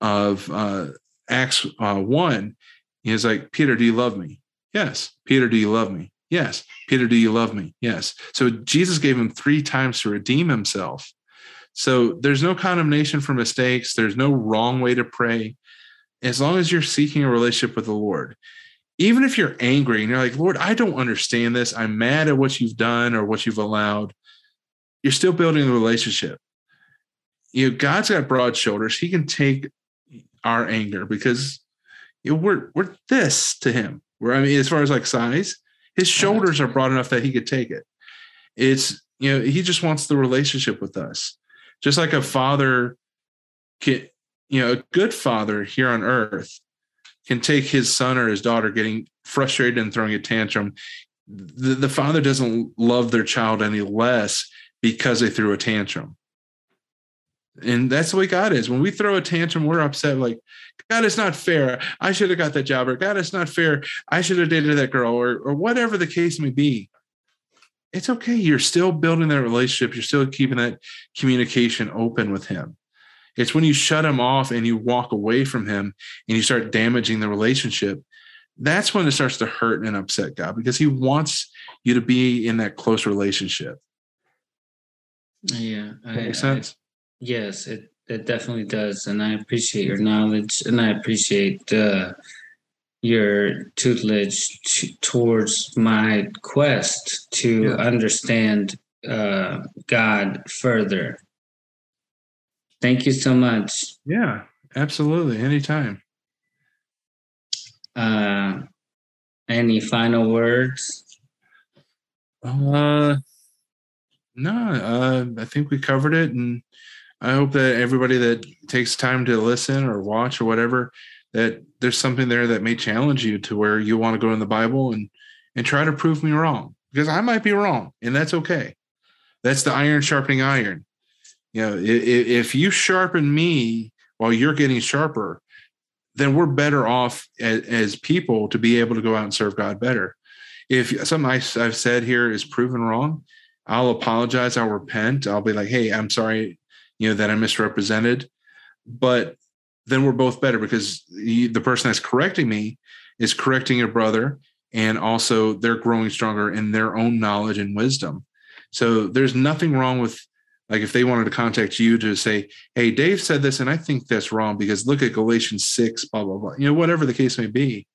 of uh, Acts uh, 1. He's like, Peter, do you love me? Yes. Peter, do you love me? Yes. Peter, do you love me? Yes. So Jesus gave him three times to redeem himself. So there's no condemnation for mistakes. There's no wrong way to pray. As long as you're seeking a relationship with the Lord, even if you're angry and you're like, Lord, I don't understand this. I'm mad at what you've done or what you've allowed. You're still building a relationship. You know, God's got broad shoulders. He can take our anger because you know, we're we're this to him. We're I mean, as far as like size, His shoulders are broad enough that he could take it. It's, you know, he just wants the relationship with us. Just like a father can, you know, a good father here on earth can take his son or his daughter getting frustrated and throwing a tantrum. The, the father doesn't love their child any less because they threw a tantrum. And that's the way God is. When we throw a tantrum, we're upset, like, God, it's not fair. I should have got that job, or God, it's not fair. I should have dated that girl, or, or whatever the case may be. It's okay. You're still building that relationship. You're still keeping that communication open with Him. It's when you shut Him off and you walk away from Him and you start damaging the relationship. That's when it starts to hurt and upset God because He wants you to be in that close relationship. Yeah, That makes sense. Yes, it it definitely does, and I appreciate your knowledge, and I appreciate uh, your tutelage t- towards my quest to Yeah. understand uh, God further. Thank you so much. Yeah, absolutely. Anytime. Uh, any final words? Uh, no, uh, I think we covered it, and I hope that everybody that takes time to listen or watch or whatever, that there's something there that may challenge you to where you want to go in the Bible and and try to prove me wrong because I might be wrong, and that's okay. That's the iron sharpening iron. You know, if, if you sharpen me while you're getting sharper, then we're better off as, as people to be able to go out and serve God better. If something I, I've said here is proven wrong, I'll apologize. I'll repent. I'll be like, hey, I'm sorry, you know, that I misrepresented. But then we're both better because the the person that's correcting me is correcting your brother, and also they're growing stronger in their own knowledge and wisdom. So there's nothing wrong with like if they wanted to contact you to say, hey, Dave said this, and I think that's wrong because look at Galatians 6, blah, blah, blah. You know, whatever the case may be,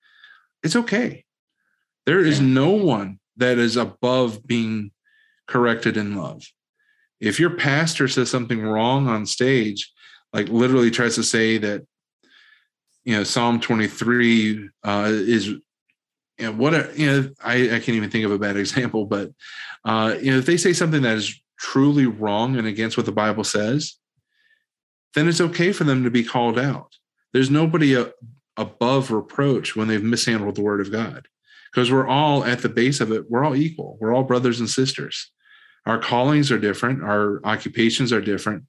it's okay. There is no one that is above being corrected in love. If your pastor says something wrong on stage, like literally tries to say that, you know, Psalm 23 uh, is, you know, what, a, you know, I, I can't even think of a bad example, but, uh, you know, if they say something that is truly wrong and against what the Bible says, then it's okay for them to be called out. There's nobody a, above reproach when they've mishandled the word of God because we're all at the base of it, we're all equal. We're all brothers and sisters. Our callings are different, our occupations are different,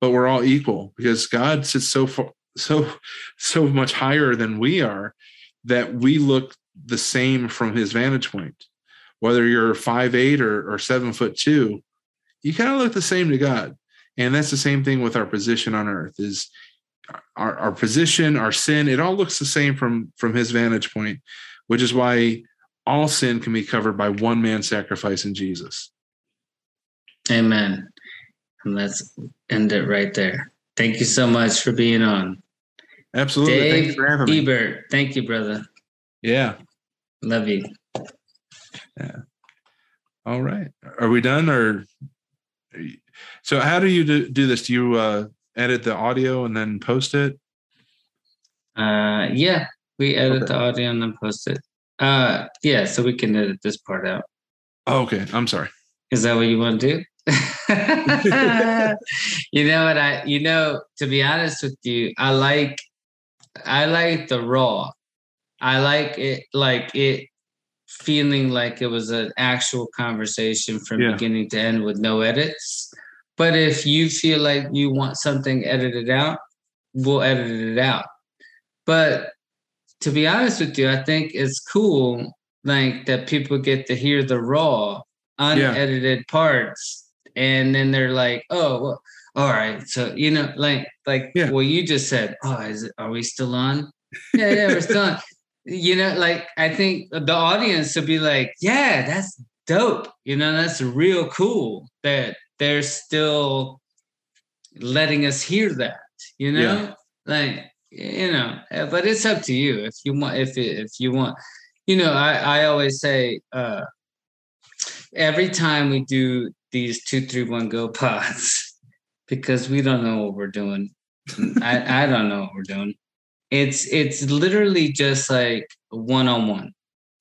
but we're all equal because God sits so far, so so much higher than we are that we look the same from his vantage point. Whether you're five eight or, or seven foot two, you kind of look the same to God. And that's the same thing with our position on earth is our, our position, our sin, it all looks the same from from his vantage point, which is why all sin can be covered by one man's sacrifice in Jesus. Amen. And let's end it right there. Thank you so much for being on. Absolutely. Thanks Dave for having me. Ebert, thank you, brother. Yeah. Love you. Yeah. All right. Are we done or you- so how do you do, do this? Do you uh edit the audio and then post it? Uh, yeah, we edit Okay. the audio and then post it. Uh, yeah, so we can edit this part out. Oh, okay. I'm sorry. Is that what you want to do? you know what I you know to be honest with you I like I like the raw. I like it like it feeling like it was an actual conversation from Yeah. beginning to end with no edits. But if you feel like you want something edited out we'll edit it out. But to be honest with you I think it's cool like that people get to hear the raw unedited parts and then they're like oh well, all right so you know like like Yeah. well you just said oh is it are we still on yeah yeah we're still on you know like i think the audience will be like yeah that's dope you know that's real cool that they're still letting us hear that you know Yeah. like you know eh, but it's up to you if you want if it, if you want you know i i always say uh every time we do these two three one go pods because we don't know what we're doing i i don't know what we're doing it's it's literally just like one on one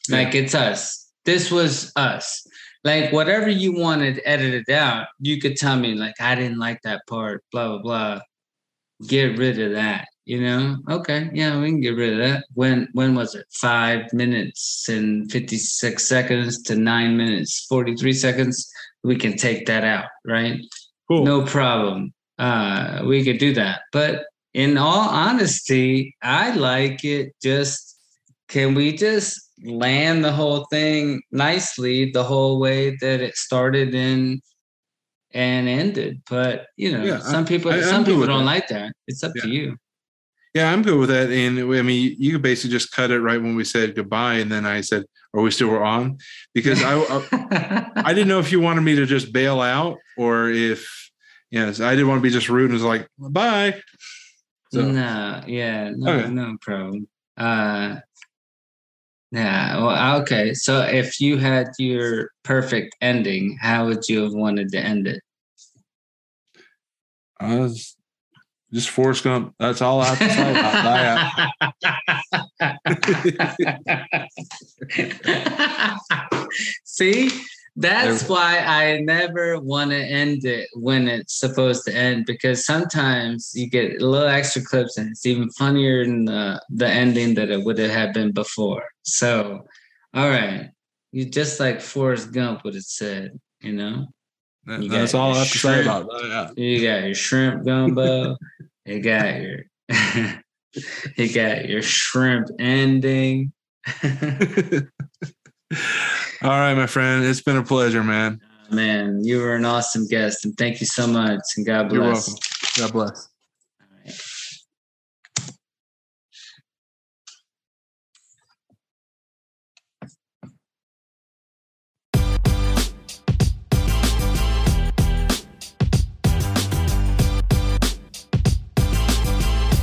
like it's us This was us. Like whatever you wanted edited out, you could tell me like I didn't like that part, blah blah blah. Get rid of that. You know? Okay, yeah, we can get rid of that. When when was it? Five minutes and 56 seconds to nine minutes, 43 seconds. We can take that out, right? Cool. no problem. Uh, we could do that. But in all honesty, I like it. Just can we just land the whole thing nicely the whole way that it started in and ended? But you know, Yeah, some people I- some people don't that. like that. It's up to you. Yeah, I'm good with that. And I mean, you could basically just cut it right when we said goodbye, and then I said, "Are we still were on?" Because I, I, I didn't know if you wanted me to just bail out or if, yes, I didn't want to be just rude and was like, "Bye." So no, yeah, no, Okay. no problem. Uh yeah, well, okay. So if you had your perfect ending, how would you have wanted to end it? I was just Forrest Gump. That's all I have to say about that. See, that's why I never want to end it when it's supposed to end because sometimes you get a little extra clips and it's even funnier than the, the ending that it would have been before. So, all right, you just like Forrest Gump would have said, you know. That- You all I have to say about that. You got your shrimp gumbo. you got your you got your shrimp ending. All right, my friend. It's been a pleasure, man. Man, you were an awesome guest, and thank you so much. And God bless. You're welcome. God bless.